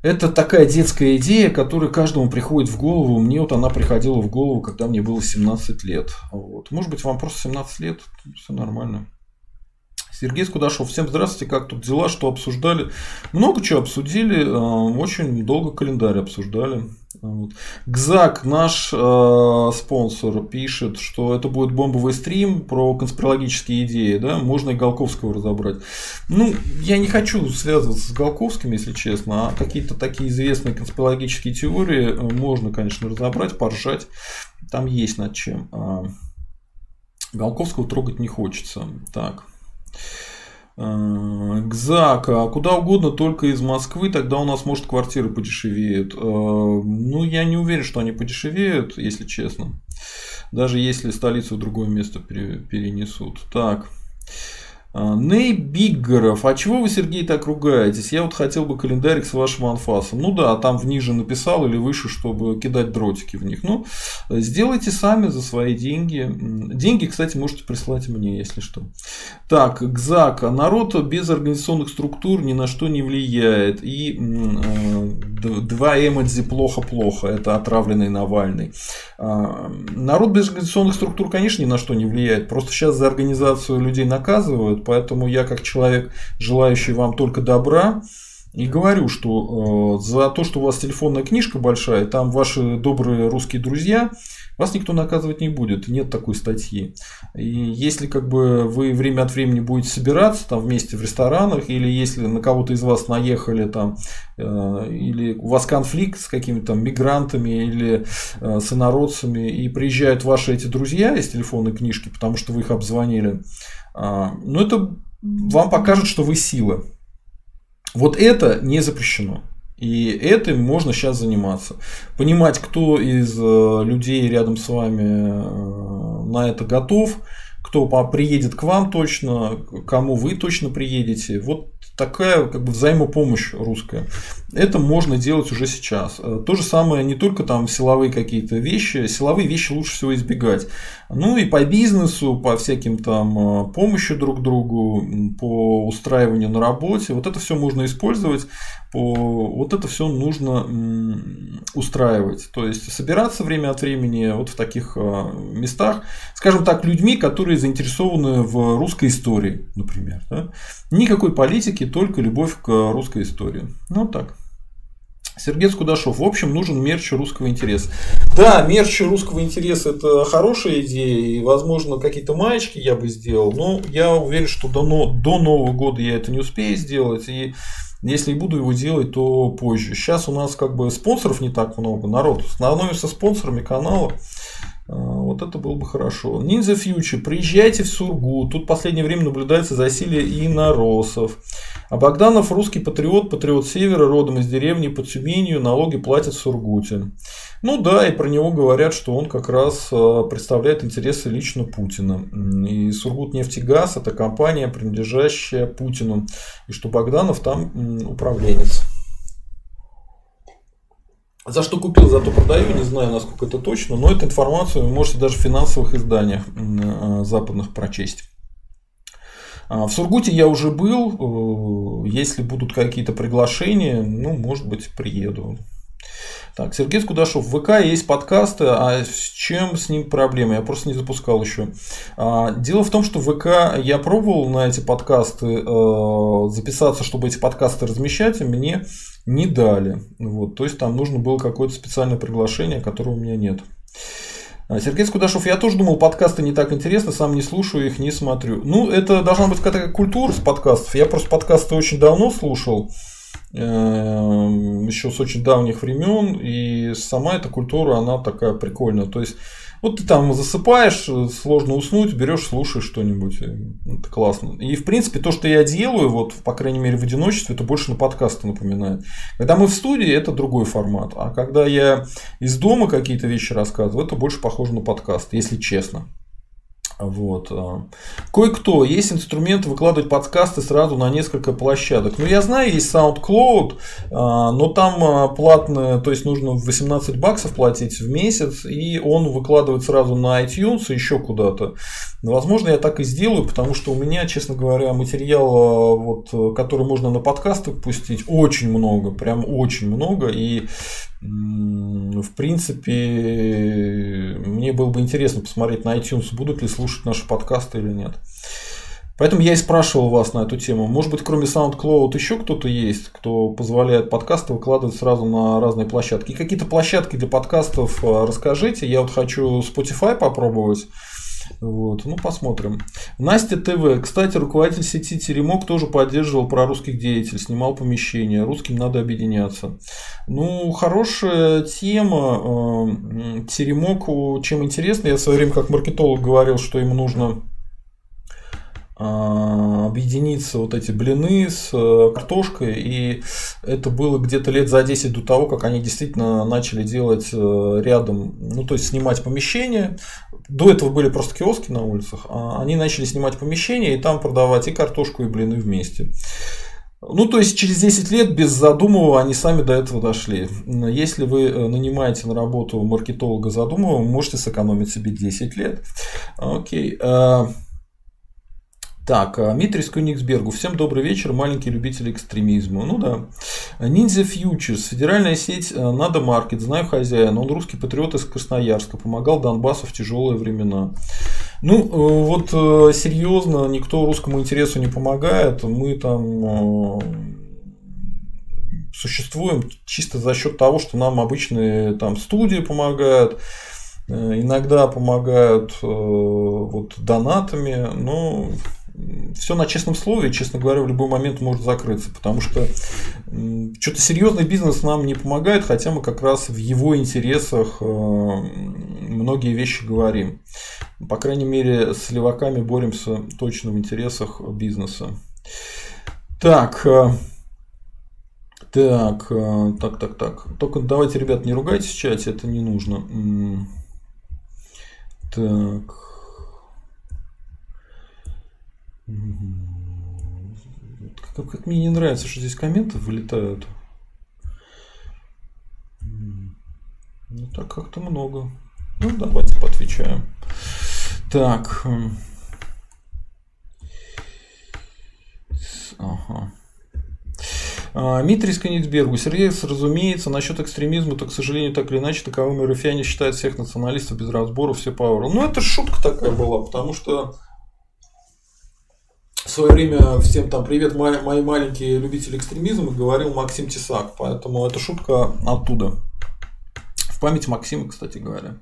Это такая детская идея, которая каждому приходит в голову. Мне вот она приходила в голову, когда мне было 17 лет. Вот. Может быть, вам просто 17 лет, все нормально. Сергей Скудашов, всем здравствуйте, как тут дела, что обсуждали? Много чего обсудили, э, очень долго календарь обсуждали. Вот. ГЗАК, наш э, спонсор, пишет, что это будет бомбовый стрим про конспирологические идеи, да, можно и Голковского разобрать. Ну, я не хочу связываться с Голковским, если честно, а какие-то такие известные конспирологические теории э, можно, конечно, разобрать, поржать, там есть над чем. А Голковского трогать не хочется. Так. Э, ГЗАК, а куда угодно, только из Москвы, тогда у нас, может, квартиры подешевеют. Э, ну, я не уверен, что они подешевеют, если честно. Даже если столицу в другое место перенесут. Так. А, Ней Биггеров, а чего вы, Сергей, так ругаетесь? Я вот хотел бы календарик с вашим анфасом. Ну да, там вниже написал или выше, чтобы кидать дротики в них. Ну, сделайте сами за свои деньги. Деньги, кстати, можете прислать мне, если что. Так, ГЗАК. Народ без организационных структур ни на что не влияет. И э, два эмодзи плохо-плохо. Это отравленный Навальный. Э, народ без организационных структур, конечно, ни на что не влияет. Просто сейчас за организацию людей наказывают Поэтому я как человек, желающий вам только добра, и говорю, что э, за то, что у вас телефонная книжка большая, там ваши добрые русские друзья, вас никто наказывать не будет, нет такой статьи. И если как бы вы время от времени будете собираться там вместе в ресторанах, или если на кого-то из вас наехали там, или у вас конфликт с какими-то там мигрантами или э, с инородцами, и приезжают ваши эти друзья из телефонной книжки, потому что вы их обзвонили, а, ну, это вам покажет, что вы сила. Вот это не запрещено. И этим можно сейчас заниматься. Понимать, кто из э, людей рядом с вами э, на это готов, кто приедет к вам точно, кому вы точно приедете. Вот такая как бы взаимопомощь русская. Это можно делать уже сейчас. Э, то же самое не только там силовые какие-то вещи, силовые вещи лучше всего избегать. Ну и по бизнесу, по всяким там э, помощи друг другу, по устраиванию на работе. Вот это все можно использовать. По... Вот это все нужно устраивать. То есть собираться время от времени вот в таких э, местах, скажем так, людьми, которые заинтересованы в русской истории, например. Да? Никакой политики, только любовь к русской истории. Ну так. Сергей Скудашов. В общем, нужен мерч русского интереса. Да, мерч русского интереса это хорошая идея, и, возможно, какие-то маечки я бы сделал, но я уверен, что до, до Нового года я это не успею сделать, и если и буду его делать, то позже. Сейчас у нас как бы спонсоров не так много, народ становится спонсорами канала. А, вот это было бы хорошо. Ninja Future, приезжайте в Сургут. Тут в последнее время наблюдается засилие иноросов. А Богданов русский патриот, патриот севера, родом из деревни под Тюменью, налоги платят в Сургуте. Ну да, и про него говорят, что он как раз а, представляет интересы лично Путина. И Сургут нефтегаз это компания, принадлежащая Путину. И что Богданов там управленец. За что купил, зато продаю, не знаю, насколько это точно, но эту информацию вы можете даже в финансовых изданиях э, западных прочесть. А, в Сургуте я уже был, э, если будут какие-то приглашения, ну, может быть, приеду. Так, Сергей Скудашов. В ВК есть подкасты, а с чем с ним проблема? Я просто не запускал еще. А, дело в том, что в ВК я пробовал на эти подкасты э, записаться, чтобы эти подкасты размещать, и мне не дали. Вот, то есть там нужно было какое-то специальное приглашение, которого у меня нет. А, Сергей Скудашов, я тоже думал, подкасты не так интересны, сам не слушаю их, не смотрю. Ну, это должна быть какая-то культура с подкастов. Я просто подкасты очень давно слушал. Эм, еще с очень давних времен, и сама эта культура, она такая прикольная. То есть, вот ты там засыпаешь, сложно уснуть, берешь, слушаешь что-нибудь. Это классно. И, в принципе, то, что я делаю, вот, по крайней мере, в одиночестве, это больше на подкасты напоминает. Когда мы в студии, это другой формат. А когда я из дома какие-то вещи рассказываю, это больше похоже на подкаст, если честно. Вот. А. Кое-кто, есть инструмент выкладывать подкасты сразу на несколько площадок. Ну, я знаю, есть SoundCloud, а, но там а, платное, то есть нужно 18 баксов платить в месяц, и он выкладывает сразу на iTunes и еще куда-то. Возможно, я так и сделаю, потому что у меня, честно говоря, материала, вот, который можно на подкасты пустить, очень много, прям очень много, и в принципе, мне было бы интересно посмотреть на iTunes, будут ли слушать наши подкасты или нет. Поэтому я и спрашивал вас на эту тему. Может быть, кроме SoundCloud еще кто-то есть, кто позволяет подкасты выкладывать сразу на разные площадки. Какие-то площадки для подкастов э, расскажите. Я вот хочу Spotify попробовать. Вот, ну посмотрим. Настя ТВ. Кстати, руководитель сети Теремок тоже поддерживал прорусских деятелей, снимал помещения. Русским надо объединяться. Ну, хорошая тема. Э, Теремок, чем интересно, я в свое время как маркетолог говорил, что ему нужно объединиться вот эти блины с э, картошкой, и это было где-то лет за 10 до того, как они действительно начали делать э, рядом, ну то есть снимать помещения. До этого были просто киоски на улицах, а они начали снимать помещения и там продавать и картошку, и блины вместе. Ну, то есть через 10 лет без задумывания они сами до этого дошли. Если вы э, нанимаете на работу маркетолога задумывая, можете сэкономить себе 10 лет. Окей. Так, э, Митрис Кёнигсбергу. Всем добрый вечер, маленькие любители экстремизма. Ну да. Ниндзя Фьючерс. Федеральная сеть э, Надо Маркет. Знаю хозяина. Он русский патриот из Красноярска. Помогал Донбассу в тяжелые времена. Ну, э, вот серьезно, никто русскому интересу не помогает. Мы там существуем чисто за счет того, что нам обычные там студии помогают. Иногда помогают вот донатами, но все на честном слове, честно говоря, в любой момент может закрыться, потому что что-то серьезный бизнес нам не помогает, хотя мы как раз в его интересах э, многие вещи говорим. По крайней мере, с леваками боремся точно в интересах бизнеса. Так, э, так, э, так, так, так. Только давайте, ребят, не ругайтесь в чате, это не нужно. Так. Как, как мне не нравится, что здесь комменты вылетают. Ну так как-то много. Ну давайте поотвечаем. Так. Ага. А, Митрий Каницбергу. Сергей, разумеется, насчет экстремизма, то, к сожалению, так или иначе, таковыми руфяне считают всех националистов без разбора, все пауэры. Ну, это шутка такая была, потому что в свое время всем там привет, мои, мои маленькие любители экстремизма, говорил Максим Тесак. Поэтому это шутка оттуда. В память Максима, кстати говоря.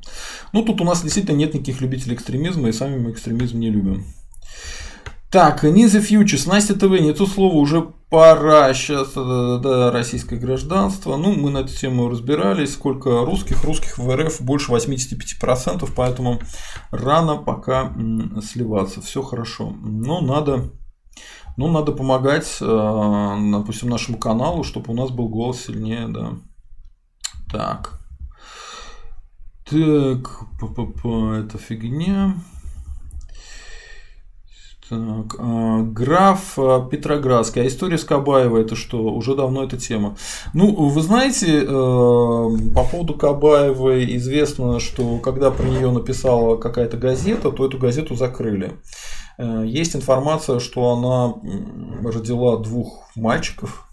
Ну, тут у нас действительно нет никаких любителей экстремизма, и сами мы экстремизм не любим. Так, Низ Фьючерс, Настя ТВ, не то слово, уже пора сейчас да, да, российское гражданство. Ну, мы на эту тему разбирались, сколько русских, русских в РФ больше 85%, поэтому рано пока сливаться, все хорошо. Но надо, ну, надо помогать, э, допустим, нашему каналу, чтобы у нас был голос сильнее, да. Так. Так, это фигня. Так, э, граф э, Петроградский. А история с Кабаевой это что? Уже давно эта тема. Ну, вы знаете, э, по поводу Кабаевой известно, что когда про нее написала какая-то газета, то эту газету закрыли. Есть информация, что она родила двух мальчиков.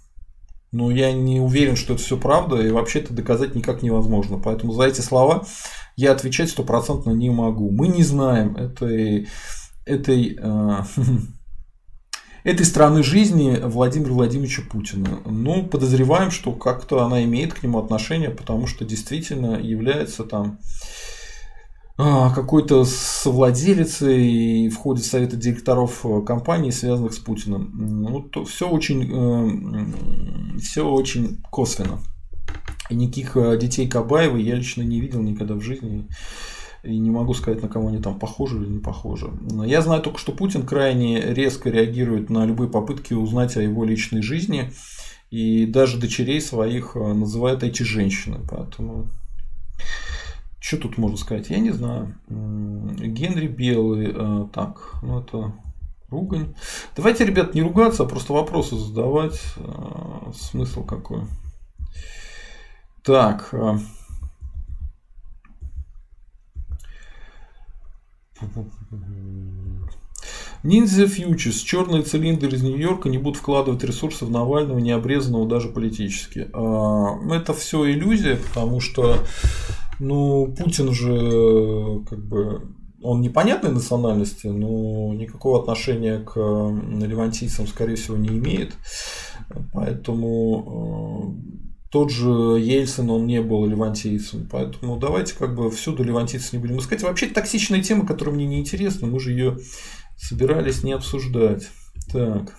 Но я не уверен, что это все правда, и вообще это доказать никак невозможно. Поэтому за эти слова я отвечать стопроцентно не могу. Мы не знаем этой этой, э, этой страны жизни Владимира Владимировича Путина. Ну, подозреваем, что как-то она имеет к нему отношение, потому что действительно является там а, какой-то совладелицей и в советы директоров э, компаний, связанных с Путиным. Ну, то все очень, э, все очень косвенно. И никаких детей Кабаева я лично не видел никогда в жизни. И не могу сказать, на кого они там похожи или не похожи. Но я знаю только, что Путин крайне резко реагирует на любые попытки узнать о его личной жизни. И даже дочерей своих э, называют эти женщины. Поэтому что тут можно сказать? Я не знаю. Генри Белый. Э, так, ну это ругань. Давайте, ребят, не ругаться, а просто вопросы задавать. Э, смысл какой? Так. Ниндзя Фьючерс. Черные цилиндры из Нью-Йорка не будут вкладывать ресурсы в Навального, не обрезанного даже политически. А, это все иллюзия, потому что ну, Путин же как бы он непонятной национальности, но никакого отношения к левантийцам, скорее всего, не имеет. Поэтому тот же Ельцин, он не был левантийцем, поэтому давайте как бы всюду левантийцев не будем искать. Вообще токсичная тема, которая мне не интересна, мы же ее собирались не обсуждать. Так.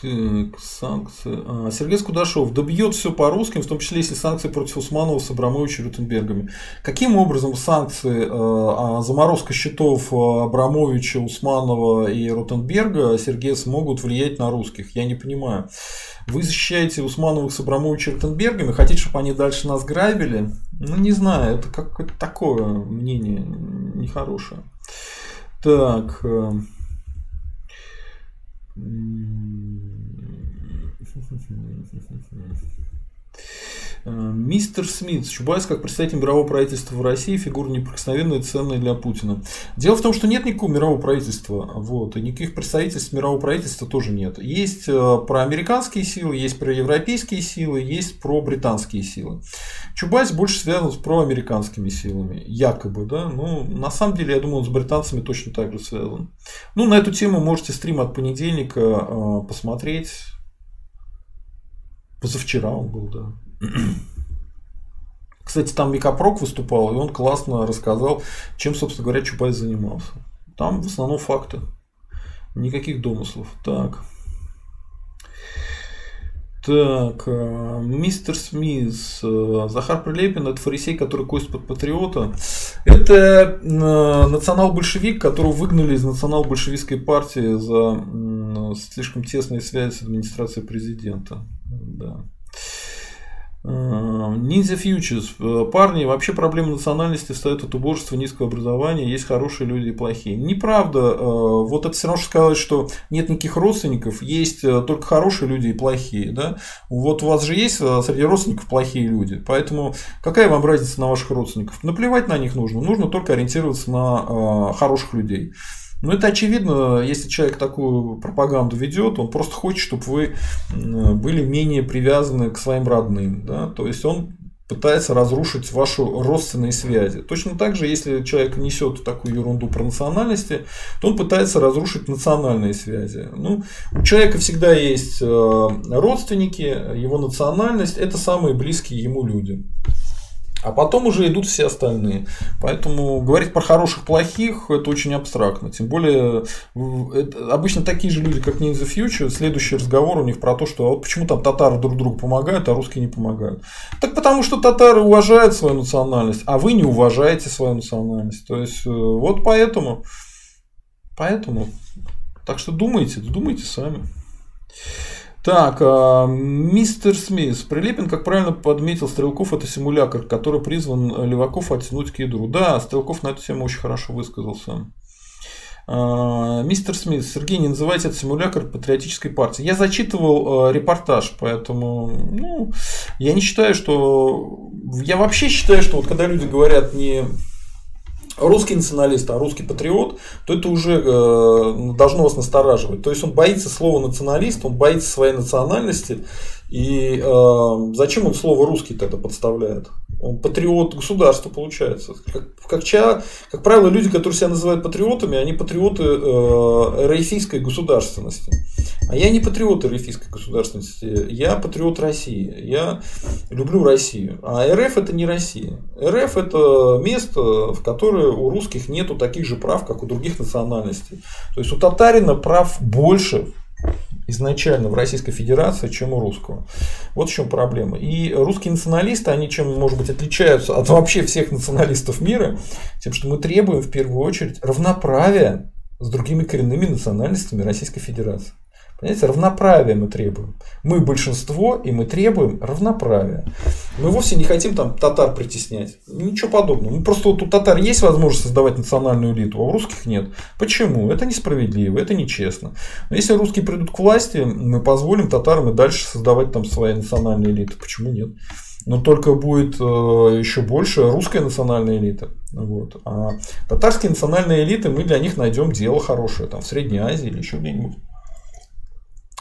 Так, санкции. А, Сергей Скудашов. Добьет все по русским, в том числе если санкции против Усманова с Абрамовичем и Рутенбергами. Каким образом санкции, а, а, заморозка счетов Абрамовича, Усманова и Ротенберга Сергей смогут влиять на русских? Я не понимаю. Вы защищаете Усмановых с Абрамовичем Ротенбергами, хотите, чтобы они дальше нас грабили? Ну, не знаю, это какое-то такое мнение нехорошее. Так. Э, Э, мистер Смит, Чубайс как представитель мирового правительства в России фигура неприкосновенная и ценная для Путина. Дело в том, что нет никакого мирового правительства, вот, и никаких представительств мирового правительства тоже нет. Есть э, проамериканские силы, есть проевропейские силы, есть пробританские силы. Чубайс больше связан с проамериканскими силами, якобы, да, ну, на самом деле, я думаю, он с британцами точно так же связан. Ну, на эту тему можете стрим от понедельника э, посмотреть. Позавчера он был, да. Кстати, там Микопрок выступал, и он классно рассказал, чем, собственно говоря, Чубайс занимался. Там в основном факты. Никаких домыслов. Так. Так, э, мистер Смис, э, Захар Прилепин, это фарисей, который косит под патриота. Это э, национал-большевик, которого выгнали из национал-большевистской партии за слишком тесные связи с администрацией президента. Да. Ниндзя Фьючерс. Парни, вообще проблема национальности встает от убожества низкого образования. Есть хорошие люди и плохие. Неправда. Э, вот это все равно, сказать, что нет никаких родственников. Есть э, только хорошие люди и плохие. Да? Вот у вас же есть э, среди родственников плохие люди. Поэтому какая вам разница на ваших родственников? Наплевать на них нужно. Нужно только ориентироваться на хороших людей. Ну, это очевидно, если человек такую пропаганду ведет, он просто хочет, чтобы вы были менее привязаны к своим родным. Да? То есть он пытается разрушить вашу родственные связи. Точно так же, если человек несет такую ерунду про национальности, то он пытается разрушить национальные связи. Ну, у человека всегда есть э, родственники, его национальность – это самые близкие ему люди. А потом уже идут все остальные. Поэтому говорить про хороших, плохих это очень абстрактно. Тем более, обычно такие же люди, как Ninja Future, следующий разговор у них про то, что а вот почему там татары друг другу помогают, а русские не помогают. Так потому что татары уважают свою национальность, а вы не уважаете свою национальность. То есть, э, вот поэтому. Поэтому. Так что думайте, думайте сами. Так, а, мистер Смис. Прилепин, как правильно подметил, Стрелков это симулятор, который призван Леваков оттянуть к ядру. Да, Стрелков на эту тему очень хорошо высказался. А, мистер Смит, Сергей, не называйте это симулятор патриотической партии. Я зачитывал а, репортаж, поэтому ну, я не считаю, что... Я вообще считаю, что вот когда люди говорят не русский националист, а русский патриот, то это уже э, должно вас настораживать. То есть он боится слова националист, он боится своей национальности. И э, зачем он слово русский тогда подставляет? Он патриот государства получается. Как, как, ча, как правило, люди, которые себя называют патриотами, они патриоты э, российской государственности. А я не патриот российской государственности, я патриот России. Я люблю Россию. А РФ это не Россия. РФ это место, в которое у русских нету таких же прав, как у других национальностей. То есть у татарина прав больше, изначально в Российской Федерации, чем у русского. Вот в чем проблема. И русские националисты, они чем, может быть, отличаются от вообще всех националистов мира, тем, что мы требуем в первую очередь равноправия с другими коренными национальностями Российской Федерации. Понимаете, равноправие мы требуем. Мы большинство, и мы требуем равноправия. Мы вовсе не хотим там татар притеснять. Ничего подобного. Ну, просто вот у татар есть возможность создавать национальную элиту, а у русских нет. Почему? Это несправедливо, это нечестно. Но если русские придут к власти, мы позволим татарам и дальше создавать там свои национальные элиты. Почему нет? но только будет э, еще больше русская национальная элита. Вот. А татарские национальные элиты мы для них найдем дело хорошее там, в Средней Азии или еще где-нибудь.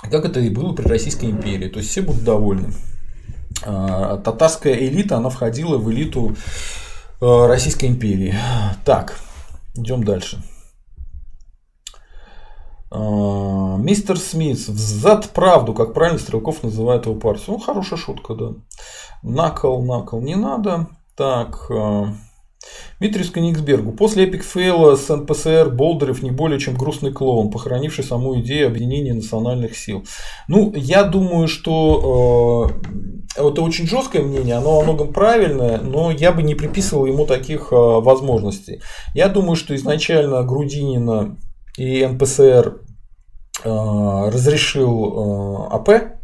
Как это и было при Российской империи. То есть все будут довольны. А, татарская элита, она входила в элиту а, Российской империи. Так, идем дальше. А, мистер Смит, взад правду, как правильно Стрелков называет его партию. Ну, хорошая шутка, да. На кол, на кол не надо. Так, Дмитрию Сканиксбергу. После epic fail а с НПСР Болдырев не более чем грустный клоун, похоронивший саму идею объединения национальных сил. Ну, я думаю, что э, это очень жесткое мнение, оно во многом правильное, но я бы не приписывал ему таких э, возможностей. Я думаю, что изначально Грудинина и НПСР э, разрешил э, АП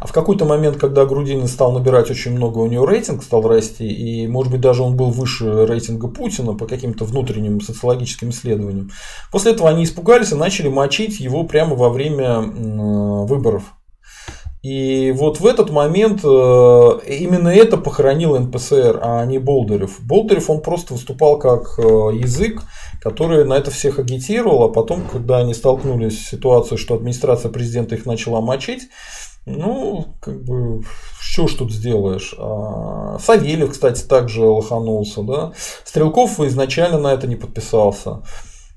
а в какой-то момент, когда Грудинин стал набирать очень много, у него рейтинг стал расти, и, может быть, даже он был выше рейтинга Путина по каким-то внутренним социологическим исследованиям. После этого они испугались и начали мочить его прямо во время выборов. И вот в этот момент э, именно это похоронил НПСР, а не Болдырев. Болдырев, он просто выступал как э, язык, который на это всех агитировал, а потом, когда они столкнулись с ситуацией, что администрация президента их начала мочить, ну, как бы, что ж тут сделаешь. А, Савельев, кстати, также лоханулся, да. Стрелков изначально на это не подписался.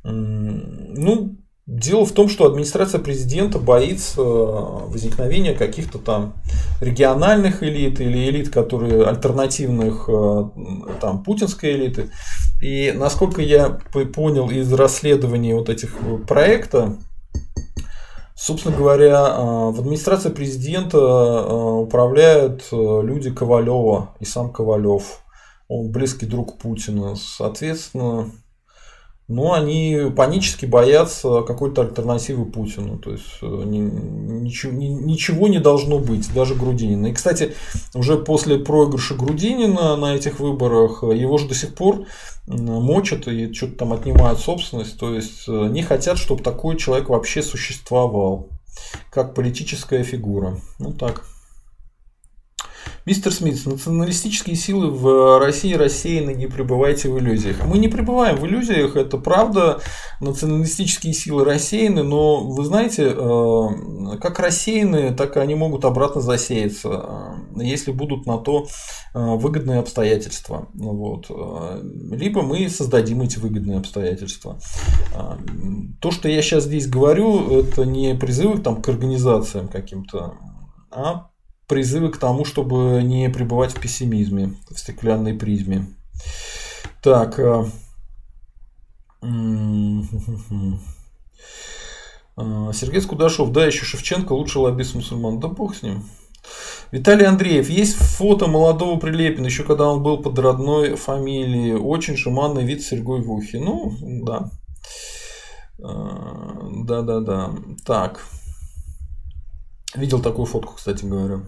Ну, Дело в том, что администрация президента боится возникновения каких-то там региональных элит или элит, которые альтернативных э, там, путинской элиты. И насколько я понял из расследований вот этих проекта, Собственно говоря, а, в администрации президента а, управляют а, люди Ковалева и сам Ковалев. Он близкий друг Путина. Соответственно, ну, они панически боятся какой-то альтернативы Путину. То есть э, ничего, ничего не должно быть, даже Грудинина. И, кстати, уже после проигрыша Грудинина на этих выборах э, его же до сих пор мочат и что-то там отнимают собственность. То есть э, не хотят, чтобы такой человек вообще существовал, как политическая фигура. Ну так. Мистер Смит, националистические силы в России рассеяны, не пребывайте в иллюзиях. Мы не пребываем в иллюзиях, это правда, националистические силы рассеяны, но вы знаете, э, как рассеяны, так и они могут обратно засеяться, э, если будут на то э, выгодные обстоятельства. Вот. Либо мы создадим эти выгодные обстоятельства. То, что я сейчас здесь говорю, это не призывы там, к организациям каким-то, а призывы к тому, чтобы не пребывать в пессимизме, в стеклянной призме. Так. А, а, Сергей Скудашов, да, еще Шевченко, лучший лоббист мусульман. Да бог с ним. Виталий Андреев, есть фото молодого Прилепина, еще когда он был под родной фамилией. Очень жеманный вид с серьгой в ухе. Ну, да. Да-да-да. Так. Видел такую фотку, кстати говоря.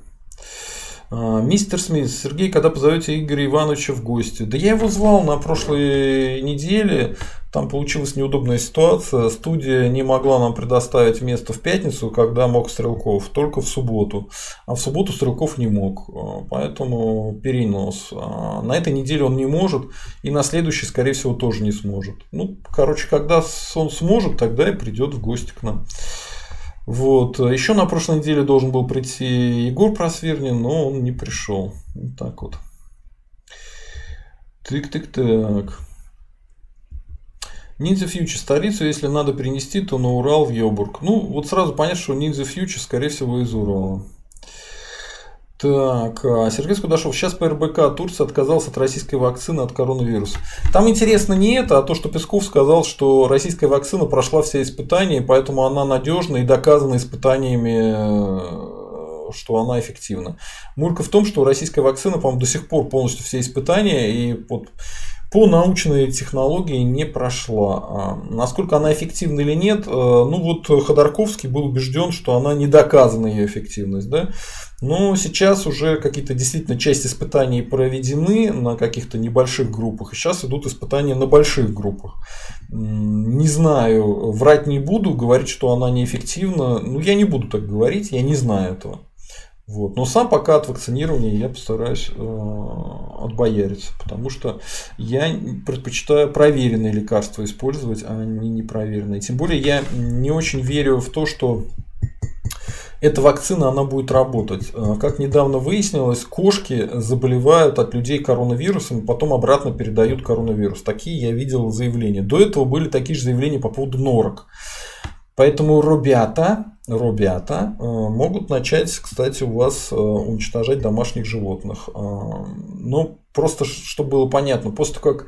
А, мистер Смит, Сергей, когда позовете Игоря Ивановича в гости? Да я его звал на прошлой неделе. Там получилась неудобная ситуация. Студия не могла нам предоставить место в пятницу, когда мог Стрелков, только в субботу. А в субботу Стрелков не мог, а, поэтому перенес. А на этой неделе он не может, и на следующей, скорее всего, тоже не сможет. Ну, короче, когда он сможет, тогда и придет в гости к нам. Вот. Еще на прошлой неделе должен был прийти Егор Просвернин, но он не пришел. Вот так вот. Тык-тык-так. Ниндзя Фьючи столицу, если надо перенести, то на Урал в Йобург. Ну, вот сразу понятно, что Ниндзя Фьючи, скорее всего, из Урала. Так, а, Сергей Скудашов. Сейчас по РБК Турция отказалась от российской вакцины от коронавируса. Там интересно не это, а то, что Песков сказал, что российская вакцина прошла все испытания, поэтому она надежна и доказана испытаниями э, что она эффективна. Мулька в том, что российская вакцина, по-моему, до сих пор полностью все испытания и вот по научной технологии не прошла. А насколько она эффективна или нет, э, ну вот Ходорковский был убежден, что она не доказана ее эффективность. Да? Но сейчас уже какие-то действительно часть испытаний проведены на каких-то небольших группах. И сейчас идут испытания на больших группах. Не знаю, врать не буду, говорить, что она неэффективна. Ну, я не буду так говорить, я не знаю этого. Вот. Но сам пока от вакцинирования я постараюсь э, отбояриться, потому что я предпочитаю проверенные лекарства использовать, а не непроверенные. Тем более я не очень верю в то, что эта вакцина, она будет работать. Э, как недавно выяснилось, кошки заболевают от людей коронавирусом, потом обратно передают коронавирус. Такие я видел заявления. До этого были такие же заявления по поводу норок. Поэтому ребята, ребята э, могут начать, кстати, у вас э, уничтожать домашних животных. Ну, просто чтобы было понятно, после того, как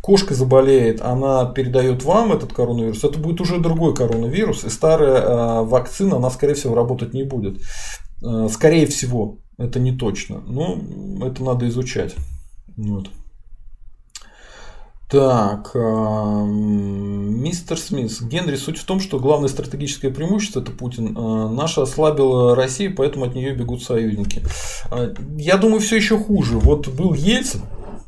кошка заболеет, она передает вам этот коронавирус, это будет уже другой коронавирус, и старая э, вакцина, она, скорее всего, работать не будет. Э, скорее всего, это не точно, но это надо изучать. Вот. Так, э, мистер Смит, Генри, суть в том, что главное стратегическое преимущество это Путин. Э, наша ослабила Россию, поэтому от нее бегут союзники. Э, я думаю, все еще хуже. Вот был Ельцин,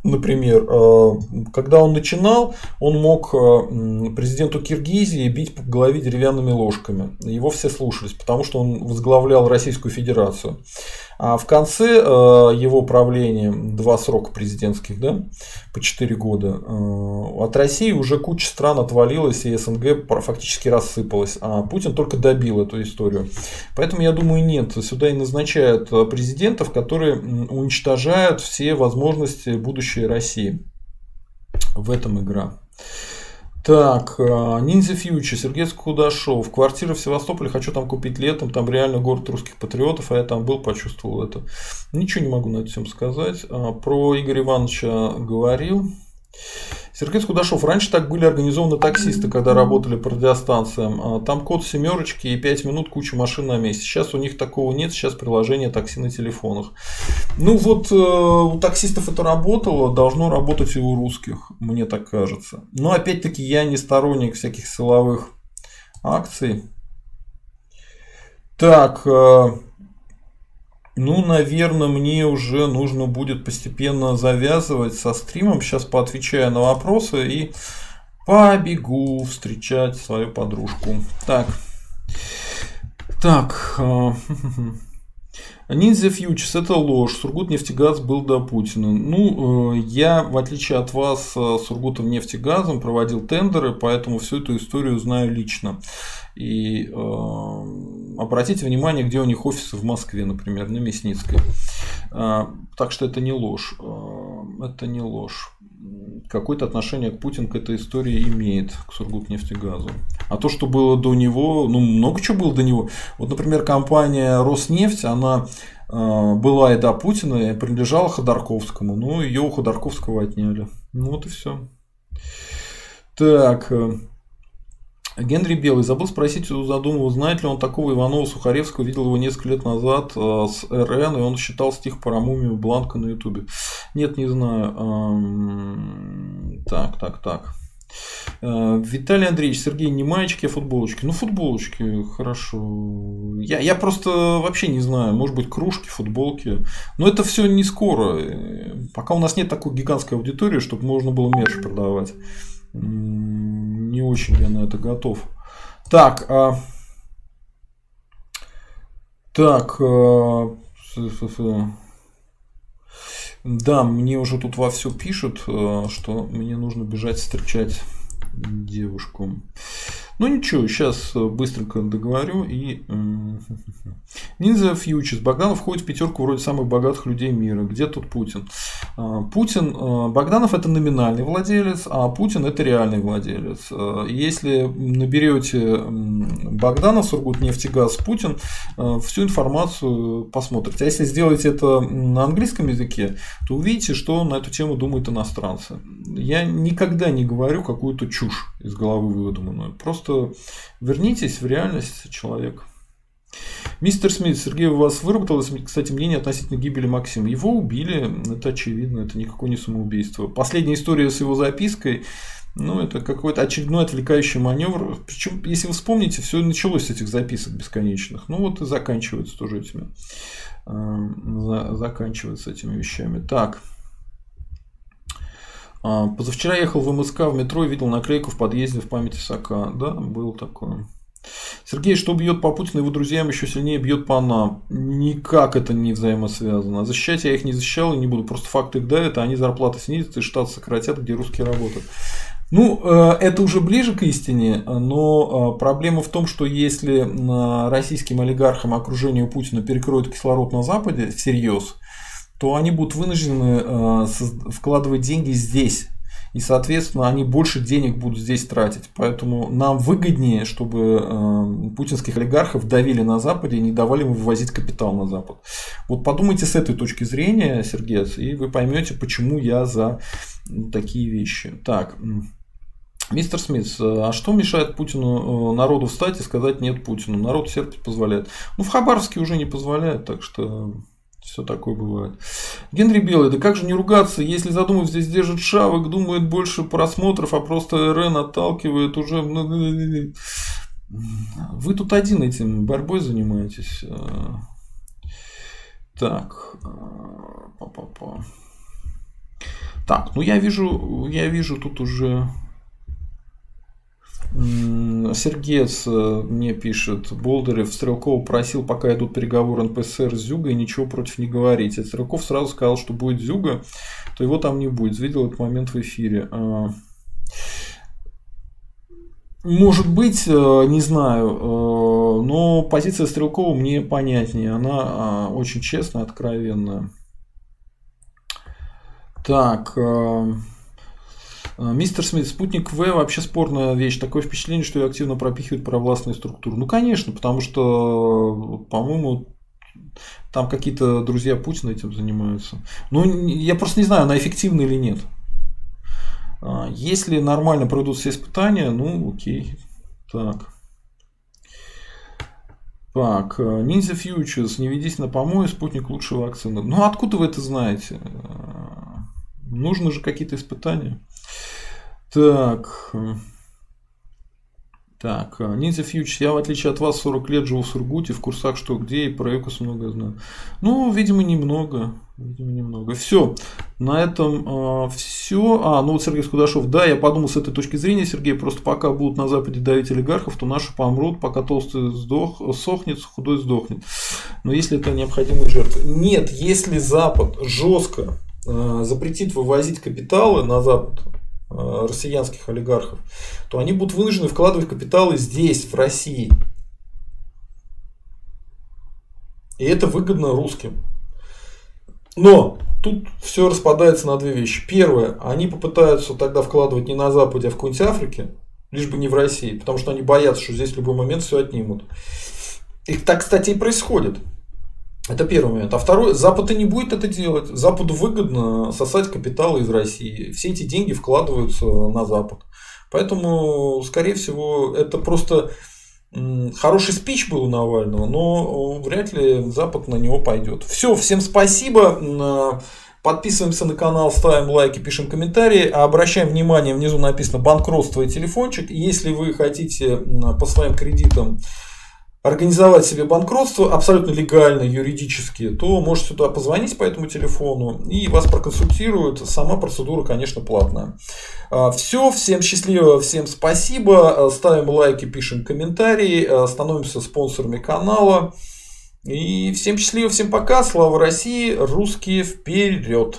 например, э, когда он начинал, он мог э, президенту Киргизии бить по голове деревянными ложками. Его все слушались, потому что он возглавлял Российскую Федерацию. А в конце э, его правления, два срока президентских, да, по 4 года, э, от России уже куча стран отвалилась, и СНГ фактически рассыпалась. А Путин только добил эту историю. Поэтому, я думаю, нет. Сюда и назначают президентов, которые уничтожают все возможности будущей России. В этом игра. Так, Ниндзя Фьючи, Сергей Кудашов. Квартира в Севастополе, хочу там купить летом, там реально город русских патриотов, а я там был, почувствовал это. Ничего не могу на это всем сказать. А, про Игоря Ивановича говорил. Сергей Скудашов, раньше так были организованы таксисты, когда работали по радиостанциям. А, там код семерочки и 5 минут куча машин на месте. Сейчас у них такого нет, сейчас приложение такси на телефонах. Ну вот э, у таксистов это работало, должно работать и у русских, мне так кажется. Но опять-таки я не сторонник всяких силовых акций. Так, э, ну, наверное, мне уже нужно будет постепенно завязывать со стримом. Сейчас поотвечаю на вопросы и побегу встречать свою подружку. Так. Так. Ниндзя Фьючерс это ложь. Сургут нефтегаз был до Путина. Ну, э, я, в отличие от вас, с Сургутом нефтегазом проводил тендеры, поэтому всю эту историю знаю лично. И э, обратите внимание, где у них офисы в Москве, например, на Мясницкой. Э, так что это не ложь. Э, это не ложь. Какое-то отношение к Путин к этой истории имеет, к Сургутнефтегазу. А то, что было до него, ну, много чего было до него. Вот, например, компания Роснефть, она э, была и до Путина, и принадлежала Ходорковскому. Ну, ее у Ходорковского отняли. Ну, вот и все. Так, э, Генри Белый. Забыл спросить у Задумова, знает ли он такого Иванова Сухаревского. Видел его несколько лет назад э, с РН, и он считал стих про мумию Бланка на Ютубе. Нет, не знаю. Эм, так, так, так. Э, Виталий Андреевич, Сергей, не маечки, а футболочки. Ну, футболочки, хорошо. Я, я просто вообще не знаю, может быть, кружки, футболки. Но это все не скоро. Э, пока у нас нет такой гигантской аудитории, чтобы можно было мерч продавать. Не очень я на это готов. Так, а... так, а... Да, мне уже тут во все пишут, э, что мне нужно бежать встречать девушку. Ну ничего, сейчас э, быстренько договорю и... Ниндзя Фьючерс. Богданов входит в пятерку вроде самых богатых людей мира. Где тут Путин? А, Путин, э, Богданов это номинальный владелец, а Путин это реальный владелец. Э, если наберете Богданов, Сургутнефтегаз, Путин, всю информацию посмотрите. А если сделаете это на английском языке, то увидите, что на эту тему думают иностранцы. Я никогда не говорю какую-то чушь из головы выдуманную. Просто что вернитесь в реальность человек. Мистер Смит, Сергей, у вас выработалось, кстати, мнение относительно гибели Максима. Его убили, это очевидно, это никакое не самоубийство. Последняя история с его запиской, ну, это какой-то очередной отвлекающий маневр. Причем, если вы вспомните, все началось с этих записок бесконечных. Ну, вот и заканчивается тоже этими. Э, заканчивается этими вещами. Так. А, позавчера ехал в МСК в метро и видел наклейку в подъезде в памяти Сока. Да, был такое. Сергей, что бьет по Путину его друзьям, еще сильнее бьет по нам. Никак это не взаимосвязано. Защищать я их не защищал и не буду. Просто факты их давят, а они зарплаты снизят и штат сократят, где русские работают. Ну, э, это уже ближе к истине, но э, проблема в том, что если российским олигархам окружению Путина перекроют кислород на Западе всерьез, то они будут вынуждены э, вкладывать деньги здесь. И, соответственно, они больше денег будут здесь тратить. Поэтому нам выгоднее, чтобы э, путинских олигархов давили на Западе и не давали им вывозить капитал на Запад. Вот подумайте с этой точки зрения, Сергей, и вы поймете, почему я за такие вещи. Так. Мистер Смит, а что мешает Путину э, народу встать и сказать нет Путину? Народ сердце позволяет. Ну, в Хабаровске уже не позволяет, так что все такое бывает. Генри Белый, да как же не ругаться, если задумав здесь держит шавок, думает больше просмотров, а просто РН отталкивает уже... Вы тут один этим борьбой занимаетесь. Так. Па-па-па. Так, ну я вижу, я вижу тут уже Сергеец э, мне пишет, Болдырев Стрелкова просил, пока идут переговоры НПСР с Зюгой, ничего против не говорить. А Стрелков сразу сказал, что будет Зюга, то его там не будет. Видел этот момент в эфире. А, может быть, э, не знаю, э, но позиция Стрелкова мне понятнее. Она а, очень честная, откровенная. Так, мистер Смит, спутник В вообще спорная вещь. Такое впечатление, что ее активно пропихивают провластные структуры. Ну, конечно, потому что, по-моему, там какие-то друзья Путина этим занимаются. Ну, я просто не знаю, она эффективна или нет. А, если нормально пройдут все испытания, ну, окей. Так. Так, Ninja Futures, не ведись на помой, спутник лучше вакцины. Ну, откуда вы это знаете? Нужны же какие-то испытания. Так. Так, Ниндзя Фьюч, я в отличие от вас 40 лет живу в Сургуте, в курсах что где, и про Экос много знаю. Ну, видимо, немного. Видимо, немного. Все. На этом э, все. А, ну вот Сергей Скудашов. Да, я подумал с этой точки зрения, Сергей, просто пока будут на Западе давить олигархов, то наши помрут, пока толстый сдох, сохнет, худой сдохнет. Но если это необходимая жертва. Нет, если Запад жестко э, запретит вывозить капиталы на Запад, Э, россиянских олигархов, то они будут вынуждены вкладывать капиталы здесь, в России. И это выгодно русским. Но тут все распадается на две вещи. Первое, они попытаются тогда вкладывать не на Западе, а в какой-нибудь Африке, лишь бы не в России, потому что они боятся, что здесь в любой момент все отнимут. И так, кстати, и происходит. Это первый момент. А второй, Запад и не будет это делать. Западу выгодно сосать капиталы из России. Все эти деньги вкладываются на Запад. Поэтому, скорее всего, это просто хороший спич был у Навального, но вряд ли Запад на него пойдет. Все, всем спасибо. Подписываемся на канал, ставим лайки, пишем комментарии. Обращаем внимание, внизу написано банкротство и телефончик. Если вы хотите по своим кредитам организовать себе банкротство абсолютно легально, юридически, то можете сюда позвонить по этому телефону и вас проконсультируют. Сама процедура, конечно, платная. А, Все, всем счастливо, всем спасибо. А, ставим лайки, пишем комментарии, а, становимся спонсорами канала. И всем счастливо, всем пока. Слава России, русские вперед!